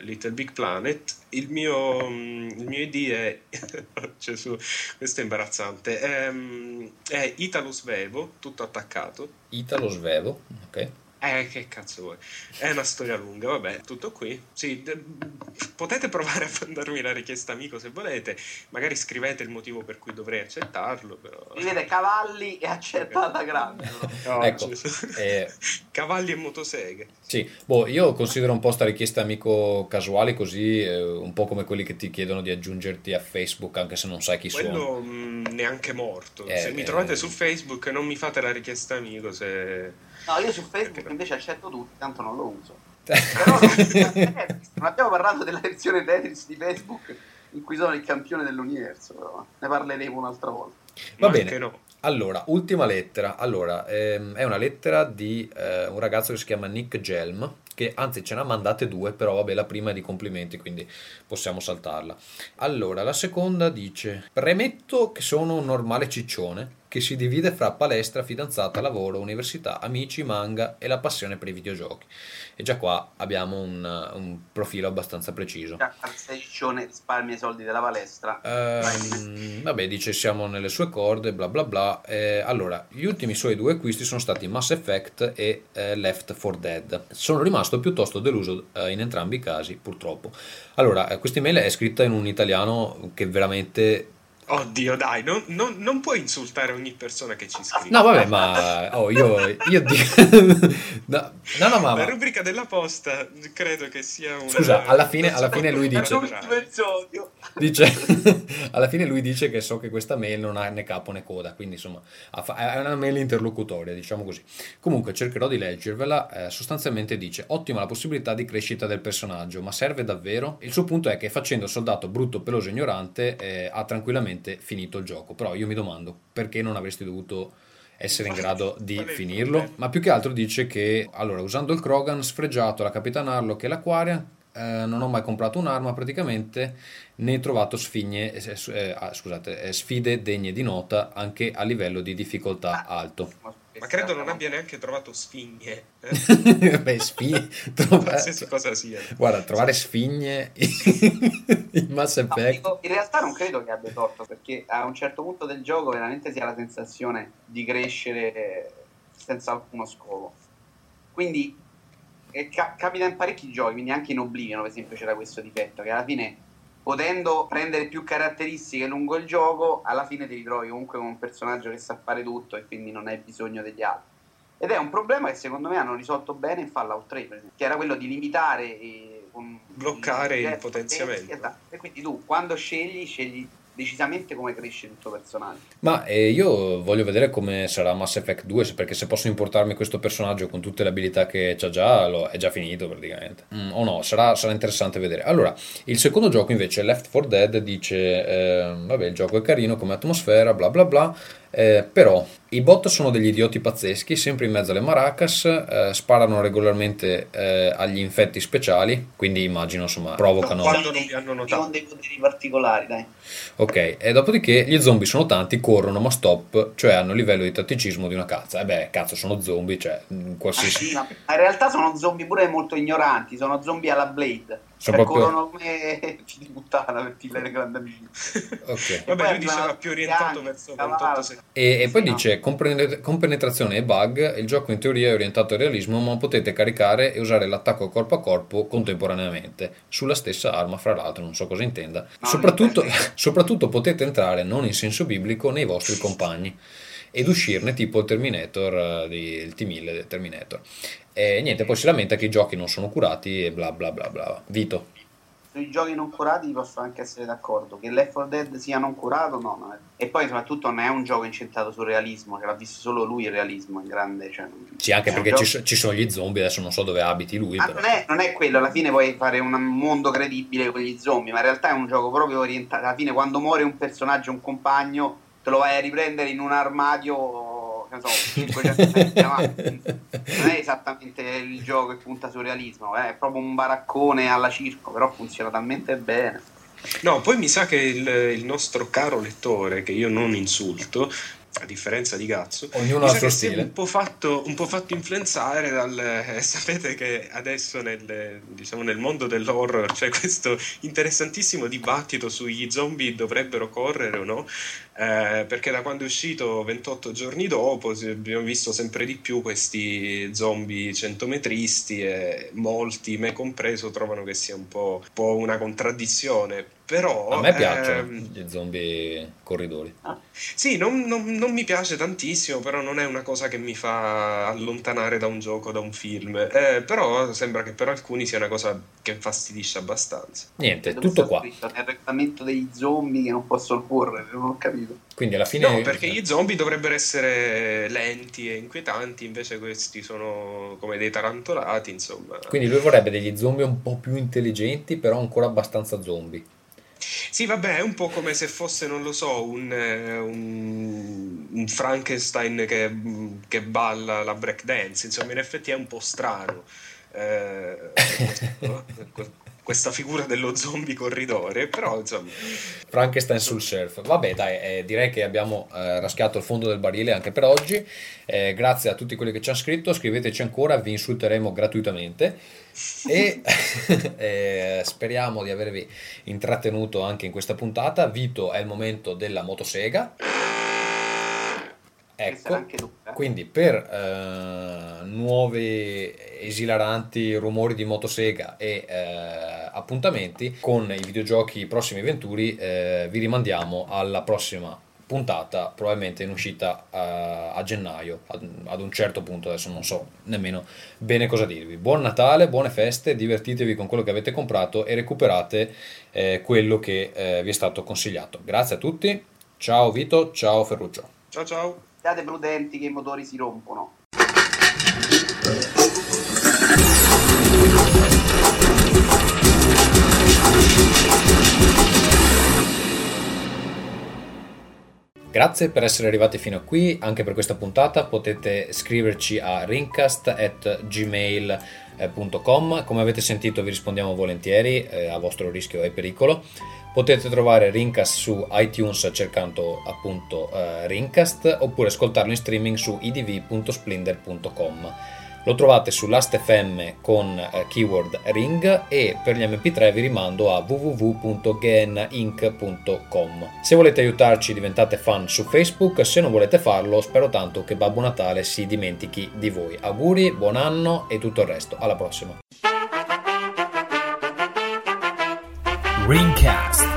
Little Big Planet. Il mio, il mio ID è, cioè su, questo è imbarazzante, ehm, è Italo Svevo, tutto attaccato. Italo Svevo, ok. Eh, che cazzo vuoi? È una storia lunga, vabbè, tutto qui. Sì, de- potete provare a mandarmi la richiesta amico se volete, magari scrivete il motivo per cui dovrei accettarlo, però... Scrivete cavalli e accetta grande. No, ecco, eh... cavalli e motoseghe. Sì, boh, io considero un po' sta richiesta amico casuale così, eh, un po' come quelli che ti chiedono di aggiungerti a Facebook anche se non sai chi Quello, sono. Quello mm, neanche morto. Eh, se mi trovate eh. su Facebook non mi fate la richiesta amico se... No, io su Facebook invece accetto tutti, tanto non lo uso. Però non abbiamo parlato della versione Tetris di Facebook in cui sono il campione dell'universo, però ne parleremo un'altra volta. Va Ma bene. No. Allora, ultima lettera. Allora, ehm, è una lettera di eh, un ragazzo che si chiama Nick Gelm, che anzi ce ne ha mandate due, però vabbè, la prima è di complimenti, quindi possiamo saltarla. Allora, la seconda dice: Premetto che sono un normale ciccione che si divide fra palestra, fidanzata, lavoro, università, amici, manga e la passione per i videogiochi. E già qua abbiamo un, un profilo abbastanza preciso. Ciccione, risparmia i soldi della palestra. Ehm, vabbè, dice siamo nelle sue corde, bla bla bla. Eh, allora, gli ultimi suoi due acquisti sono stati Mass Effect e eh, Left 4 Dead. Sono rimasto piuttosto deluso eh, in entrambi i casi, purtroppo. Allora, eh, questa email è scritta in un italiano che veramente Oddio, dai, non, non, non, puoi insultare ogni persona che ci scrive. No, vabbè, ma oh, io, io no, no, no, ma. La rubrica della posta credo che sia una. Scusa, alla fine, alla fine lui dice. dice alla fine lui dice che so che questa mail non ha né capo né coda, quindi insomma è una mail interlocutoria, diciamo così. Comunque cercherò di leggervela. Eh, sostanzialmente dice: ottima la possibilità di crescita del personaggio, ma serve davvero? Il suo punto è che facendo soldato brutto, peloso e ignorante eh, ha tranquillamente praticamente finito il gioco. Però io mi domando perché non avresti dovuto essere in grado di finirlo. Ma più che altro dice che, allora, usando il Krogan, sfregiato la Capitan Harlock e l'Aquaria, eh, non ho mai comprato un'arma praticamente, né trovato sfigne, eh, eh, ah, scusate, eh, sfide degne di nota anche a livello di difficoltà alto. Ma credo non abbia neanche trovato sfigne. Eh? Beh, sfigne. Trova... Qualsiasi cosa sia. Guarda, trovare sfigne in Mass No, Effect. dico, in realtà non credo che abbia torto, perché a un certo punto del gioco veramente si ha la sensazione di crescere senza alcuno scopo. Quindi eh, ca- capita in parecchi giochi, quindi anche in Oblivion per esempio c'era questo difetto, che alla fine potendo prendere più caratteristiche lungo il gioco, alla fine ti ritrovi comunque con un personaggio che sa fare tutto e quindi non hai bisogno degli altri. Ed è un problema che secondo me hanno risolto bene in Fallout 3, per esempio, che era quello di limitare e con- Bloccare il eh, potenziamento. esatto. E quindi tu quando scegli, scegli decisamente come cresce il tuo personaggio. Ma eh, io voglio vedere come sarà Mass Effect 2, se- perché se posso importarmi questo personaggio con tutte le abilità che c'ha già, lo- è già finito praticamente. Mm, o no, sarà, sarà interessante vedere. Allora, il secondo gioco invece, Left 4 Dead, dice, eh, vabbè, il gioco è carino come atmosfera, bla bla bla, eh, però i bot sono degli idioti pazzeschi, sempre in mezzo alle maracas, eh, sparano regolarmente eh, agli infetti speciali, quindi immagino, insomma, provocano... Quando non vi hanno notato. Con dei poteri particolari, dai. Ok, e dopodiché gli zombie sono tanti, corrono ma stop, cioè hanno il livello di tatticismo di una cazza. E beh, cazzo, sono zombie, cioè Ah, qualsiasi... sì, ma in realtà sono zombie pure molto ignoranti, sono zombie alla Blade. Sono Cioè, proprio- figli di puttana per dire le grandi amici. Ok. Vabbè, lui diceva più orientato piani, verso cavallo. 28 secondi. E, e poi Sì, no. dice, con, penetrazione e bug, il gioco in teoria è orientato al realismo, ma potete caricare e usare l'attacco corpo a corpo contemporaneamente, sulla stessa arma, fra l'altro, non so cosa intenda. No, soprattutto, soprattutto potete entrare, non in senso biblico, nei vostri compagni ed uscirne tipo il Terminator, eh, il T-1000 del Terminator. E niente, poi si lamenta che i giochi non sono curati e bla bla bla bla. Vito. Sui giochi non curati posso anche essere d'accordo. Che Left 4 Dead sia non curato, no. non è- E poi soprattutto non è un gioco incentrato sul realismo, che l'ha visto solo lui il realismo in grande. Cioè, Sì, anche perché ci, gioco- so- ci sono gli zombie, adesso non so dove abiti lui, Ma però. non è, non è quello, alla fine puoi fare un mondo credibile con gli zombie, ma in realtà è un gioco proprio orientato. Alla fine, quando muore un personaggio, un compagno, te lo vai a riprendere in un armadio, che so, 500 metri avanti. Non è esattamente il gioco che punta sul realismo, eh, è proprio un baraccone alla circo, però funziona talmente bene. No, poi mi sa che il, il nostro caro lettore, che io non insulto, a differenza di Gazzo, Ognuno mi ha sa il suo che si è stile. un po' fatto, un po' fatto influenzare dal... eh, sapete che adesso nel, diciamo, nel mondo dell'horror c'è questo interessantissimo dibattito sugli zombie dovrebbero correre o no, eh, perché da quando è uscito 28 giorni dopo abbiamo visto sempre di più questi zombie centometristi e molti, me compreso, trovano che sia un po', un po' una contraddizione. Però, A me piacciono ehm, gli zombie corridori. sì, non, non- non mi piace tantissimo, però non è una cosa che mi fa allontanare da un gioco, da un film. Eh, però sembra che per alcuni sia una cosa che infastidisce abbastanza. Niente, tutto qua. Nel regolamento degli zombie che non possono correre, non ho capito. Quindi alla fine... No, perché gli zombie dovrebbero essere lenti e inquietanti, invece questi sono come dei tarantolati, insomma. Quindi lui vorrebbe degli zombie un po' più intelligenti, però ancora abbastanza zombie. Sì, vabbè, è un po' come se fosse, non lo so, un, eh, un- un Frankenstein che, che balla la breakdance, insomma, in effetti è un po' strano. eh, questa figura dello zombie corridore, però insomma, Frankenstein sul surf. Vabbè, dai, eh, direi che abbiamo eh, raschiato il fondo del barile anche per oggi. Eh, grazie a tutti quelli che ci hanno scritto. Scriveteci ancora, vi insulteremo gratuitamente. E eh, speriamo di avervi intrattenuto anche in questa puntata. Vito, è il momento della motosega. Ecco. eh. Quindi per eh, nuovi esilaranti rumori di motosega e eh, appuntamenti con i videogiochi i prossimi venturi eh, vi rimandiamo alla prossima puntata probabilmente in uscita eh, a gennaio ad, ad un certo punto adesso non so nemmeno bene cosa dirvi buon Natale buone feste divertitevi con quello che avete comprato e recuperate eh, quello che eh, vi è stato consigliato grazie a tutti ciao Vito ciao Ferruccio ciao ciao. Siate prudenti che i motori si rompono. Grazie per essere arrivati fino a qui, anche per questa puntata potete scriverci a rincast.gmail.com, come avete sentito vi rispondiamo volentieri eh, a vostro rischio e pericolo. Potete trovare Rincast su iTunes cercando appunto eh, Rincast oppure ascoltarlo in streaming su idv.splendor.com. Lo trovate su Last.fm con eh, keyword ring e per gli mp3 vi rimando a www.geninc.com. Se volete aiutarci diventate fan su Facebook, se non volete farlo spero tanto che Babbo Natale si dimentichi di voi. Auguri, buon anno e tutto il resto. Alla prossima. Greencast.